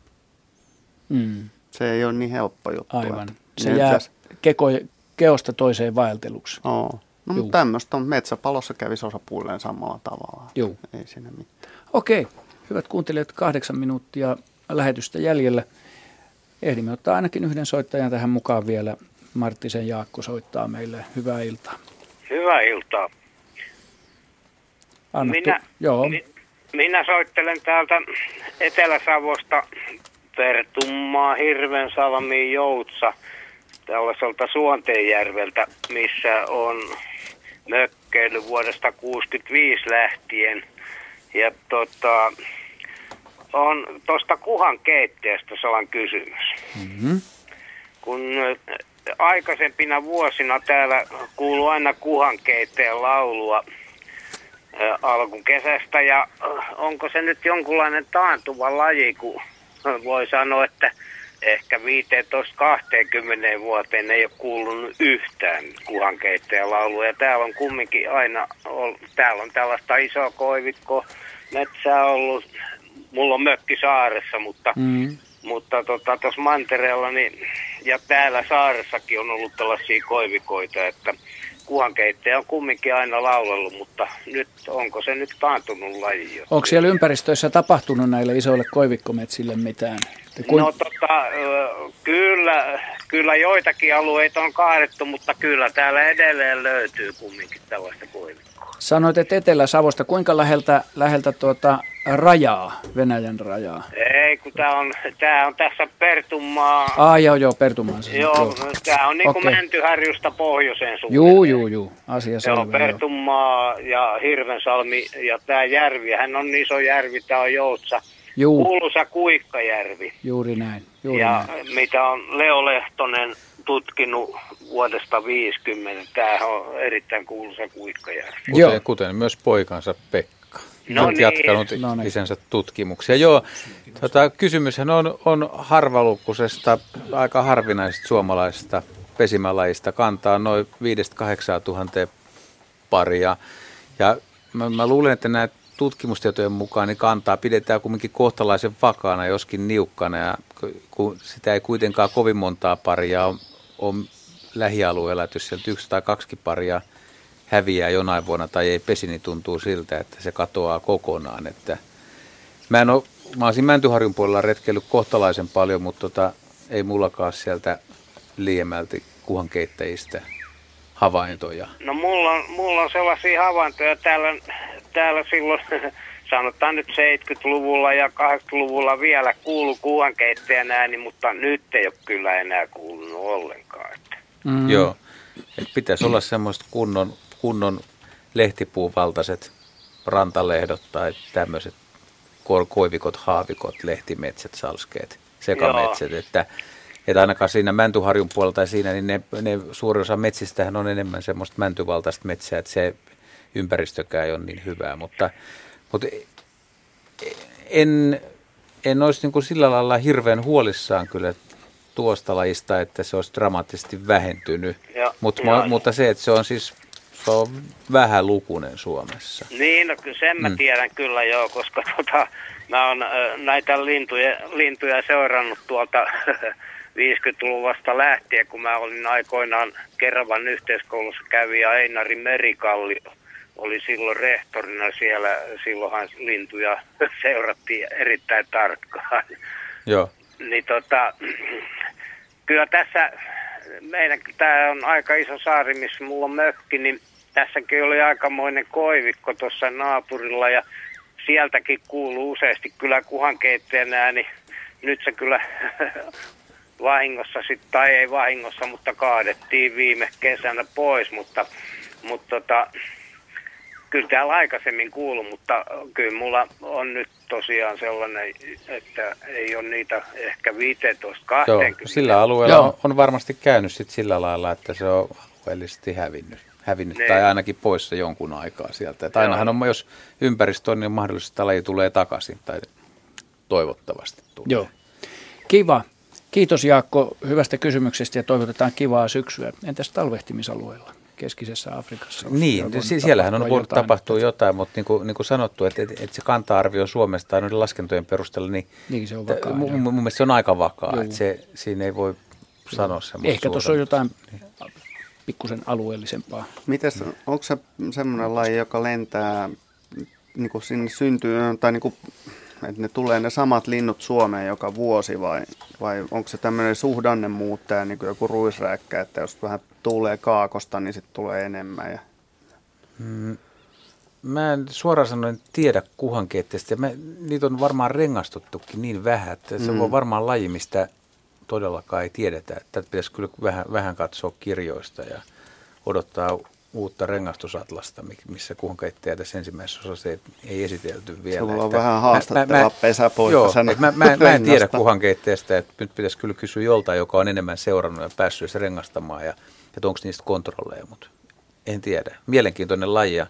mm. se ei ole niin helppo juttu. Aivan. Se jää keko, keosta toiseen vaelteluksi. Oo. No Juu. mutta tämmöistä on metsäpalossa kävisi osapuilleen samalla tavalla. Juu. Ei siinä mitään. Okei, hyvät kuuntelijat, kahdeksan minuuttia lähetystä jäljellä. Ehdimme ottaa ainakin yhden soittajan tähän mukaan vielä. Marttisen Jaakko soittaa meille. Hyvää iltaa. Hyvää iltaa. Annettu. Minä, Joo. Mi, minä soittelen täältä Etelä-Savosta Pertummaa, Hirvensalmi, Joutsa, tällaiselta Suonteenjärveltä, missä on mökkeily vuodesta 65 lähtien. Ja tota, on tuosta kuhan keittiöstä sellainen kysymys. Mm-hmm. Kun aikaisempina vuosina täällä kuuluu aina kuhan keitteen laulua alkukesästä ja onko se nyt jonkunlainen taantuva laji, kun voi sanoa, että ehkä 15-20 vuoteen ei ole kuulunut yhtään kuhankeittäjän laulua. Ja täällä on kumminkin aina, täällä on tällaista isoa koivikko metsää ollut. Mulla on mökki saaressa, mutta mm. mutta tuossa tota, mantereella niin, ja täällä saaressakin on ollut tällaisia koivikoita, että kuhankeittäjä on kumminkin aina laulellut, mutta nyt onko se nyt taantunut laji? Onko siellä ympäristöissä tapahtunut näille isoille koivikkometsille mitään? Kuin... No tota, kyllä, kyllä joitakin alueita on kaadettu, mutta kyllä täällä edelleen löytyy kumminkin tällaista koivikkoa. Sanoit, että Etelä-Savosta, kuinka läheltä, läheltä tuota rajaa, Venäjän rajaa? Ei, kun tämä on, tää on tässä Pertunmaa. Ah, joo, joo, Pertunmaa. Siis, joo, joo. tämä on niin kuin okay. Mäntyharjusta pohjoiseen suuntaan. Juu, juu, juu, asia selvä. Joo, Pertunmaa ja Hirvensalmi ja tämä järvi, hän on iso järvi, tämä on Joutsa Juu. kuuluisa Kuikkajärvi. Juuri näin. Juuri ja näin. mitä on Leo Lehtonen tutkinut vuodesta 50. Tämä on erittäin kuuluisa Kuikkajärvi. Kuten, Joo. kuten myös poikansa Pekka. No on niin. jatkanut no niin. isänsä tutkimuksia. Joo, tota, kysymyshän on, on harvalukkusesta, aika harvinaisesta suomalaisesta pesimälajista. Kantaa noin 5-8 tuhanteen paria. Ja mä, mä luulen, että nämä tutkimustietojen mukaan niin kantaa pidetään kuitenkin kohtalaisen vakaana, joskin niukkana. Ja kun sitä ei kuitenkaan kovin montaa paria ole, ole lähialueella, että jos sieltä yksi tai kaksi paria häviää jonain vuonna tai ei pesi, niin tuntuu siltä, että se katoaa kokonaan. Että mä, en ole, mä olisin Mäntyharjun puolella retkeillyt kohtalaisen paljon, mutta tota, ei mullakaan sieltä liemälti kuhankeittäjistä havaintoja. No mulla on, mulla on sellaisia havaintoja täällä täällä silloin, (laughs) sanotaan nyt 70-luvulla ja 80-luvulla vielä kuulu kuuhankeittäjän ääni, mutta nyt ei ole kyllä enää kuulunut ollenkaan. Että. Mm. Joo, Et pitäisi olla semmoista kunnon, kunnon lehtipuuvaltaiset rantalehdot tai tämmöiset koivikot, haavikot, lehtimetsät, salskeet, sekametsät, että että ainakaan siinä Mäntyharjun puolella tai siinä, niin ne, ne suurin osa metsistähän on enemmän semmoista mäntyvaltaista metsää, että se ympäristökään ei ole niin hyvää, mutta, mutta en, en olisi niin kuin sillä lailla hirveän huolissaan kyllä tuosta lajista, että se olisi dramaattisesti vähentynyt, ja, Mut, ja, mutta se, että se on siis se on vähän lukunen Suomessa. Niin, no kyllä sen mä mm. tiedän kyllä joo, koska tota, mä oon näitä lintuja, lintuja seurannut tuolta (laughs) 50-luvusta lähtien, kun mä olin aikoinaan Keravan yhteiskoulussa kävi ja Einari Merikalli oli silloin rehtorina siellä, silloinhan lintuja (laughs) seurattiin erittäin tarkkaan. Joo. Niin tota, kyllä tässä, meidän, tämä on aika iso saari, missä mulla on mökki, niin tässäkin oli aikamoinen koivikko tuossa naapurilla ja sieltäkin kuuluu useasti kyllä kuhankeittäjän ääni. Nyt se kyllä (laughs) vahingossa sit, tai ei vahingossa, mutta kaadettiin viime kesänä pois, mutta, mutta tota, kyllä täällä aikaisemmin kuulu, mutta kyllä mulla on nyt tosiaan sellainen, että ei ole niitä ehkä 15-20. Joo, sillä alueella Joo. on varmasti käynyt sit sillä lailla, että se on alueellisesti hävinnyt, hävinnyt tai ainakin poissa jonkun aikaa sieltä. Että ainahan on, jos ympäristö on, niin mahdollisesti laji tulee takaisin tai toivottavasti tulee. Joo. Kiva. Kiitos Jaakko hyvästä kysymyksestä ja toivotetaan kivaa syksyä. Entäs talvehtimisalueella? Keskisessä Afrikassa. Niin, siellähän on voinut tapahtua jotain, mutta niin kuin, niin kuin sanottu, että, että, että se kanta-arvio Suomesta noiden laskentojen perusteella, niin, niin se on vakaa, mun, mun mielestä se on aika vakaa, Joo. että se, siinä ei voi sanoa semmoista Ehkä tuossa on jotain pikkusen alueellisempaa. Mites, onko se semmoinen laji, joka lentää, niin kuin sinne syntyy, tai niin kuin että ne tulee ne samat linnut Suomeen joka vuosi vai, vai onko se tämmöinen suhdannemuuttaja, niin kuin joku ruisräkkä, että jos vähän tuulee kaakosta, niin sitten tulee enemmän. Ja... Mm, mä en suoraan sanoen tiedä kuhankeitteistä. Mä, niitä on varmaan rengastuttukin niin vähän, että se mm. on varmaan laji, mistä todellakaan ei tiedetä. Että pitäisi kyllä vähän, vähän katsoa kirjoista ja odottaa uutta rengastusatlasta, missä kuhankeittäjä tässä ensimmäisessä osassa ei, ei esitelty vielä. Se on vähän haastatteleva pesäpoika joo, mä, mä, mä, mä en tiedä kuhankeittäjästä, että nyt pitäisi kyllä kysyä joltain, joka on enemmän seurannut ja päässyt se rengastamaan ja että onko niistä kontrolleja, mutta en tiedä. Mielenkiintoinen laji ja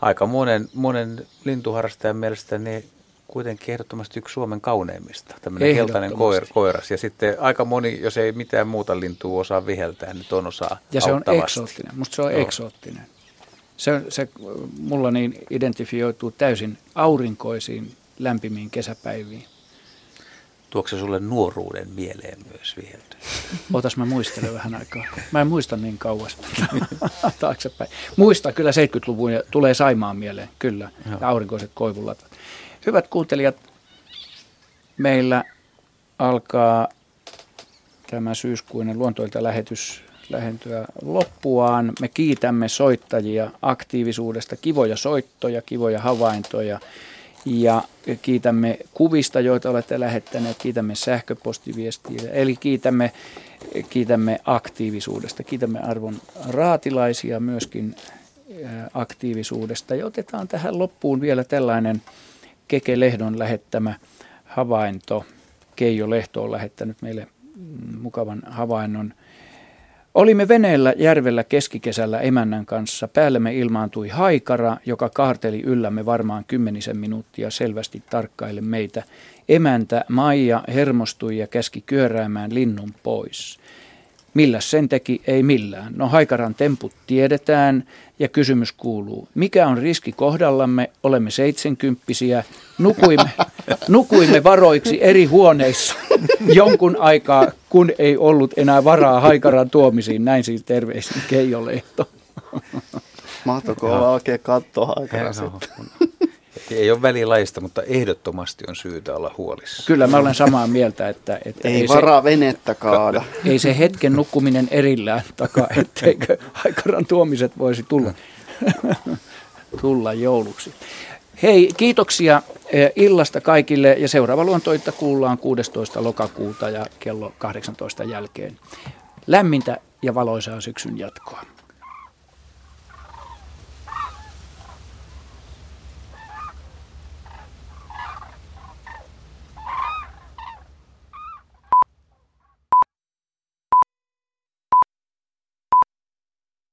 aika monen, monen lintuharrastajan mielestä niin kuitenkin ehdottomasti yksi Suomen kauneimmista, tämmöinen keltainen koir, koiras. Ja sitten aika moni, jos ei mitään muuta lintua osaa viheltää, niin ton osaa Ja se on eksoottinen, musta se on Joo. eksoottinen. Se, se mulla niin identifioituu täysin aurinkoisiin, lämpimiin kesäpäiviin. Tuokse sulle nuoruuden mieleen myös viheltä? (laughs) Otas mä muistelen vähän aikaa. Mä en muista niin kauas (laughs) taaksepäin. Muista kyllä 70-luvun ja tulee Saimaan mieleen, kyllä. Ja aurinkoiset koivullat. Hyvät kuuntelijat, meillä alkaa tämä syyskuinen luontoilta lähetys lähentyä loppuaan. Me kiitämme soittajia aktiivisuudesta, kivoja soittoja, kivoja havaintoja. Ja kiitämme kuvista, joita olette lähettäneet, kiitämme sähköpostiviestiä, eli kiitämme, kiitämme aktiivisuudesta, kiitämme arvon raatilaisia myöskin aktiivisuudesta. Ja otetaan tähän loppuun vielä tällainen Keke Lehdon lähettämä havainto. Keijo Lehto on lähettänyt meille mukavan havainnon. Olimme veneellä järvellä keskikesällä emännän kanssa. Päällemme ilmaantui haikara, joka kaarteli yllämme varmaan kymmenisen minuuttia selvästi tarkkaille meitä. Emäntä Maija hermostui ja käski kyöräämään linnun pois. Millä sen teki? Ei millään. No haikaran temput tiedetään ja kysymys kuuluu, mikä on riski kohdallamme? Olemme seitsenkymppisiä, nukuimme, (laughs) nukuimme varoiksi eri huoneissa jonkun aikaa, kun ei ollut enää varaa haikaran tuomisiin. Näin siis terveisin Keijo Lehto. Mahtoiko olla oikein katto haikaran sitten? Ei ole välilajista, mutta ehdottomasti on syytä olla huolissa. Kyllä mä olen samaa mieltä, että... että ei, ei varaa se, venettä kaada. Ei se hetken nukkuminen erillään takaa, (laughs) etteikö aikaran tuomiset voisi tulla, (laughs) tulla jouluksi. Hei, kiitoksia eh, illasta kaikille ja seuraava luontoitta kuullaan 16. lokakuuta ja kello 18 jälkeen. Lämmintä ja valoisaa syksyn jatkoa.